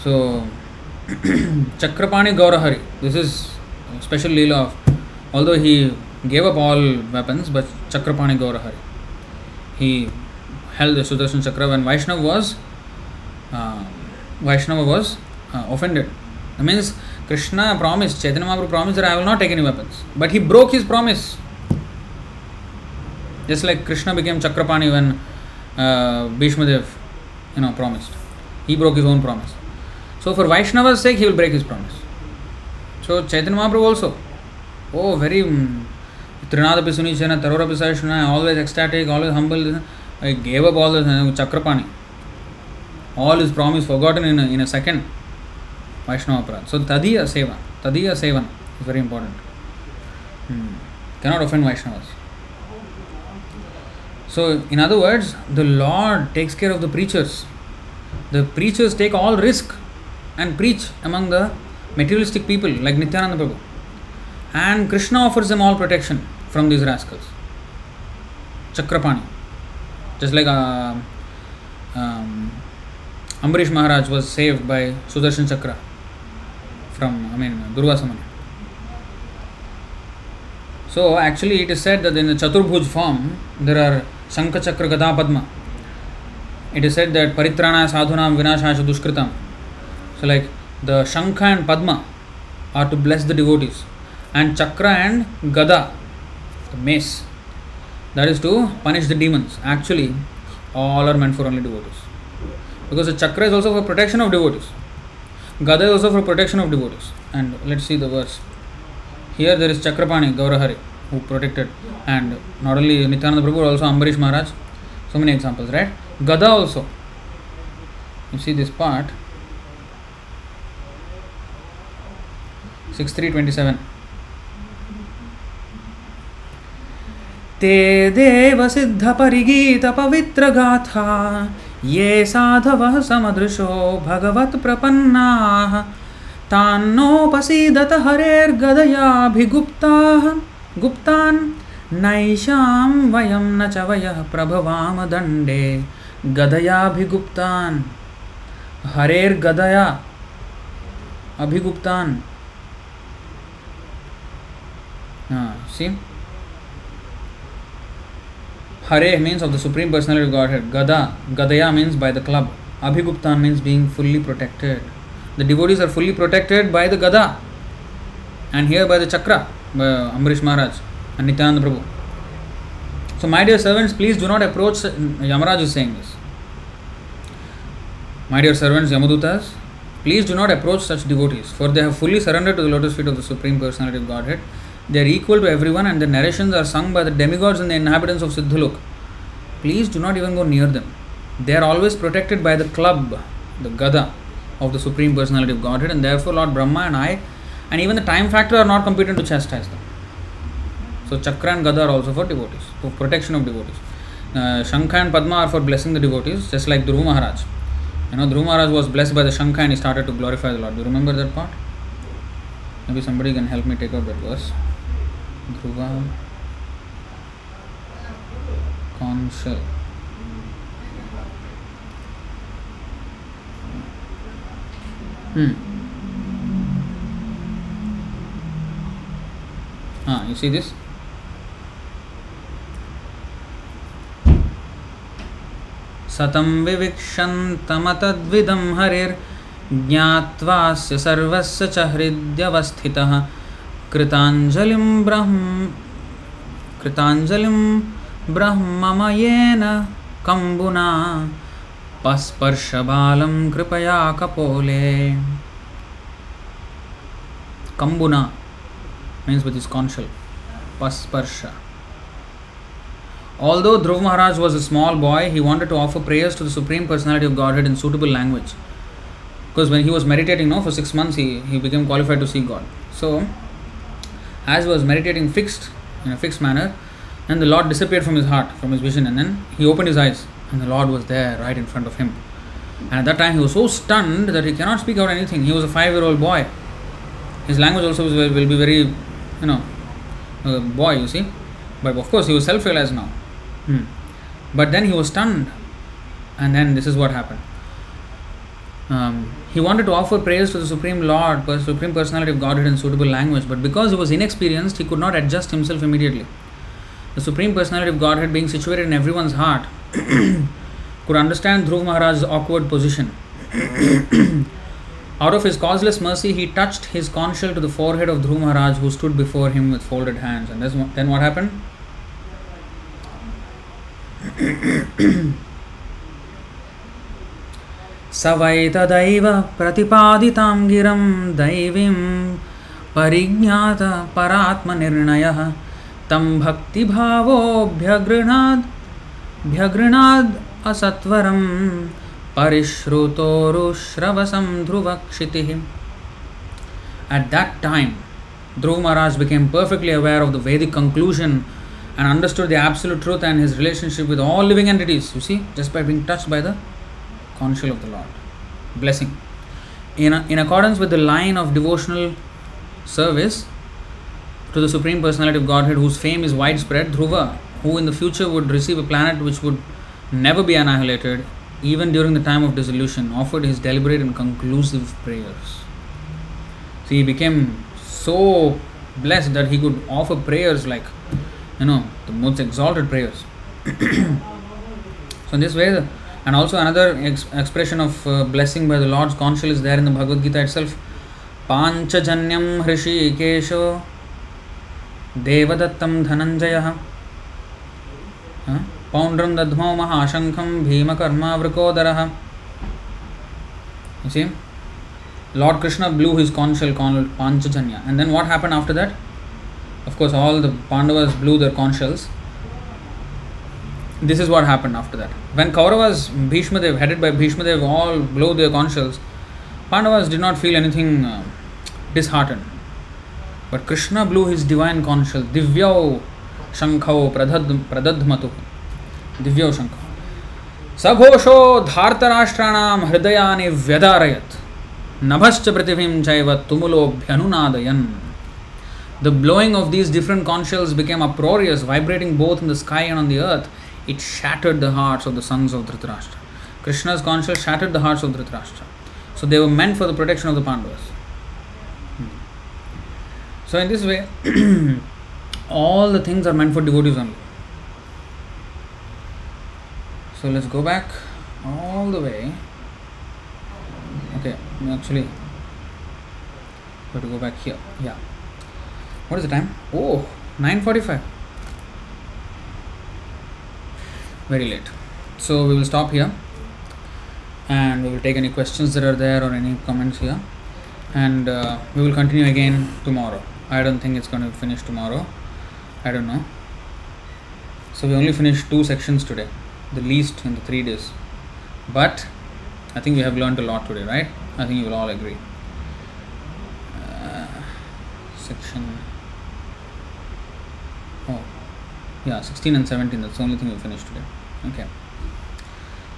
[SPEAKER 1] So, Chakrapani Gaurahari, this is special Leela of, although he gave up all weapons, but Chakrapani Gaurahari. He held the Sudarshan Chakra when Vaishnava was uh, Vaishnava was uh, offended. That means Krishna promised, Chaitanya Mahaprabhu promised that I will not take any weapons. But he broke his promise. Just like Krishna became Chakrapani when uh, Bhishmadev, you know, promised. He broke his own promise. So for Vaishnava's sake, he will break his promise. So Chaitanya Mahaprabhu also, oh, very Trinadapi Sunichana, Tarorapi Sahishana, always ecstatic, always humble. I gave up all this Chakrapani. All his promise forgotten in a, in a second. Vaishnava Aparad. So Tadiya Seva. Tadiya Sevan is very important. Hmm. Cannot offend Vaishnavas. So, in other words, the Lord takes care of the preachers. The preachers take all risk and preach among the materialistic people like Nityananda Prabhu. And Krishna offers them all protection from these rascals. Chakrapani. Just like uh, um, Ambarish Maharaj was saved by Sudarshan Chakra from, I mean, Durvasa Muni. So, actually, it is said that in the Chaturbhuj form, there are शंखचक्र gada padma it is said that परित्राणा साधुना विनाशाश दुष्कृत so like the shankha and padma are to bless the devotees and chakra and gada the mace that is to punish the demons actually all are meant for only devotees because the chakra is also for protection of devotees gada is also for protection of devotees and let's see the verse here there is Chakrapani Gaurahari who protected, and not only Nityananda Prabhu, also Ambarish Maharaj. So many examples, right? Gada also. You see this part. 6327. ते देवसिद्धपरिगीतपवित्रगाथा ये साधवः समदृशो भगवत्प्रपन्नाः तान्नोपसीदत हरेर्गदयाभिगुप्ताः गुप्तान् नैषां वयं न च वयः प्रभवाम दण्डे। गदयाभिगुप्तान्। हरेर्गदया अभिगुप्तान्। हाँ, see Hare means of the supreme personal Godhead gada, गदया means by the club अभिगुप्तान् means being fully protected the devotees are fully protected by the gada. And here by the chakra Amrish Maharaj and Nityananda Prabhu. So, my dear servants, please do not approach. Yamaraj is saying this. My dear servants, Yamadutas, please do not approach such devotees, for they have fully surrendered to the lotus feet of the Supreme Personality of Godhead. They are equal to everyone, and their narrations are sung by the demigods and the inhabitants of Siddhalok. Please do not even go near them. They are always protected by the club, the Gada of the Supreme Personality of Godhead, and therefore Lord Brahma and I, and even the time factor, are not competent to chastise them. So Chakra and Gada are also for devotees, for protection of devotees. Uh, Shankha and Padma are for blessing the devotees, just like Dhruva Maharaj. You know, Dhruva Maharaj was blessed by the Shankha and he started to glorify the Lord. Do you remember that part? Maybe somebody can help me take out that verse. Dhruva Conchal. Hmm. Ah, you see this? सतं विविक्षन्तमतद्विदं हरिर्ज्ञात्वास्य सर्वस्य च हृद्यवस्थितः। कृताञ्जलिं ब्रह्म कृताञ्जलिं ब्रह्ममयेन कम्बुना। पस्पर्शबालं कृपया कपोले। कम्बुना। Means with his conchal pasparsha Although Dhruv Maharaj was a small boy, he wanted to offer prayers to the Supreme Personality of Godhead in suitable language. Because when he was meditating no, for six months, he, he became qualified to see God. So, as he was meditating fixed, in a fixed manner, then the Lord disappeared from his heart, from his vision, and then he opened his eyes, and the Lord was there right in front of him. And at that time, he was so stunned that he cannot speak out anything. He was a five year old boy. His language also will be very, you know, a boy, you see. But of course, he was self realized now. Hmm. But then he was stunned, and then this is what happened. Um, he wanted to offer praise to the Supreme Lord, the Supreme Personality of Godhead in suitable language, but because he was inexperienced, he could not adjust himself immediately. The Supreme Personality of Godhead, being situated in everyone's heart, could understand Dhruv Maharaj's awkward position. Out of his causeless mercy, he touched his conchal to the forehead of Dhruv Maharaj, who stood before him with folded hands. And then what happened? स वै तदैव प्रतिपादितां गिरं दैवीं परिज्ञात परात्मनिर्णयः तं भक्तिभावोऽभ्यगृणाद् भ्यगृणाद् असत्वरं Parishrutorushravasam Dhruvakshitihi. At that time, Dhruv Maharaj became perfectly aware of the Vedic conclusion and understood the absolute truth and his relationship with all living entities, you see, just by being touched by the counsel of the Lord. Blessing. In, a, in accordance with the line of devotional service to the Supreme Personality of Godhead, whose fame is widespread, Dhruva, who in the future would receive a planet which would never be annihilated, even during the time of dissolution, offered his deliberate and conclusive prayers. So he became so blessed that he could offer prayers like, you know, the most exalted prayers. so in this way, and also another ex- expression of uh, blessing by the Lord's conchal is there in the Bhagavad Gita itself. Panchajanyam Hrishikesho Devadattam Dhananjaya Poundram पौंड्रम दध्मो महाशंखम भीमकर्मा Vrikodar see lord Krishna blew his conchshell Panchajanya and then what happened after that of course all the Pandavas blew their conchshells this is what happened after that when Kauravas Bhishmadeva headed by Bhishmadeva all blew their conchshells Pandavas did not feel anything dishearten but Krishna blew his divine conchshell दिव्यौ शंख प्रदध प्रदध्मतु दिव्यौशंख। सघोषो धार्तराष्ट्राण हृदया व्यधारयत नभश्च पृथ्वी चैव तुमुलोभ्यनुनादयन the blowing of these different conches became a uproarious vibrating both in the sky and on the earth it shattered the hearts of the sons of Dhritarashtra Krishna's conches shattered the hearts of Dhritarashtra so they were meant for the protection of the Pandavas so in this way all the things are meant for devotees only So, let's go back all the way. Okay, actually, we have to go back here. Yeah. What is the time? Oh, 9.45. Very late. So, we will stop here and we will take any questions that are there or any comments here and uh, we will continue again tomorrow i don't think it's going to finish tomorrow i don't know so we only finished two sections today the least in the three days. But i think we have learned a lot today right? I think you will all agree. Uh, section oh yeah 16 and 17 that's the only thing we finished today. Okay.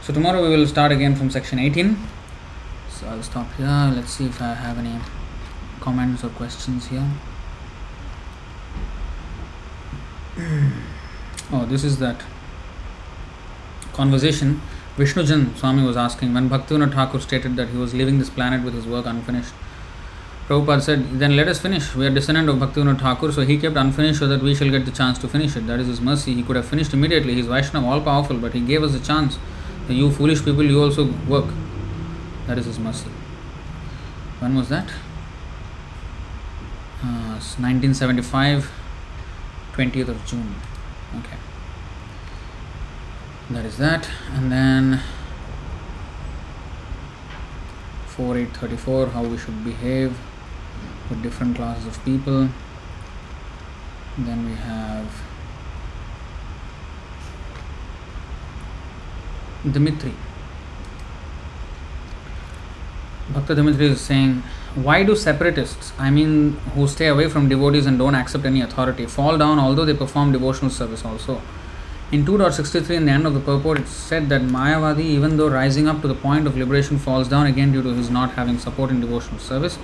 [SPEAKER 1] So tomorrow we will start again from section 18 so i'll stop here. Let's see if i have any comments or questions here. Oh this is that conversation vishnujan swami was asking when bhaktivinoda thakur stated that he was leaving this planet with his work unfinished Prabhupada said, then let us finish. We are descendant of Bhaktivinoda Thakur, so he kept unfinished so that we shall get the chance to finish it. That is his mercy. He could have finished immediately. He is Vaishnava, all powerful, but he gave us the chance you foolish people, you also work. That is His mercy. When was that? Uh, 1975, 20th of June. Okay. That is that. And then 4834, how we should behave with different classes of people. Then we have Dimitri. Bhakta Dimitri is saying, Why do separatists, I mean, who stay away from devotees and don't accept any authority, fall down although they perform devotional service also? In 2.63, in the end of the purport, it said that Mayavadi, even though rising up to the point of liberation, falls down again due to his not having support in devotional service.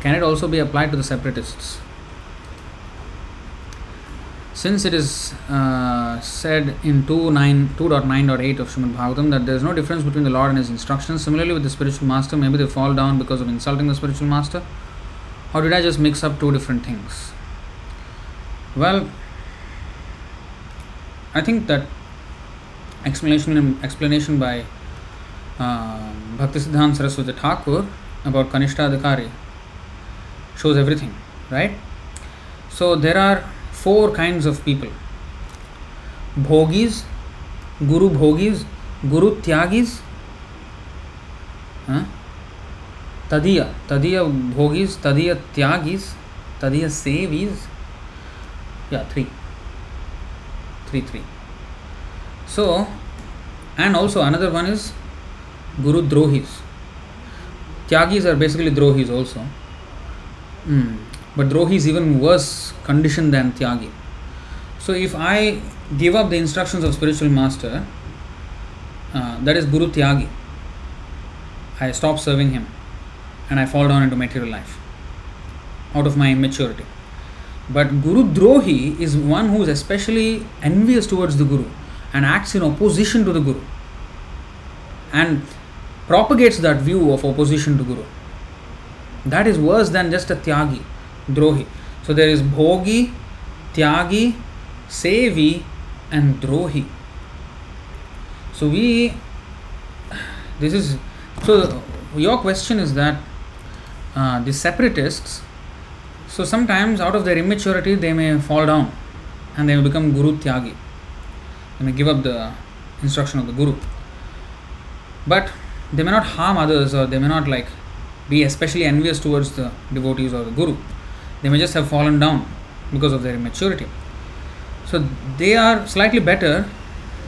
[SPEAKER 1] Can it also be applied to the separatists? since it is uh, said in 2.9.8 of Srimad Bhagavatam that there is no difference between the Lord and His instructions, similarly with the spiritual master, maybe they fall down because of insulting the spiritual master, or did I just mix up two different things? Well, I think that explanation explanation by uh, Bhakti Bhaktisiddhanta Saraswati Thakur about Kanishta Adhikari shows everything, right? So there are four kinds of people Bhogis, Guru Bhogis, Guru Tyagis, huh? Tadiya, Tadiya Bhogis, Tadiya Tyagis, Tadiya Sevis. Yeah, three. Three, three. So, and also another one is Guru Drohis. Tyagis are basically Drohis also. Mm. But Drohi is even worse condition than Tyagi. So if I give up the instructions of spiritual master, uh, that is Guru Tyagi, I stop serving him and I fall down into material life out of my immaturity. But Guru Drohi is one who is especially envious towards the Guru and acts in opposition to the Guru and propagates that view of opposition to Guru. That is worse than just a Tyagi. Drohi. So there is Bhogi, Tyagi, Sevi, and Drohi. So we, this is, so your question is that uh, the separatists, so sometimes out of their immaturity they may fall down and they may become Guru Tyagi. They may give up the instruction of the Guru. But they may not harm others or they may not like be especially envious towards the devotees or the Guru they may just have fallen down because of their immaturity. So they are slightly better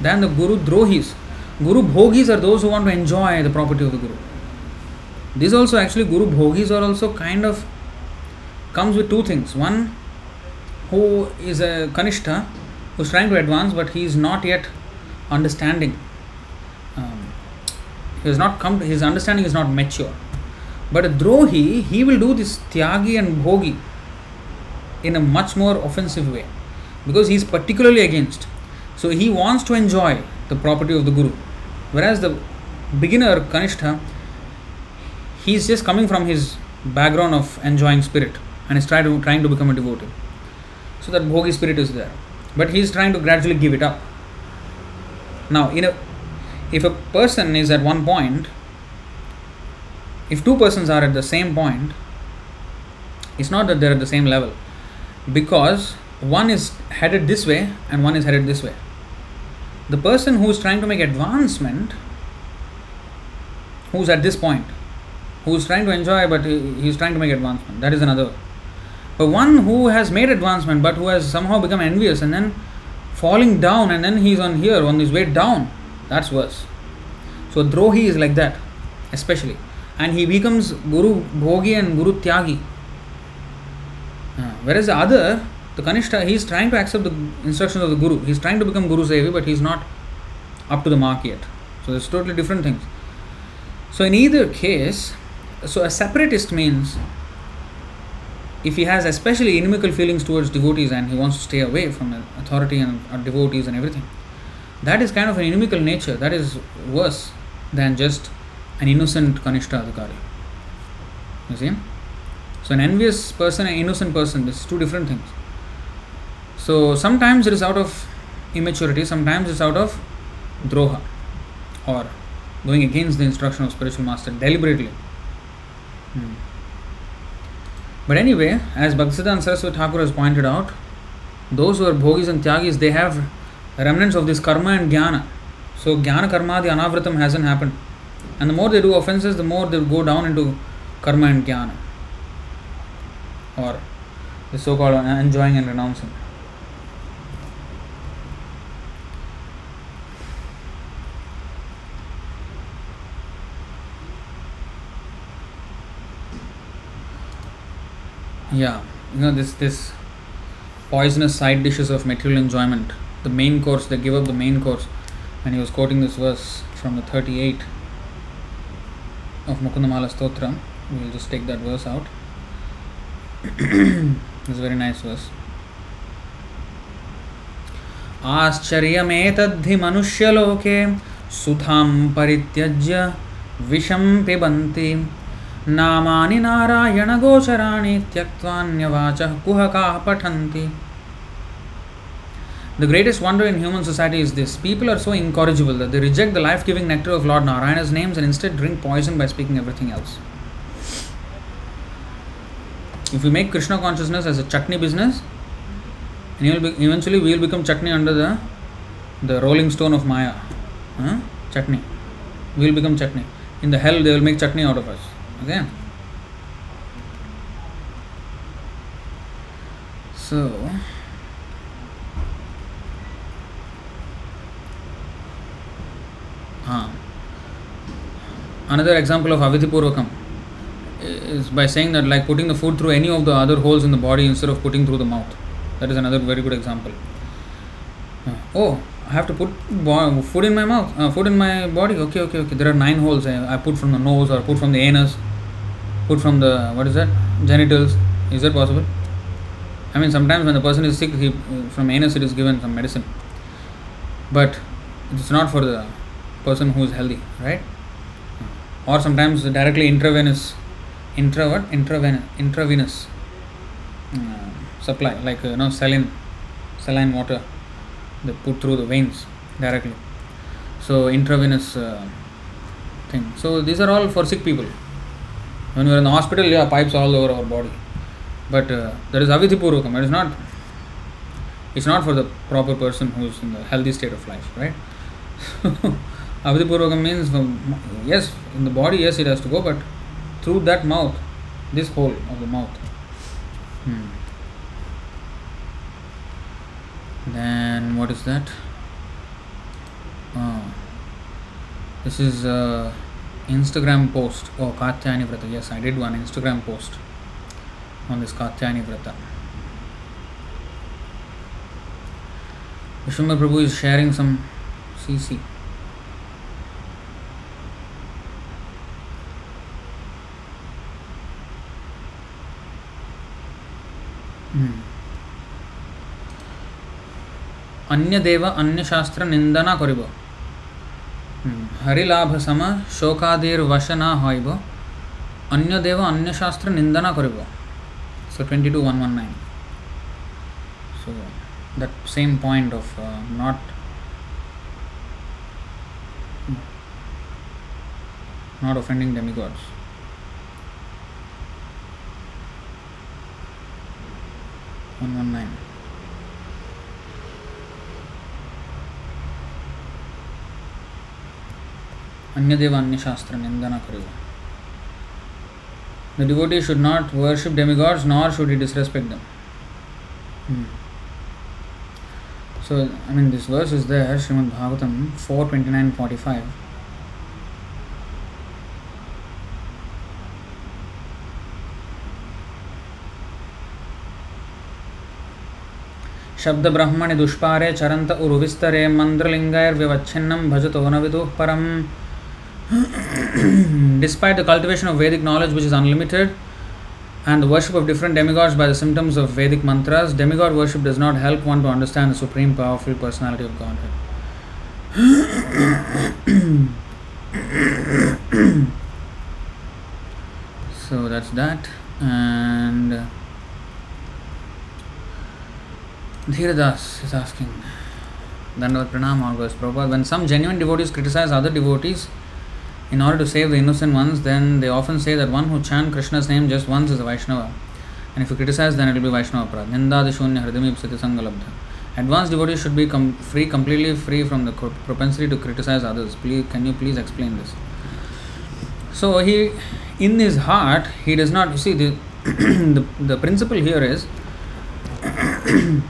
[SPEAKER 1] than the Guru Drohis. Guru Bhogis are those who want to enjoy the property of the Guru. These also actually Guru Bhogis are also kind of comes with two things. One who is a Kanishta who's trying to advance but he is not yet understanding. Um, he has not come to, his understanding is not mature. But a Drohi, he will do this Tyagi and Bhogi in a much more offensive way because he is particularly against. So he wants to enjoy the property of the Guru. Whereas the beginner Kanishta, he is just coming from his background of enjoying spirit and is trying to, trying to become a devotee. So that bhogi spirit is there. But he is trying to gradually give it up. Now, a, if a person is at one point, if two persons are at the same point, it's not that they're at the same level because one is headed this way and one is headed this way. The person who is trying to make advancement, who's at this point, who's trying to enjoy but he's trying to make advancement, that is another. But one who has made advancement but who has somehow become envious and then falling down and then he's on here on his way down, that's worse. So Drohi is like that, especially. And he becomes Guru Bhogi and Guru Tyagi. Uh, whereas the other, the Kanishta, he is trying to accept the instructions of the Guru. He's trying to become Guru Sevi, but he's not up to the mark yet. So there's totally different things. So in either case, so a separatist means if he has especially inimical feelings towards devotees and he wants to stay away from authority and uh, devotees and everything, that is kind of an inimical nature. That is worse than just an innocent Kanishta Adhikari. You see? So, an envious person and innocent person, this is two different things. So, sometimes it is out of immaturity, sometimes it's out of droha or going against the instruction of spiritual master deliberately. Hmm. But anyway, as Bhaktisiddhanta and Saraswati Thakur has pointed out, those who are bhogis and tyagis, they have remnants of this karma and jnana. So jnana karma, the anavratam hasn't happened. And the more they do offenses, the more they go down into karma and jnana. Or the so called enjoying and renouncing. Yeah, you know this this poisonous side dishes of material enjoyment. The main course, they give up the main course. And he was quoting this verse from the 38 of Mukundamala Stotra. We'll just take that verse out. it's a very nice verse. आश्चर्यमेतद्धि मनुष्यलोके सुधां परित्यज्य विषं पिबन्ति नामानि नारायणगोचराणि त्यक्त्वान्यवाचः कुहकाः पठन्ति The greatest wonder in human society is this people are so incorrigible that they reject the life giving nectar of Lord Narayana's names and instead drink poison by speaking everything else. If we make Krishna consciousness as a chutney business, and be, eventually we will become chutney under the the rolling stone of Maya. Huh? Chutney. We will become chutney. In the hell, they will make chutney out of us. Okay? So, uh, another example of avidhipurvakam is by saying that like putting the food through any of the other holes in the body instead of putting through the mouth. That is another very good example. Uh, oh, I have to put food in my mouth, uh, food in my body. Okay, okay, okay. There are nine holes. I, I put from the nose or put from the anus, put from the what is that genitals. Is that possible? I mean, sometimes when the person is sick, he from anus it is given some medicine, but it's not for the person who is healthy, right? Or sometimes directly intravenous, intra what intravenous intravenous uh, supply, like uh, you know saline saline water they put through the veins directly. So intravenous uh, thing. So these are all for sick people. When we are in the hospital, yeah, pipes all over our body. But uh, there is. It is not. It's not for the proper person who is in the healthy state of life, right? avidhipurvakam means yes, in the body, yes, it has to go, but through that mouth, this hole of the mouth. Hmm. Then what is that? Oh, this is a Instagram post. Oh, Katyayani Vrata. Yes, I did one Instagram post on this Katyayani Vrata. Vishwambar Prabhu is sharing some CC. Hmm. अन्यदेव अन्यशास्त्र निंदना करिब हरिलाभ सम शोकादिर वश न हईब अन्यदेव अन्यशास्त्र निंदना करिब So 22119. So that same point of uh, not not offending demigods. One one nine. अन्यदेव अन्यशास्त्र निंदना करेगा The devotee should not worship demigods nor should he disrespect them. Hmm. So, I mean, this verse is there, Srimad Bhagavatam 429.45. शब्द ब्रह्मणि दुष्पारे चरंत उर्विस्तरे मंत्रलिंगैर्विवच्छिन्नं भजतो न विदुः परम् Despite the cultivation of Vedic knowledge which is unlimited and the worship of different demigods by the symptoms of Vedic mantras, demigod worship does not help one to understand the supreme powerful personality of Godhead. so that's that and Dhiradas is asking Dandavat Pranam all always Prabhupada when some genuine devotees criticize other devotees in order to save the innocent ones, then they often say that one who chant Krishna's name just once is a Vaishnava. And if you criticize, then it will be Vaishnava Prad. Nindadi Shunya Hridami Psiti Sangalabdha. Advanced devotees should be com- free, completely free from the propensity to criticize others. Please, can you please explain this? So he, in his heart, he does not. You see, the the, the principle here is,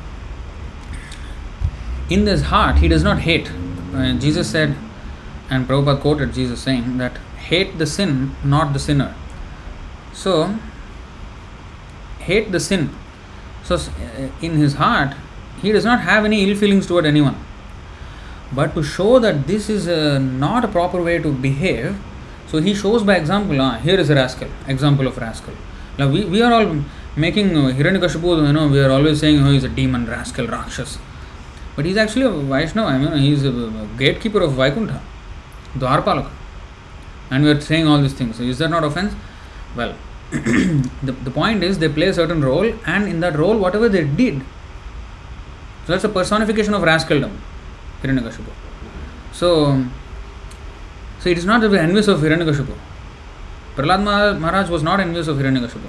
[SPEAKER 1] in his heart, he does not hate. Uh, Jesus said, and Prabhupada quoted Jesus saying that hate the sin, not the sinner. So, hate the sin. So, uh, in his heart, he does not have any ill feelings toward anyone. But to show that this is a, not a proper way to behave, so he shows by example, ah, here is a rascal, example of rascal. Now, we, we are all making uh, Hiranyakashipu, you know, we are always saying, oh, he's a demon, rascal, Rakshas. But he's actually a Vaishnava, I mean, he's a gatekeeper of Vaikuntha. Dwarpalaka. And we are saying all these things. So is that not offense? Well, the, the point is they play a certain role, and in that role, whatever they did, so that's a personification of rascaldom, Hiranyakashipu. So, so it is not that we envious of Hiranyakashipu. Prahlad Maharaj was not envious of Hiranyakashipu.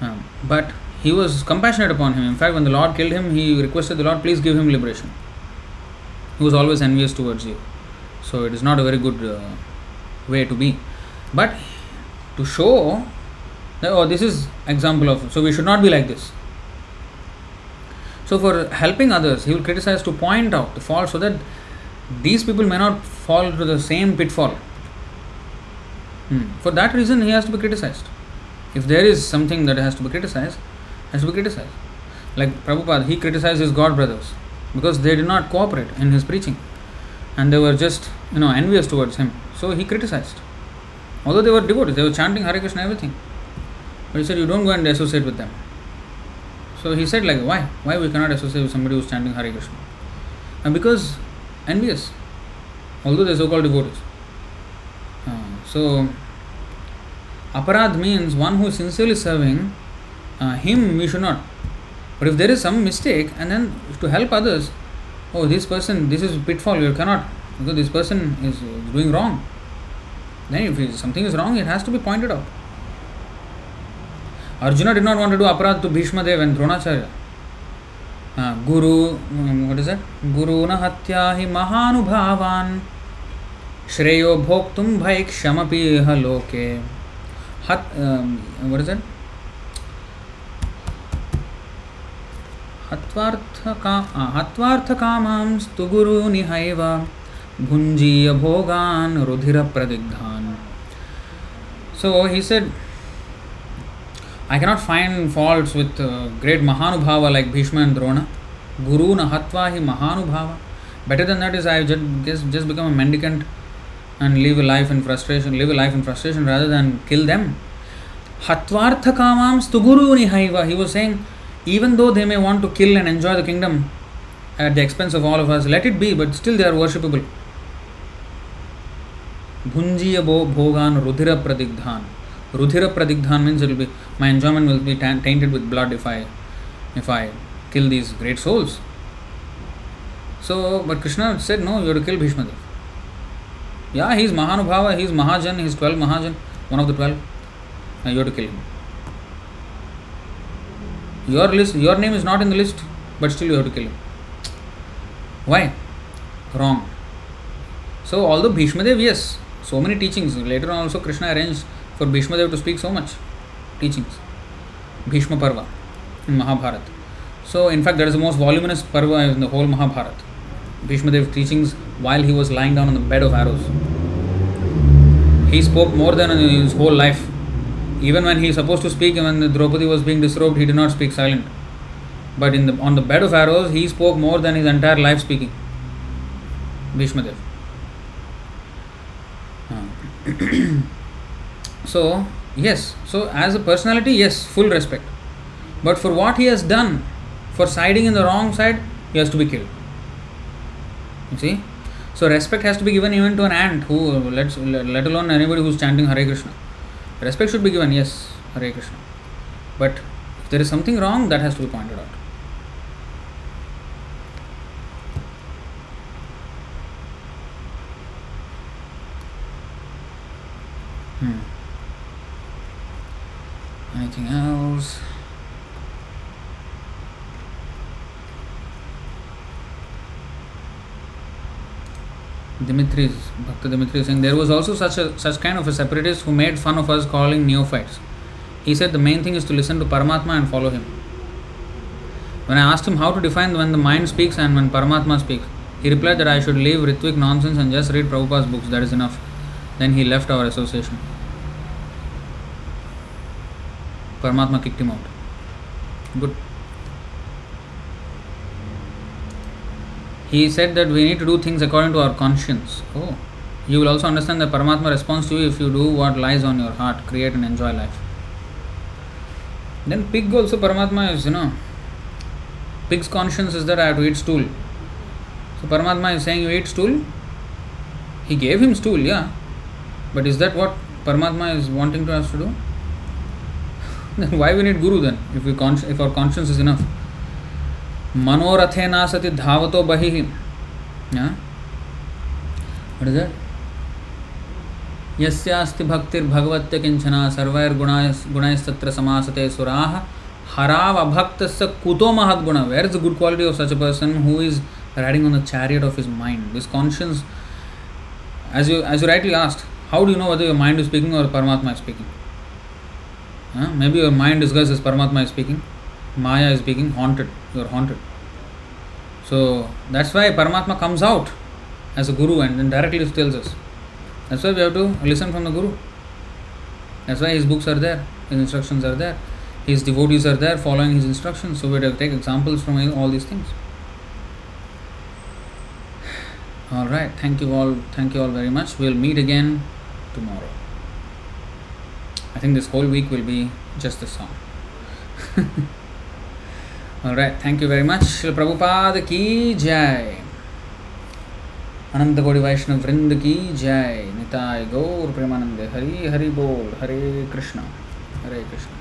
[SPEAKER 1] Um, but he was compassionate upon him. In fact, when the Lord killed him, he requested the Lord, please give him liberation. He was always envious towards you. So it is not a very good uh, way to be. But to show that oh this is example of so we should not be like this. So for helping others, he will criticize to point out the fault so that these people may not fall into the same pitfall. Hmm. For that reason, he has to be criticized. If there is something that has to be criticized, has to be criticized. Like Prabhupada, he criticized his god brothers because they did not cooperate in his preaching and they were just you know envious towards him. So he criticized. Although they were devotees, they were chanting Hare Krishna everything. But he said, You don't go and associate with them. So he said, like, why? Why we cannot associate with somebody who's chanting Hare Krishna? And because envious, although they're so called devotees. Uh, so aparad means one who is sincerely serving uh, him we should not. But if there is some mistake and then to help others, oh this person this is pitfall you cannot because this person is doing wrong then if something is wrong it has to be pointed out arjuna did not want to do aparad to bhishma dev and dronacharya uh, guru what is that guru na hatya hi mahanubhavan श्रेयो भोक्तुं भैक्षमपि इह लोके हत् what is that हत्वार्थका हत्वार्थकामस्तु गुरुनिहैव भुञ्जीय भोगान् रुधिरप्रदिग्धान्। So he said I cannot find faults with great महानुभाव like Bhishma and Drona गुरून् हत्वा हि महानुभाव better than that is I just guess just become a life in frustration live in frustration live life in frustration rather than kill them हत्वार्थकामां स्तुगुरूनिहैव हि वो saying even though they may want to kill and enjoy the kingdom at the expense of all of us, let it be, but still they are worshipable. Bhunjiya bhogan rudhira pradigdhan. Rudhira pradigdhan means it will be my enjoyment will be tainted with blood if I if I kill these great souls. So, but Krishna said, no, you have to kill Bhishma Yeah, he is Mahanubhava, he is Mahajan, he is 12 Mahajan, one of the 12. Now you have to kill him. Your list, your name is not in the list, but still you have to kill him. Why? Wrong. So, although Bhishma Dev, yes, so many teachings. Later on, also Krishna arranged for Bhishma Dev to speak so much teachings. Bhishma Parva in Mahabharata. So, in fact, that is the most voluminous Parva in the whole Mahabharata. Bhishma Dev teachings while he was lying down on the bed of arrows. He spoke more than in his whole life. Even when he is supposed to speak, when Draupadi was being disrobed, he did not speak silent. But in the on the bed of arrows, he spoke more than his entire life speaking. Bhishma Dev. Ah. so, yes, so as a personality, yes, full respect. But for what he has done, for siding in the wrong side, he has to be killed. You see? So respect has to be given even to an ant who let's let alone anybody who's chanting Hare Krishna. Respect should be given, yes, Hare Krishna. But if there is something wrong, that has to be pointed out. Hmm. Anything else? Dimitri, Bhakta Dimitri there was also such a such kind of a separatist who made fun of us calling neophytes. He said the main thing is to listen to Paramatma and follow him. When I asked him how to define when the mind speaks and when Paramatma speaks, he replied that I should leave Ritvik nonsense and just read Prabhupada's books, that is enough. Then he left our association. Paramatma kicked him out. Good. He said that we need to do things according to our conscience. Oh, you will also understand that Paramatma responds to you if you do what lies on your heart, create and enjoy life. Then pig also Paramatma is, you know, pig's conscience is that I have to eat stool. So Paramatma is saying you eat stool. He gave him stool, yeah. But is that what Paramatma is wanting to us to do? then why we need guru then if we con- if our conscience is enough? Manorathena sati dhavato bahihi. Yeah. What is that? यस्यास्ति भक्तिर्भगवत्य किंचना सर्वैर्गुणाय गुणैस्तत्र समासते सुराः। हरावभक्तस्य कुतो महद्गुणः। Where is good quality of such a person who is riding on the chariot of his mind this conscience as you as you right last how do know what your mind is speaking और् Paramatma is speaking may be your mind discuss is Paramatma is speaking Maya is speaking haunted you are so that's why Paramatma comes comes out a guru and and directly తెలుసు That's why we have to listen from the guru. That's why his books are there, his instructions are there, his devotees are there following his instructions. So we have to take examples from all these things. All right. Thank you all. Thank you all very much. We'll meet again tomorrow. I think this whole week will be just the song. Alright, thank you very much. Prabhupada ki jai. अनंत कोटि वैष्णव वृंद की जय। निताय गौर प्रेमानंद। हरि हरि बोल। हरे कृष्ण। हरे कृष्ण।